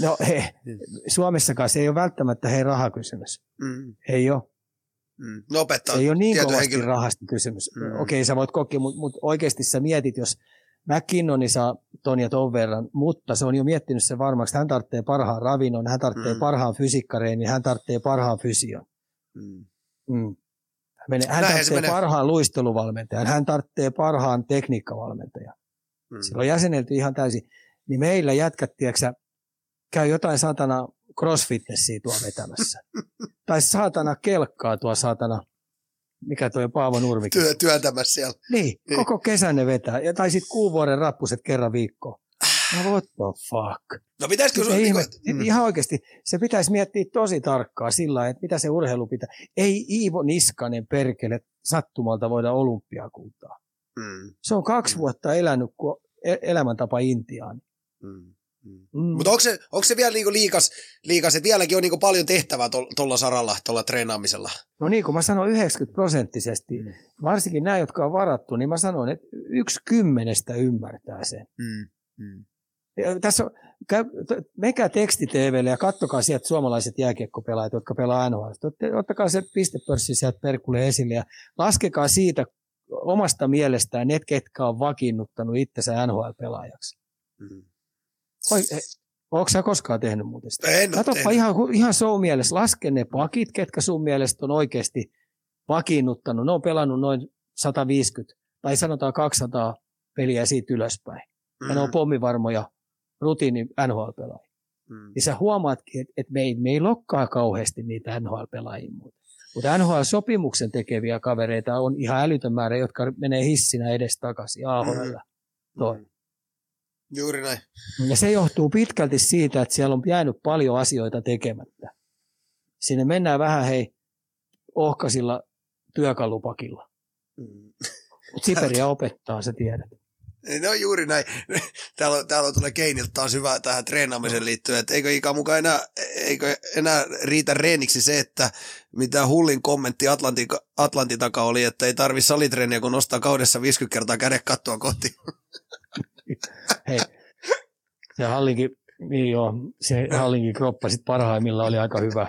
No he, mm. Suomessakaan se ei ole välttämättä hei rahakysymys. Mm. Ei ole. Mm. No opettaa. Se ei ole niin kovasti henkilö. rahasta kysymys. Mm. Okei, okay, sä voit kokea, mutta mut oikeasti sä mietit, jos McKinnoni saa ton ja ton verran, mutta se on jo miettinyt sen varmaksi, hän tarvitsee parhaan ravinnon, hän tarvitsee mm. parhaan fysiikkareen, hän tarvitsee parhaan fysion. Mm. Mm. Hän tarvitsee parhaan luisteluvalmentajan, hän tarvitsee parhaan tekniikkavalmentajan. Mm. Sillä on jäsenelty ihan täysin. Niin meillä jätkät, tiedätkö, käy jotain saatana crossfitnessia tuo vetämässä. tai saatana kelkkaa tuo saatana, mikä tuo Paavo Nurmikin. Työ, työntämässä siellä. Niin, niin, koko kesän ne vetää. Ja, tai sitten kuuvuoren rappuset kerran viikkoon. No what the fuck? No pitäisikö sun... Ihme, mm. Ihan oikeasti, se pitäisi miettiä tosi tarkkaa sillä että mitä se urheilu pitää. Ei Iivo Niskanen perkele sattumalta voida olympiakultaa. Mm. Se on kaksi mm. vuotta elänyt kuin e- elämäntapa Intiaan. Mm. Mm. Mutta onko se, onko se vielä niinku liikas, liikas, että vieläkin on niinku paljon tehtävää tuolla saralla, tuolla treenaamisella? No niin, kun mä sanon 90 prosenttisesti, mm. varsinkin nämä, jotka on varattu, niin mä sanon, että yksi kymmenestä ymmärtää sen. Mm. Mm. Tässä on, käy, menkää teksti-TVlle ja kattokaa sieltä suomalaiset jääkiekkopelaajat, jotka pelaa NHL. Ottakaa se pistepörssi sieltä perkulle esille ja laskekaa siitä omasta mielestään ne, ketkä on vakiinnuttanut itsensä NHL-pelaajaksi. Mm. Oi, Onko sä koskaan tehnyt muuten sitä? En Katsopa ihan, ihan show mielessä. Laske ne pakit, ketkä sun mielestä on oikeasti vakiinnuttanut. Ne on pelannut noin 150 tai sanotaan 200 peliä siitä ylöspäin. Mm. Ja ne on mm. pommivarmoja rutiini NHL-pelaajia. Mm. Niin sä huomaatkin, että et me, ei, me ei lokkaa kauheasti niitä NHL-pelaajia muuta. Mutta NHL-sopimuksen tekeviä kavereita on ihan älytön määrä, jotka menee hissinä edes takaisin AHL. Mm. Mm. Juuri näin. Ja se johtuu pitkälti siitä, että siellä on jäänyt paljon asioita tekemättä. Sinne mennään vähän hei ohkasilla työkalupakilla. Mm. Siperiä opettaa, sä tiedät. No juuri näin. Täällä, täällä tulee Keiniltä taas hyvä tähän treenaamiseen liittyen, että eikö ikä mukaan enää, eikö enää riitä reeniksi se, että mitä Hullin kommentti Atlantin, Atlantin takaa oli, että ei tarvi salitreeniä, kun nostaa kaudessa 50 kertaa kädet kattoa kohti. Hei, se Hallinkin, niin joo, se Hallinkin kroppa sit parhaimmillaan oli aika hyvä.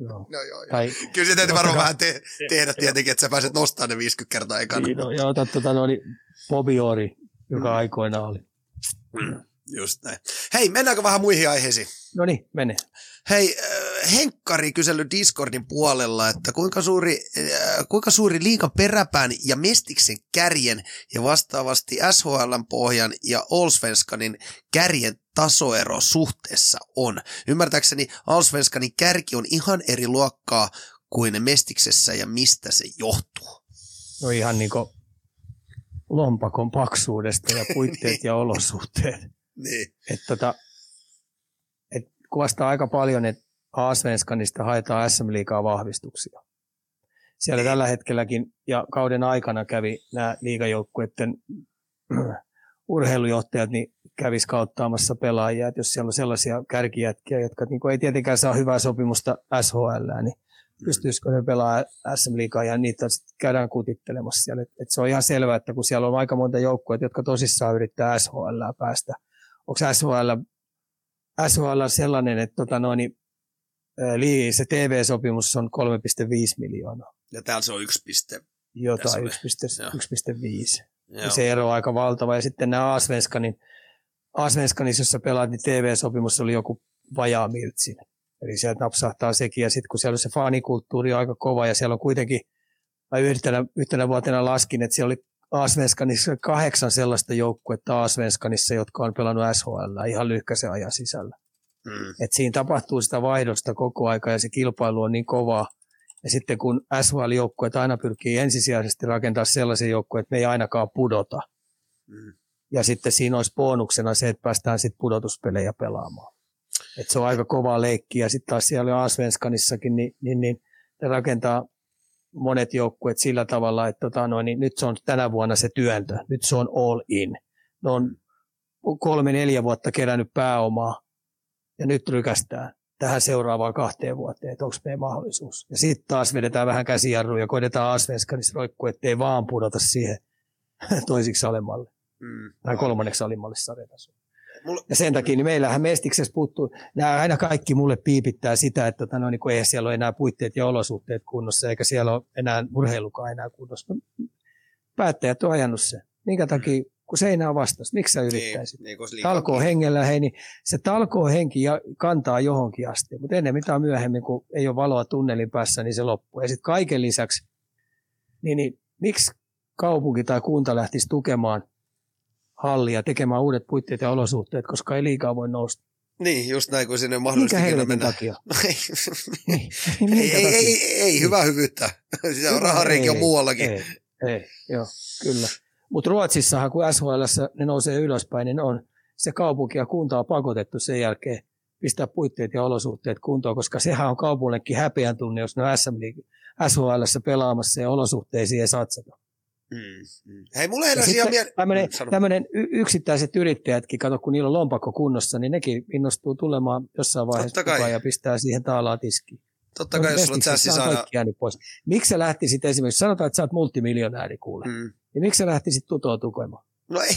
Joo. No joo, joo. Tai, Kyllä se täytyy varmaan Totta vähän te- tehdä tietenkin, että sä pääset nostamaan ne 50 kertaa ekana. niin, no, otat tota, no, niin Bobby Ori, joka Mm. aikoina oli. Just näin. Hei, mennäänkö vähän muihin aiheisiin? No niin, mene. Hei, äh, Henkkari kysely Discordin puolella, että kuinka suuri, äh, kuinka suuri liikan peräpään ja Mestiksen kärjen ja vastaavasti SHLn pohjan ja Allsvenskanin kärjen tasoero suhteessa on. Ymmärtääkseni Allsvenskanin kärki on ihan eri luokkaa kuin Mestiksessä ja mistä se johtuu. No ihan niin kuin lompakon paksuudesta ja puitteet ja olosuhteet. Niin. Et tota, et kuvastaa aika paljon, että A-Svenskanista haetaan SM Liigaa vahvistuksia. Siellä tällä hetkelläkin ja kauden aikana kävi nämä liigajoukkueiden urheilujohtajat niin kävi kauttaamassa pelaajia, että jos siellä on sellaisia kärkijätkiä, jotka niin ei tietenkään saa hyvää sopimusta SHL, niin pystyisikö ne pelaa SM Liigaa ja niitä käydään kutittelemassa siellä. Et, et se on ihan selvää, että kun siellä on aika monta joukkuetta, jotka tosissaan yrittää SHL päästä. Onko SHL, SHL sellainen, että tota noin, niin, se TV-sopimus on 3,5 miljoonaa. Ja täällä se on yksi piste. Tässä Jotain oli. 1,5. Joo. 1,5. Joo. Ja se ero on aika valtava. Ja sitten nämä Asvenskanin, Asvenskanissa, jossa pelaat, niin TV-sopimus oli joku vajaa miltsin. Eli sieltä napsahtaa sekin. Ja sitten kun siellä on se fanikulttuuri on aika kova ja siellä on kuitenkin, mä yhtenä, yhtenä vuotena laskin, että siellä oli Asvenskanissa kahdeksan sellaista joukkuetta Asvenskanissa, jotka on pelannut SHL ihan lyhkäisen ajan sisällä. Mm. Et siinä tapahtuu sitä vaihdosta koko aika ja se kilpailu on niin kovaa. Ja sitten kun SHL-joukkueet aina pyrkii ensisijaisesti rakentaa sellaisen joukkueen, että me ei ainakaan pudota. Mm. Ja sitten siinä olisi bonuksena se, että päästään sitten pudotuspelejä pelaamaan. Et se on aika kova leikki. Ja sitten taas siellä Asvenskanissakin, niin, niin, niin ne rakentaa monet joukkueet sillä tavalla, että tota, no, niin nyt se on tänä vuonna se työntö. Nyt se on all in. Ne on kolme, neljä vuotta kerännyt pääomaa ja nyt rykästään tähän seuraavaan kahteen vuoteen, että onko meidän mahdollisuus. Ja sitten taas vedetään vähän käsijarruja ja koitetaan Asvenskanissa roikkua, ettei vaan pudota siihen toisiksi alemmalle Mm. tai kolmanneksi alimmalle sarjatasolle. Mulla- Ja sen takia niin meillähän Mestiksessä puuttuu, nämä aina kaikki mulle piipittää sitä, että tota, no, niin eihän siellä ole enää puitteet ja olosuhteet kunnossa, eikä siellä ole enää urheilukaan enää kunnossa. No, Päättäjät on ajanut sen. Minkä takia, kun se ei enää vastasi, miksi sä yrittäisit? Niin, niin talkoo hengellä, hei, niin se talkoo henki ja kantaa johonkin asti, mutta ennen mitä myöhemmin, kun ei ole valoa tunnelin päässä, niin se loppuu. Ja sitten kaiken lisäksi, niin, niin miksi kaupunki tai kunta lähtisi tukemaan hallia, tekemään uudet puitteet ja olosuhteet, koska ei liikaa voi nousta. Niin, just näin, kun sinne Minkä mahdollisesti helvetin mennä. takia? No ei, Niin, ei, minkä ei, takia? ei, ei, hyvää hyvyyttä. Sitä on Hyvä, rahareikin on ei, muuallakin. Ei, ei, joo, kyllä. Mutta Ruotsissahan, kun SHL ne nousee ylöspäin, niin on se kaupunki ja kunta on pakotettu sen jälkeen pistää puitteet ja olosuhteet kuntoon, koska sehän on kaupungillekin häpeän tunne, jos ne on SM SHL pelaamassa ja olosuhteisiin ei satsata. Mm, mm. Hei, mulle Ja heräsi ihan sitten miele... tämmöinen, Mm, y- yksittäiset yrittäjätkin, kato kun niillä on lompakko kunnossa, niin nekin innostuu tulemaan jossain vaiheessa kai. mukaan ja pistää siihen taalaa tiskiin. Totta kai, jos sulla on saada... pois. Miksi sä lähtisit esimerkiksi, sanotaan, että sä oot multimiljonääri kuule, Mm. niin miksi sä lähtisit tutoa tukemaan? No ei,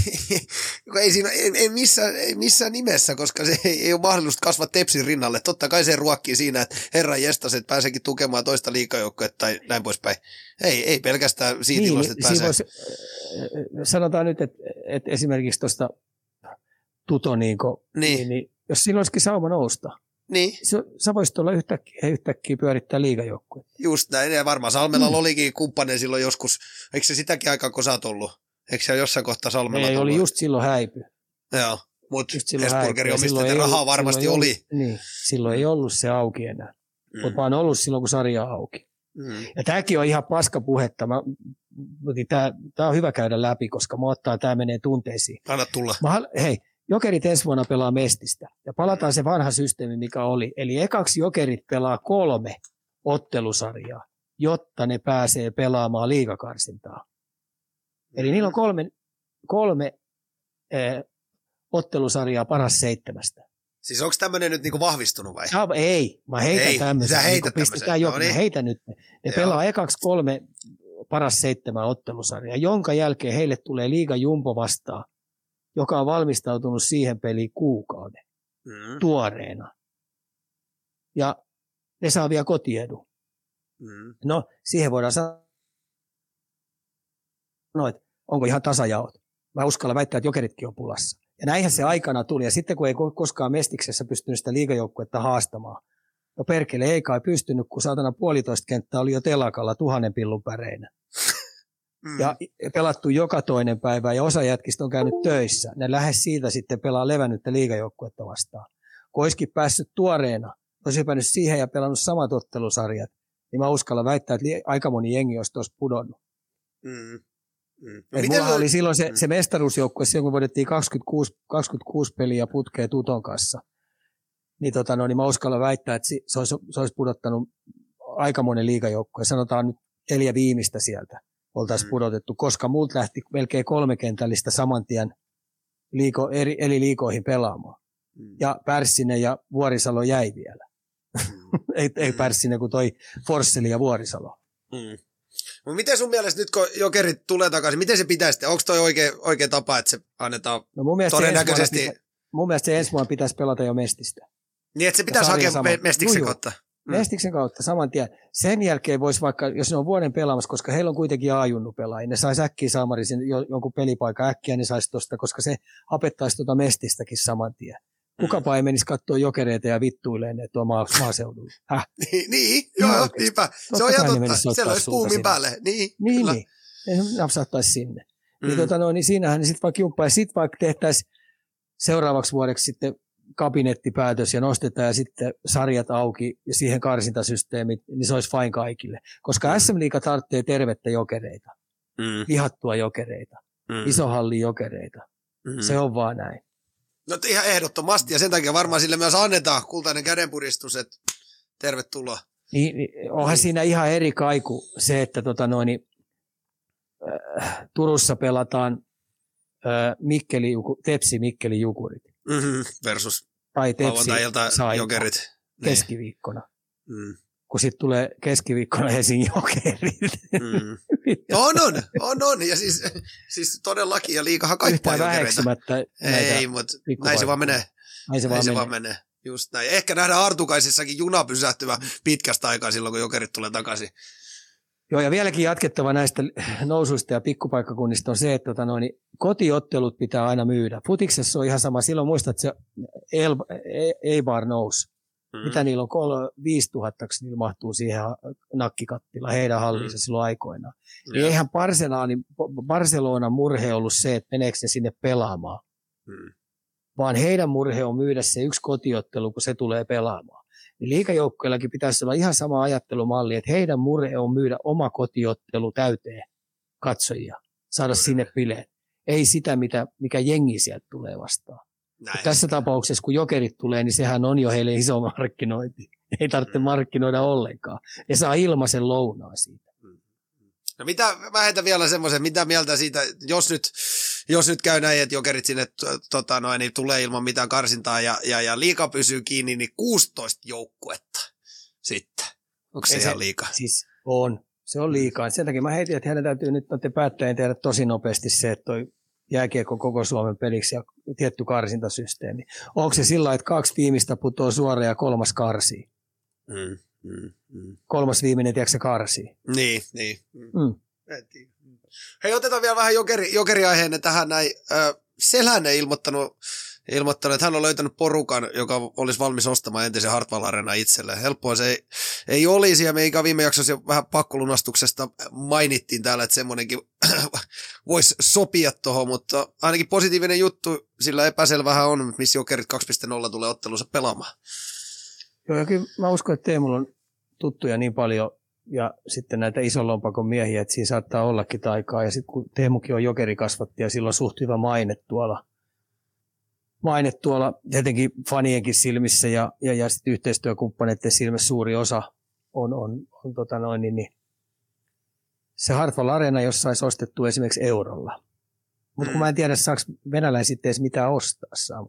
ei, siinä, ei, ei, missään, ei missään nimessä, koska se ei, ei ole mahdollista kasvaa tepsin rinnalle. Totta kai se ruokkii siinä, että herran jestas, että pääseekin tukemaan toista liikajoukkoa tai näin poispäin. Ei, ei pelkästään siitä niin, ilosta, että siinä pääsee. voisi, äh, sanotaan nyt, että, että esimerkiksi tuosta Tuto, niin, Niin. niin, niin, jos siinä olisikin sauma nousta, Niin, se, sä voisit olla yhtäkkiä, yhtäkkiä pyörittää liigajoukkuja. just näin. Ja varmaan Salmella Mm. olikin kumppanen silloin joskus. Eikö se sitäkin aikaa, kun sä oot ollut? Eikö se jossain kohtaa Salmella Ei, oli just silloin häipy. Joo, mutta Just silloin Esburgerin häipy. Ja silloin omistajat ei rahaa varmasti silloin oli. niin, silloin ei ollut se auki enää. Mm. Mutta oon ollut silloin, kun sarja auki. Mm. Ja tämäkin on ihan paska puhetta. Mä, tämä, tämä on hyvä käydä läpi, koska mä ottaa, tämä menee tunteisiin. Anna tulla. Mä, hei, Jokerit ensi vuonna pelaa Mestistä. Ja palataan se vanha systeemi, mikä oli. Eli ekaksi Jokerit pelaa kolme ottelusarjaa, jotta ne pääsee pelaamaan liigakarsintaa. Eli niillä on kolme, kolme eh, ottelusarjaa paras seitsemästä. Siis onko tämmöinen nyt niinku vahvistunut vai? Ja, ei, mä heitän Ei, tämmöisen. sä heität niin tämmöisen. No niin. heitän nyt. Ne Joo. pelaa ekaksi kolme paras seitsemän ottelusarjaa, jonka jälkeen heille tulee liiga Jumbo vastaan, joka on valmistautunut siihen peliin kuukauden Mm, tuoreena. Ja ne saa vielä kotiedun. mm. No, siihen voidaan sanoa, että onko ihan tasajaot. Mä uskallan väittää, että jokeritkin on pulassa. Ja näinhän se aikana tuli. Ja sitten kun ei ko- koskaan Mestiksessä pystynyt sitä liigajoukkuetta haastamaan. No perkele ei kai pystynyt, kun saatana puolitoista kenttää oli jo telakalla tuhannen pillun päreinä. Mm. Ja pelattu joka toinen päivä ja osa jätkistä on käynyt töissä. Ne lähes siitä sitten pelaa levännyttä liigajoukkuetta vastaan. Kun olisikin päässyt tuoreena, olisi hypännyt siihen ja pelannut samat ottelusarjat, niin mä uskallan väittää, että aika moni jengi olisi tuossa pudonnut. Mm. Mm. Mulla se- oli silloin se, Mm. se mestaruusjoukkue, silloin kun voitettiin 26, 26 peliä putkea Tuton kanssa. Niin, tota, no, niin mä uskallan väittää, että se olisi, se olisi pudottanut aika monen liigajoukkue. Sanotaan nyt neljä viimeistä sieltä oltaisiin Mm. pudotettu, koska multa lähti melkein kolme kentällistä saman tien liiko, eri, eli liikoihin pelaamaan. Mm. Ja Pärssinen ja Vuorisalo jäi vielä. Mm. ei, ei Mm. Pärssinen kuin toi Forsseli ja Vuorisalo. Mm. Mut miten sun mielestä nyt, kun jokerit tulee takaisin, miten se pitäisi? Onko toi oikea, oikea tapa, että se annetaan No mun mielestä, se todennäköisesti, pitä, mun mielestä se ensi vuonna pitäisi pelata jo Mestistä. niin että se pitäisi hakea sama. me- mestiksen kautta? Mm. Mestiksen kautta saman tien. Sen jälkeen voisi vaikka, jos ne on vuoden pelaamassa, koska heillä on kuitenkin ajunnu pelaajia, ne saisi äkkiä Samarisen jo, jonkun pelipaikan äkkiä, ne saisi tosta, koska se hapettaisi tuota Mestistäkin saman tien. Kukapa ei menisi katsoa jokereita ja vittuilee ne tuo maa, maaseudulla. Häh? Niin, niin joo, oikeesti. niinpä. Se on ihan totta. Siellä olisi puumin sinne. päälle. Niin, Niin, kyllä. niin. Ne napsahtaisi sinne. Mm. Niin, tota, no, niin siinähän ne sitten vaikka jumppaa. Ja sitten vaikka tehtäisiin seuraavaksi vuodeksi sitten kabinettipäätös ja nostetaan ja sitten sarjat auki ja siihen karsintasysteemit, niin se olisi fine kaikille. Koska Mm. SM Liiga tarvitsee tervettä jokereita, Mm. vihattua jokereita, Mm. isohalli jokereita. Mm. Se on vaan näin. No ihan ehdottomasti ja sen takia varmaan sille myös annetaan kultainen kädenpuristus, että tervetuloa. Niin, niin onhan siinä ihan eri kaiku se, että tota noin, niin, äh, Turussa pelataan äh, Mikkeli, Tepsi Mikkeli Jukurit. Mm-hmm. Versus Tai Tepsi jokerit. Niin. keskiviikkona. Mm. Kun sitten tulee keskiviikkona Helsingin jokerit. Mm. On, on, on, on. Ja siis, siis todellakin, ja liikahan kaipaa jokereita. Ei, mutta näin se vaan menee. näin se Näin vaan se menee. vaan menee. Just näin. Ehkä nähdään Artukaisissakin juna pysähtyvä pitkästä aikaa silloin, kun jokerit tulee takaisin. Joo, ja vieläkin jatkettava näistä nousuista ja pikkupaikkakunnista on se, että tota noin, kotiottelut pitää aina myydä. Futiksessa on ihan sama. Silloin muistat, että se E- Eibar nousi. Mm. Mitä niillä on? Kol- 5000 niillä mahtuu siihen nakkikattila heidän hallinsa Mm. silloin aikoinaan. Niin Joo. eihän Barcelona, Barcelonan murhe ollut se, että meneekö ne sinne pelaamaan. Mm. vaan heidän murhe on myydä se yksi kotiottelu, kun se tulee pelaamaan. Niin liikajoukkoillakin pitäisi olla ihan sama ajattelumalli, että heidän murhe on myydä oma kotiottelu täyteen katsojia, saada sinne bileet. Ei sitä, mitä, mikä jengi sieltä tulee vastaan. Näin. Tässä tapauksessa, kun jokerit tulee, niin sehän on jo heille iso markkinointi. Ei tarvitse Mm. markkinoida ollenkaan. Ja saa ilmaisen lounaa siitä. No mitä, mä heitän vielä semmoisen, mitä mieltä siitä, jos nyt, jos nyt käy näin, että jokerit sinne tota, noin, niin tulee ilman mitään karsintaa ja, ja, ja liika pysyy kiinni, niin 16 joukkuetta sitten. Onko se Ei ihan liikaa? Siis on. Se on liikaa. Sen takia mä heitin, että heidän täytyy nyt noiden päättäjien tehdä tosi nopeasti se, että toi jääkiekko koko Suomen peliksi ja tietty karsintasysteemi. Onko se sillä että kaksi tiimistä putoaa suoraan ja kolmas karsii? Mm, mm, mm. Kolmas viimeinen, tiedätkö se karsii? Niin, niin. Mm. Mm. Hei, otetaan vielä vähän jokeri, jokeriaiheenne tähän näin. Selänen ilmoittanut, ilmoittanut, että hän on löytänyt porukan, joka olisi valmis ostamaan entisen Hartwall Arena itselleen. Helppoa se ei, ei olisi, ja meikä viime jaksossa jo vähän pakkolunastuksesta mainittiin täällä, että semmoinenkin voisi sopia tuohon, mutta ainakin positiivinen juttu, sillä epäselvähän on, missä Jokerit 2.0 tulee ottelunsa pelaamaan. Joo, ja kyllä mä uskon, että Teemulla on tuttuja niin paljon ja sitten näitä ison lompakon miehiä, että siinä saattaa ollakin taikaa. Ja sitten kun Teemukin on jokerikasvatti ja sillä on suht hyvä maine tuolla, maine tuolla tietenkin fanienkin silmissä ja, ja, ja sitten yhteistyökumppaneiden silmissä suuri osa on, on, on tota noin, niin, niin se Hartwall Arena, jos saisi ostettua esimerkiksi eurolla, Mutta kun mä en tiedä, saako venäläiset edes mitään ostaa saa.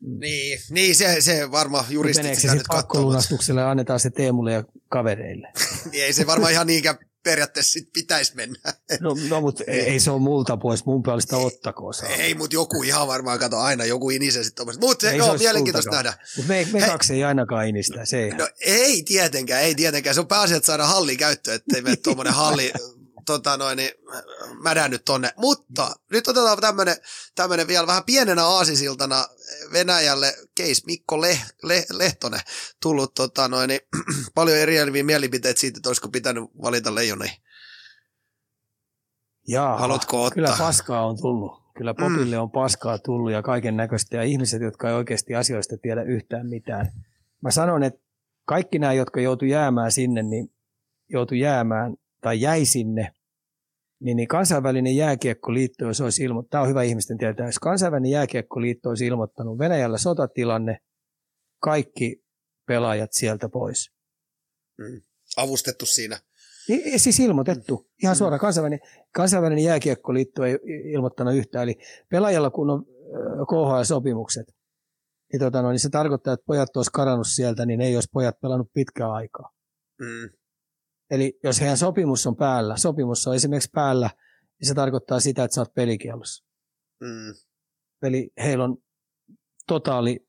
Niin, niin se, se varmaan juristit Meneekö se sitä nyt katsoo. mutta- pakkolunastukselle ja annetaan se Teemulle ja kavereille? Niin ei se varmaan ihan niinkään periaatteessa sit pitäisi mennä. No, no mutta ei, ei se ole multa pois, mun puolesta ottakoon saa. Ei, mutta joku ihan varmaan, kato aina, joku inise sitten tuommoista. Mutta se, Ei joo, olisi mielenkiintoista nähdä. Mutta me, me Hei. kaksi ei ainakaan inistä, se ei. No ei tietenkään, ei tietenkään. Se on pääasia, että saadaan halli käyttöön, ettei mene tuommoinen halli tota noin, niin, mädännyt tonne. Mutta nyt otetaan tämmönen, tämmönen vielä vähän pienenä aasisiltana Venäjälle case Mikko Leh, Leh, Lehtonen tullut tota noin, niin, paljon eriäviä mielipiteitä siitä, että olisiko pitänyt valita leijoneihin. Jaa, Haluatko ottaa? Kyllä paskaa on tullut. Kyllä popille on paskaa tullut ja kaiken näköistä. Ja ihmiset, jotka ei oikeasti asioista tiedä yhtään mitään. Mä sanon, että kaikki nämä, jotka joutu jäämään sinne, niin joutu jäämään tai jäi sinne, niin, niin kansainvälinen jääkiekkoliitto, jos olisi ilmoittanut, tämä on hyvä ihmisten tietää, jos kansainvälinen jääkiekkoliitto olisi ilmoittanut Venäjällä sotatilanne, kaikki pelaajat sieltä pois. Avustettu siinä. Niin, siis ilmoitettu. Ihan suoraan kansainvälinen, kansainvälinen jääkiekkoliitto ei ilmoittanut yhtään. Eli pelaajalla kun on KHL-sopimukset, niin, tota, no, niin se tarkoittaa, että pojat olisi karannut sieltä, niin ei olisi pojat pelannut pitkää aikaa. Mm. Eli jos heidän sopimus on päällä, sopimus on esimerkiksi päällä, niin se tarkoittaa sitä, että sä oot pelikielossa. Mm. Eli heillä on totaali,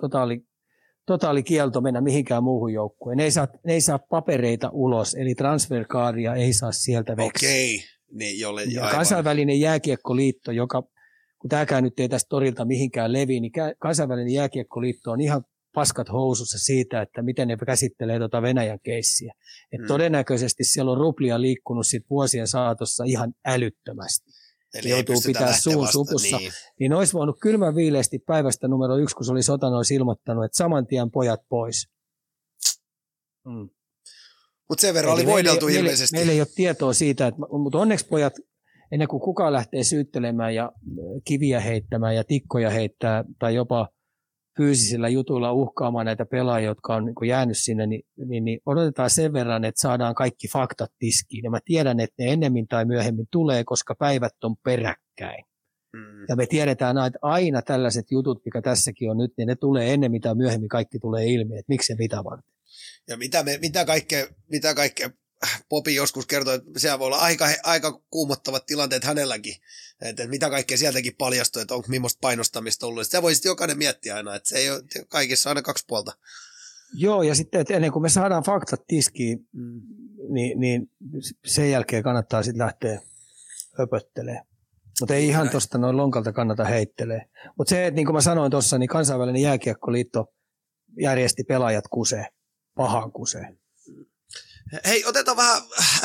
totaali, totaali kielto mennä mihinkään muuhun joukkueen. Ne ei saa, ne ei saa papereita ulos, eli transferkaaria ei saa sieltä veksi. Okei. Niin, jolle, Ja aivan. kansainvälinen jääkiekkoliitto, joka, kun tämäkään nyt ei tästä torilta mihinkään levi, niin kansainvälinen jääkiekkoliitto on ihan paskat housussa siitä, että miten ne käsittelee tuota Venäjän keissiä. Et Mm. Todennäköisesti siellä on ruplia liikkunut sit vuosien saatossa ihan älyttömästi. Eli joutuu pitää suun vasta- supussa. Niin. Niin olisi voinut kylmän viileästi päivästä numero yksi, kun se oli sotan, olisi ilmoittanut, että saman tien pojat pois. Mm. Mutta sen verran oli Eli meillä ei- voideltu meillä, ilmeisesti. Meillä ei ole tietoa siitä, että, mutta onneksi pojat, ennen kuin kukaan lähtee syyttelemään ja kiviä heittämään ja tikkoja heittää tai jopa fyysisillä jutuilla uhkaamaan näitä pelaajia, jotka on niin jäänyt sinne, niin, niin, niin odotetaan sen verran, että saadaan kaikki faktat tiskiin. Ja mä tiedän, että ne ennemmin tai myöhemmin tulee, koska päivät on peräkkäin. Mm. Ja me tiedetään, että aina tällaiset jutut, mikä tässäkin on nyt, niin ne tulee ennemmin tai myöhemmin kaikki tulee ilmi, että miksi se mitä varten. Ja mitä, me, mitä, kaikkea, mitä kaikkea Popi joskus kertoi, että siellä voi olla aika, aika kuumottavat tilanteet hänelläkin. Että, mitä kaikkea sieltäkin paljastui, että onko millaista painostamista ollut. Sitä voi sitten jokainen miettiä aina, että se ei ole kaikissa aina kaksi puolta. Joo, ja sitten että ennen kuin me saadaan faktat tiskiin, niin, niin sen jälkeen kannattaa sitten lähteä höpöttelemään. Mutta ei ihan tuosta noin lonkalta kannata heittelee. Mutta se, että niin kuin mä sanoin tuossa, niin kansainvälinen jääkiekkoliitto järjesti pelaajat kuseen, pahan kuseen. Hei, otetaan vähän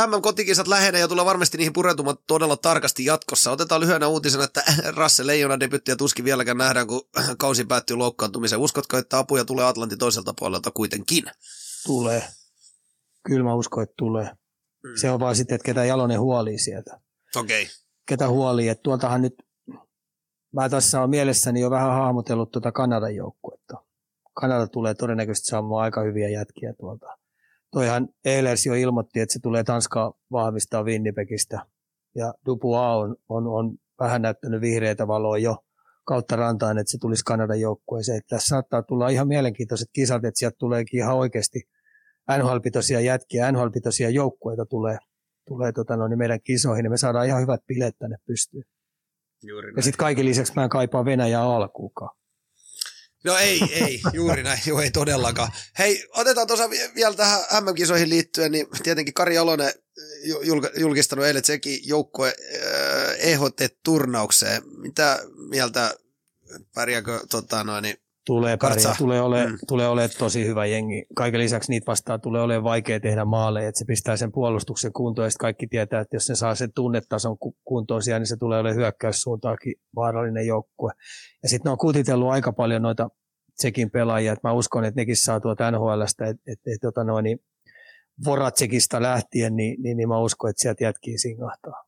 MM-kotikisat lähenee ja tulee varmasti niihin pureutumaan todella tarkasti jatkossa. Otetaan lyhyenä uutisena, että Rasse Leijona debyttiä tuskin vieläkään nähdään, kun kausi päättyy loukkaantumiseen. Uskotko, että apuja tulee Atlantin toiselta puolelta kuitenkin? Tulee. Kyllä mä uskon, että tulee. Mm. Se on vaan sitten, että ketä Jalonen huolii sieltä. Okei. Okay. ketä huoli, että tuoltahan nyt, mä tässä on mielessäni jo vähän hahmotellut tuota Kanadan joukkuetta. Kanada tulee todennäköisesti saamaan aika hyviä jätkiä tuolta. Toihan Ehlers jo ilmoitti, että se tulee Tanskaa vahvistaa Winnipegistä. Ja Dupua on, on, on vähän näyttänyt vihreitä valoa jo kautta rantaan, että se tulisi Kanadan joukkueeseen. Että tässä saattaa tulla ihan mielenkiintoiset kisat, että sieltä tuleekin ihan oikeasti NHL-pitoisia jätkiä, NHL-pitoisia joukkueita tulee, tulee tota noin, meidän kisoihin, niin me saadaan ihan hyvät bileet tänne pystyyn. Juuri Ja sitten kaiken lisäksi mä en kaipaa Venäjää alkuukaan. No ei, ei, juuri näin, joo ei todellakaan. Hei, otetaan tuossa vi- vielä tähän MM-kisoihin liittyen, niin tietenkin Kari Jalonen julka- julkistanut eilen sekin joukkue äh, EHT-turnaukseen. Mitä mieltä pärjääkö tota noin, niin, Tulee pärjää, tulee ole, Mm. tulee ole tosi hyvä jengi. Kaiken lisäksi niitä vastaan tulee olemaan vaikea tehdä maaleja, että se pistää sen puolustuksen kuntoon, ja kaikki tietää, että jos se saa sen tunnetason ku- kuntoon siellä, niin se tulee olemaan hyökkäyssuuntaakin vaarallinen joukkue. Ja sitten ne on kutitellut aika paljon noita Tsekin pelaajia, että mä uskon, että nekin saa tuolta NHLstä, että et, et, tota noin, niin Voracekista lähtien, niin, niin, niin mä uskon, että sieltä jätkii singahtaa.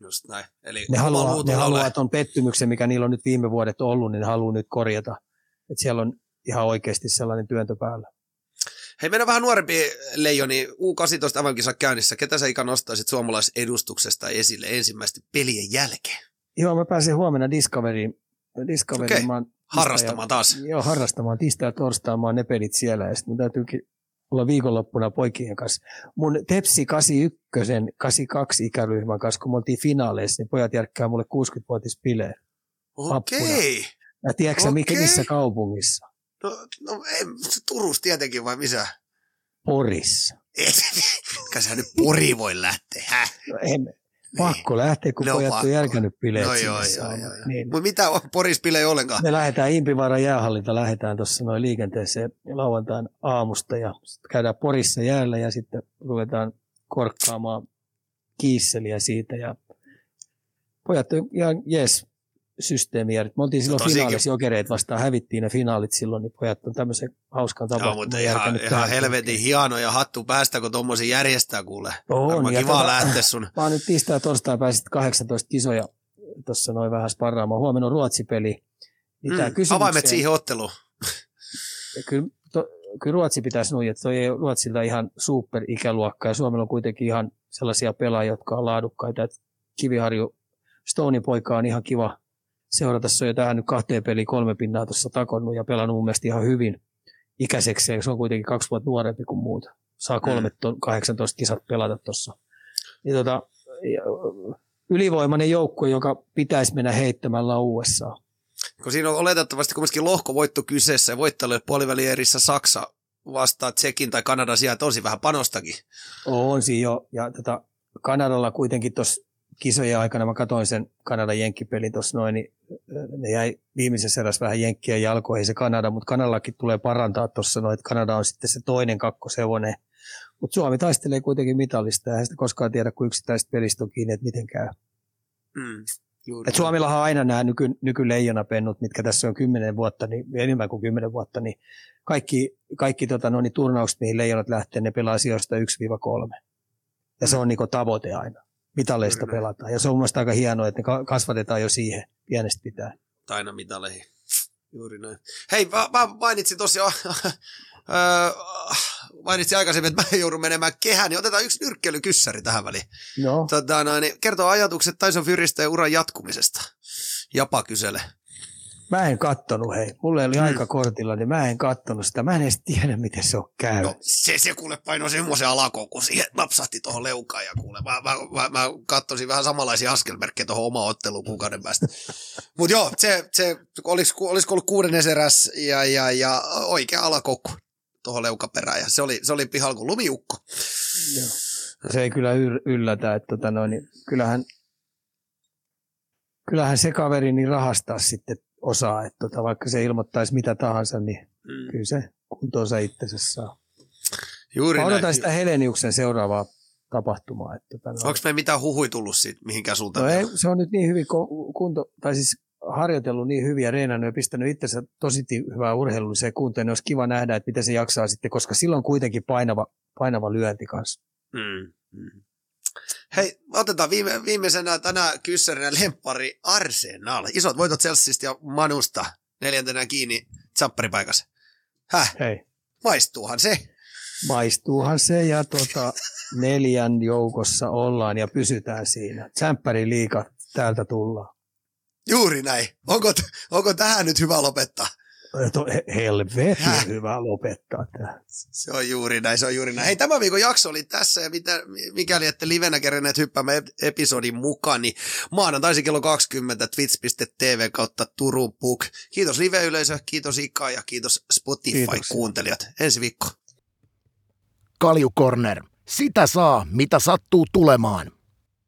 just näin. Eli Ne haluaa, ne haluaa tuon pettymyksen, mikä niillä on nyt viime vuodet ollut, niin ne haluaa nyt korjata. Että siellä on ihan oikeasti sellainen työntö päällä. Hei, mennään vähän nuorempi leijoni. U18 avankisa käynnissä. Ketä sä Ika nostaisit suomalaisedustuksesta esille ensimmäisten pelien jälkeen? Joo, mä pääsen huomenna Discoveryin. Discoveryin Okei. mä oon Harrastamaan taas. Joo, harrastamaan. Tiistai ja torstai mä oon ne pelit siellä ja sitten mun täytyykin olla viikonloppuna poikien kanssa. Mun Tepsi 81, 82 ikäryhmän kanssa, kun me oltiin finaaleissa, niin pojat järkkää mulle 60-vuotis bileä. Okei. Ja tiedätkö sä, mikä, missä kaupungissa? No, no ei, Turussa tietenkin vai missä? Porissa. Kai sä nyt pori voi lähteä. Häh? No, en, pakko lähteä, kun No pojat pakko. on järkännyt bileet No joo, joo, joo, joo. Niin. Mutta mitä on Poris ei ollenkaan? Me lähdetään Impivaaran jäähallilta, lähdetään tuossa noin liikenteeseen lauantain aamusta ja sitten käydään Porissa jäällä ja sitten ruvetaan korkkaamaan kiisseliä siitä ja pojat on ihan jees systeemiä. Me oltiin silloin Tosikin. finaalissa jokereet vastaan, hävittiin ne finaalit silloin, niin pojat on tämmöisen hauskan Joo, tapahtuman mutta ihan, ihan helvetin hieno ja hattu päästä, kun tommosia järjestää kuule. On, Varmaan kiva tota- lähteä sun. Mä oon nyt tiistai torstai pääsit 18 kisoja tuossa noin vähän sparraamaan. Huomenna on Ruotsi-peli. Niin Mm, kysymykseen- avaimet siihen otteluun. Kyllä, to, kyllä Ruotsi pitäisi nuijia, että toi ei Ruotsilta ihan super ikäluokka ja Suomella on kuitenkin ihan sellaisia pelaajia, jotka on laadukkaita. Et Kiviharju, Stonein poika on ihan kiva seurata. Se on jo tähän nyt kahteen peliin kolme pinnaa tuossa takonnut ja pelannut mun mielestä ihan hyvin ikäiseksi. Ja se on kuitenkin kaksi vuotta nuorempi kuin muut. Saa kolme, mm. 18 kisat pelata tuossa. Niin tota, ylivoimainen joukkue, joka pitäisi mennä heittämällä USA. Kun siinä on oletettavasti kumminkin lohkovoitto kyseessä ja voittajalle puolivälierissä Saksa vastaa Tsekin tai Kanadan sijaan tosi vähän panostakin. On siinä jo. Ja tota, Kanadalla kuitenkin tuossa kisojen aikana, mä katsoin sen Kanadan jenkkipelin tuossa noin, niin ö, ne jäi viimeisessä erässä vähän jenkkiä jalkoihin se Kanada, mutta Kanadallakin tulee parantaa tuossa noin, että Kanada on sitten se toinen kakkoshevonen. Mutta Suomi taistelee kuitenkin mitallista ja sitä koskaan tiedä, kun yksittäiset pelistä on kiinni, että miten käy. Mm, juuri Et Suomillahan on aina nämä nyky, nykyleijonapennut, mitkä tässä on kymmenen vuotta, niin enemmän kuin kymmenen vuotta, niin kaikki, kaikki tota, no, niin turnaukset, mihin leijonat lähtee, ne pelaa sijoista 1-3. Ja se on niin tavoite aina. Mitaleista pelataan. Ja se on mun mielestä aika hienoa, että ne ka- kasvatetaan jo siihen pienestä pitää. aina mitaleihin. Juuri näin. Hei, mä, mä mainitsin tosiaan, öö, mainitsin aikaisemmin, että mä joudun menemään kehään, niin otetaan yksi nyrkkeilykyssäri tähän väliin. No, Tota, no, niin kertoo ajatukset Tyson Furista ja uran jatkumisesta. Japa kysele. Mä en kattonut, hei. Mulle oli aika kortilla, niin mä en kattonut sitä. Mä en edes tiedä, miten se on käynyt. No se, se kuule painoi semmoisen alakoon, kun siihen napsahti tuohon leukaan ja kuule, mä, mä, mä, mä katsoisin vähän samanlaisia askelmerkkejä tuohon omaan otteluun kuukauden päästä. Mutta joo, se, se olisiko, olisiko ollut kuudennes eräs ja, ja, ja oikea alakoukku tuohon leukaperään ja se oli, se oli pihalla kuin lumiukko. Joo. Se ei kyllä yl- yllätä, että tota noin, niin kyllähän, kyllähän se kaveri niin rahastaa sitten osaa, että tota, vaikka se ilmoittaisi mitä tahansa, niin Mm. kyllä se kuntoonsa itsensä saa. Juuri Mä odotan näin. sitä Heleniuksen seuraavaa tapahtumaa. Että noin- Onko me mitään huhui tullut siitä mihinkään suuntaan? no ei, se on nyt niin hyvin kunto, tai siis harjoitellut niin hyvin ja reenannut ja pistänyt itsensä tosi hyvää urheilulliseen kuntoon, niin olisi kiva nähdä, että miten se jaksaa sitten, koska silloin kuitenkin painava, painava lyönti kanssa. Mm, mm. Hei, otetaan viime, viimeisenä tänä kyssärinä lemppari Arsenal. Isot voitot Chelseasta ja Manusta. Neljäntenä kiinni tsapparipaikassa. Häh, Hei. maistuuhan se. Maistuuhan se ja tota, neljän joukossa ollaan ja pysytään siinä. Tsemppäri liika täältä tullaan. Juuri näin. Onko, onko tähän nyt hyvä lopettaa? He- Helvetin Häh? hyvä lopettaa tämä. Se on juuri näin, se on juuri näin. Hei, tämän viikon jakso oli tässä ja mitä, mikäli ette livenä kerenneet hyppäämään ep- episodin mukaan, niin maanantaisin kello 20 twitch.tv kautta Turun Puk. Kiitos live-yleisö, kiitos Ika ja kiitos Spotify-kuuntelijat. Ensi viikko. Kalju Corner. Sitä saa, mitä sattuu tulemaan.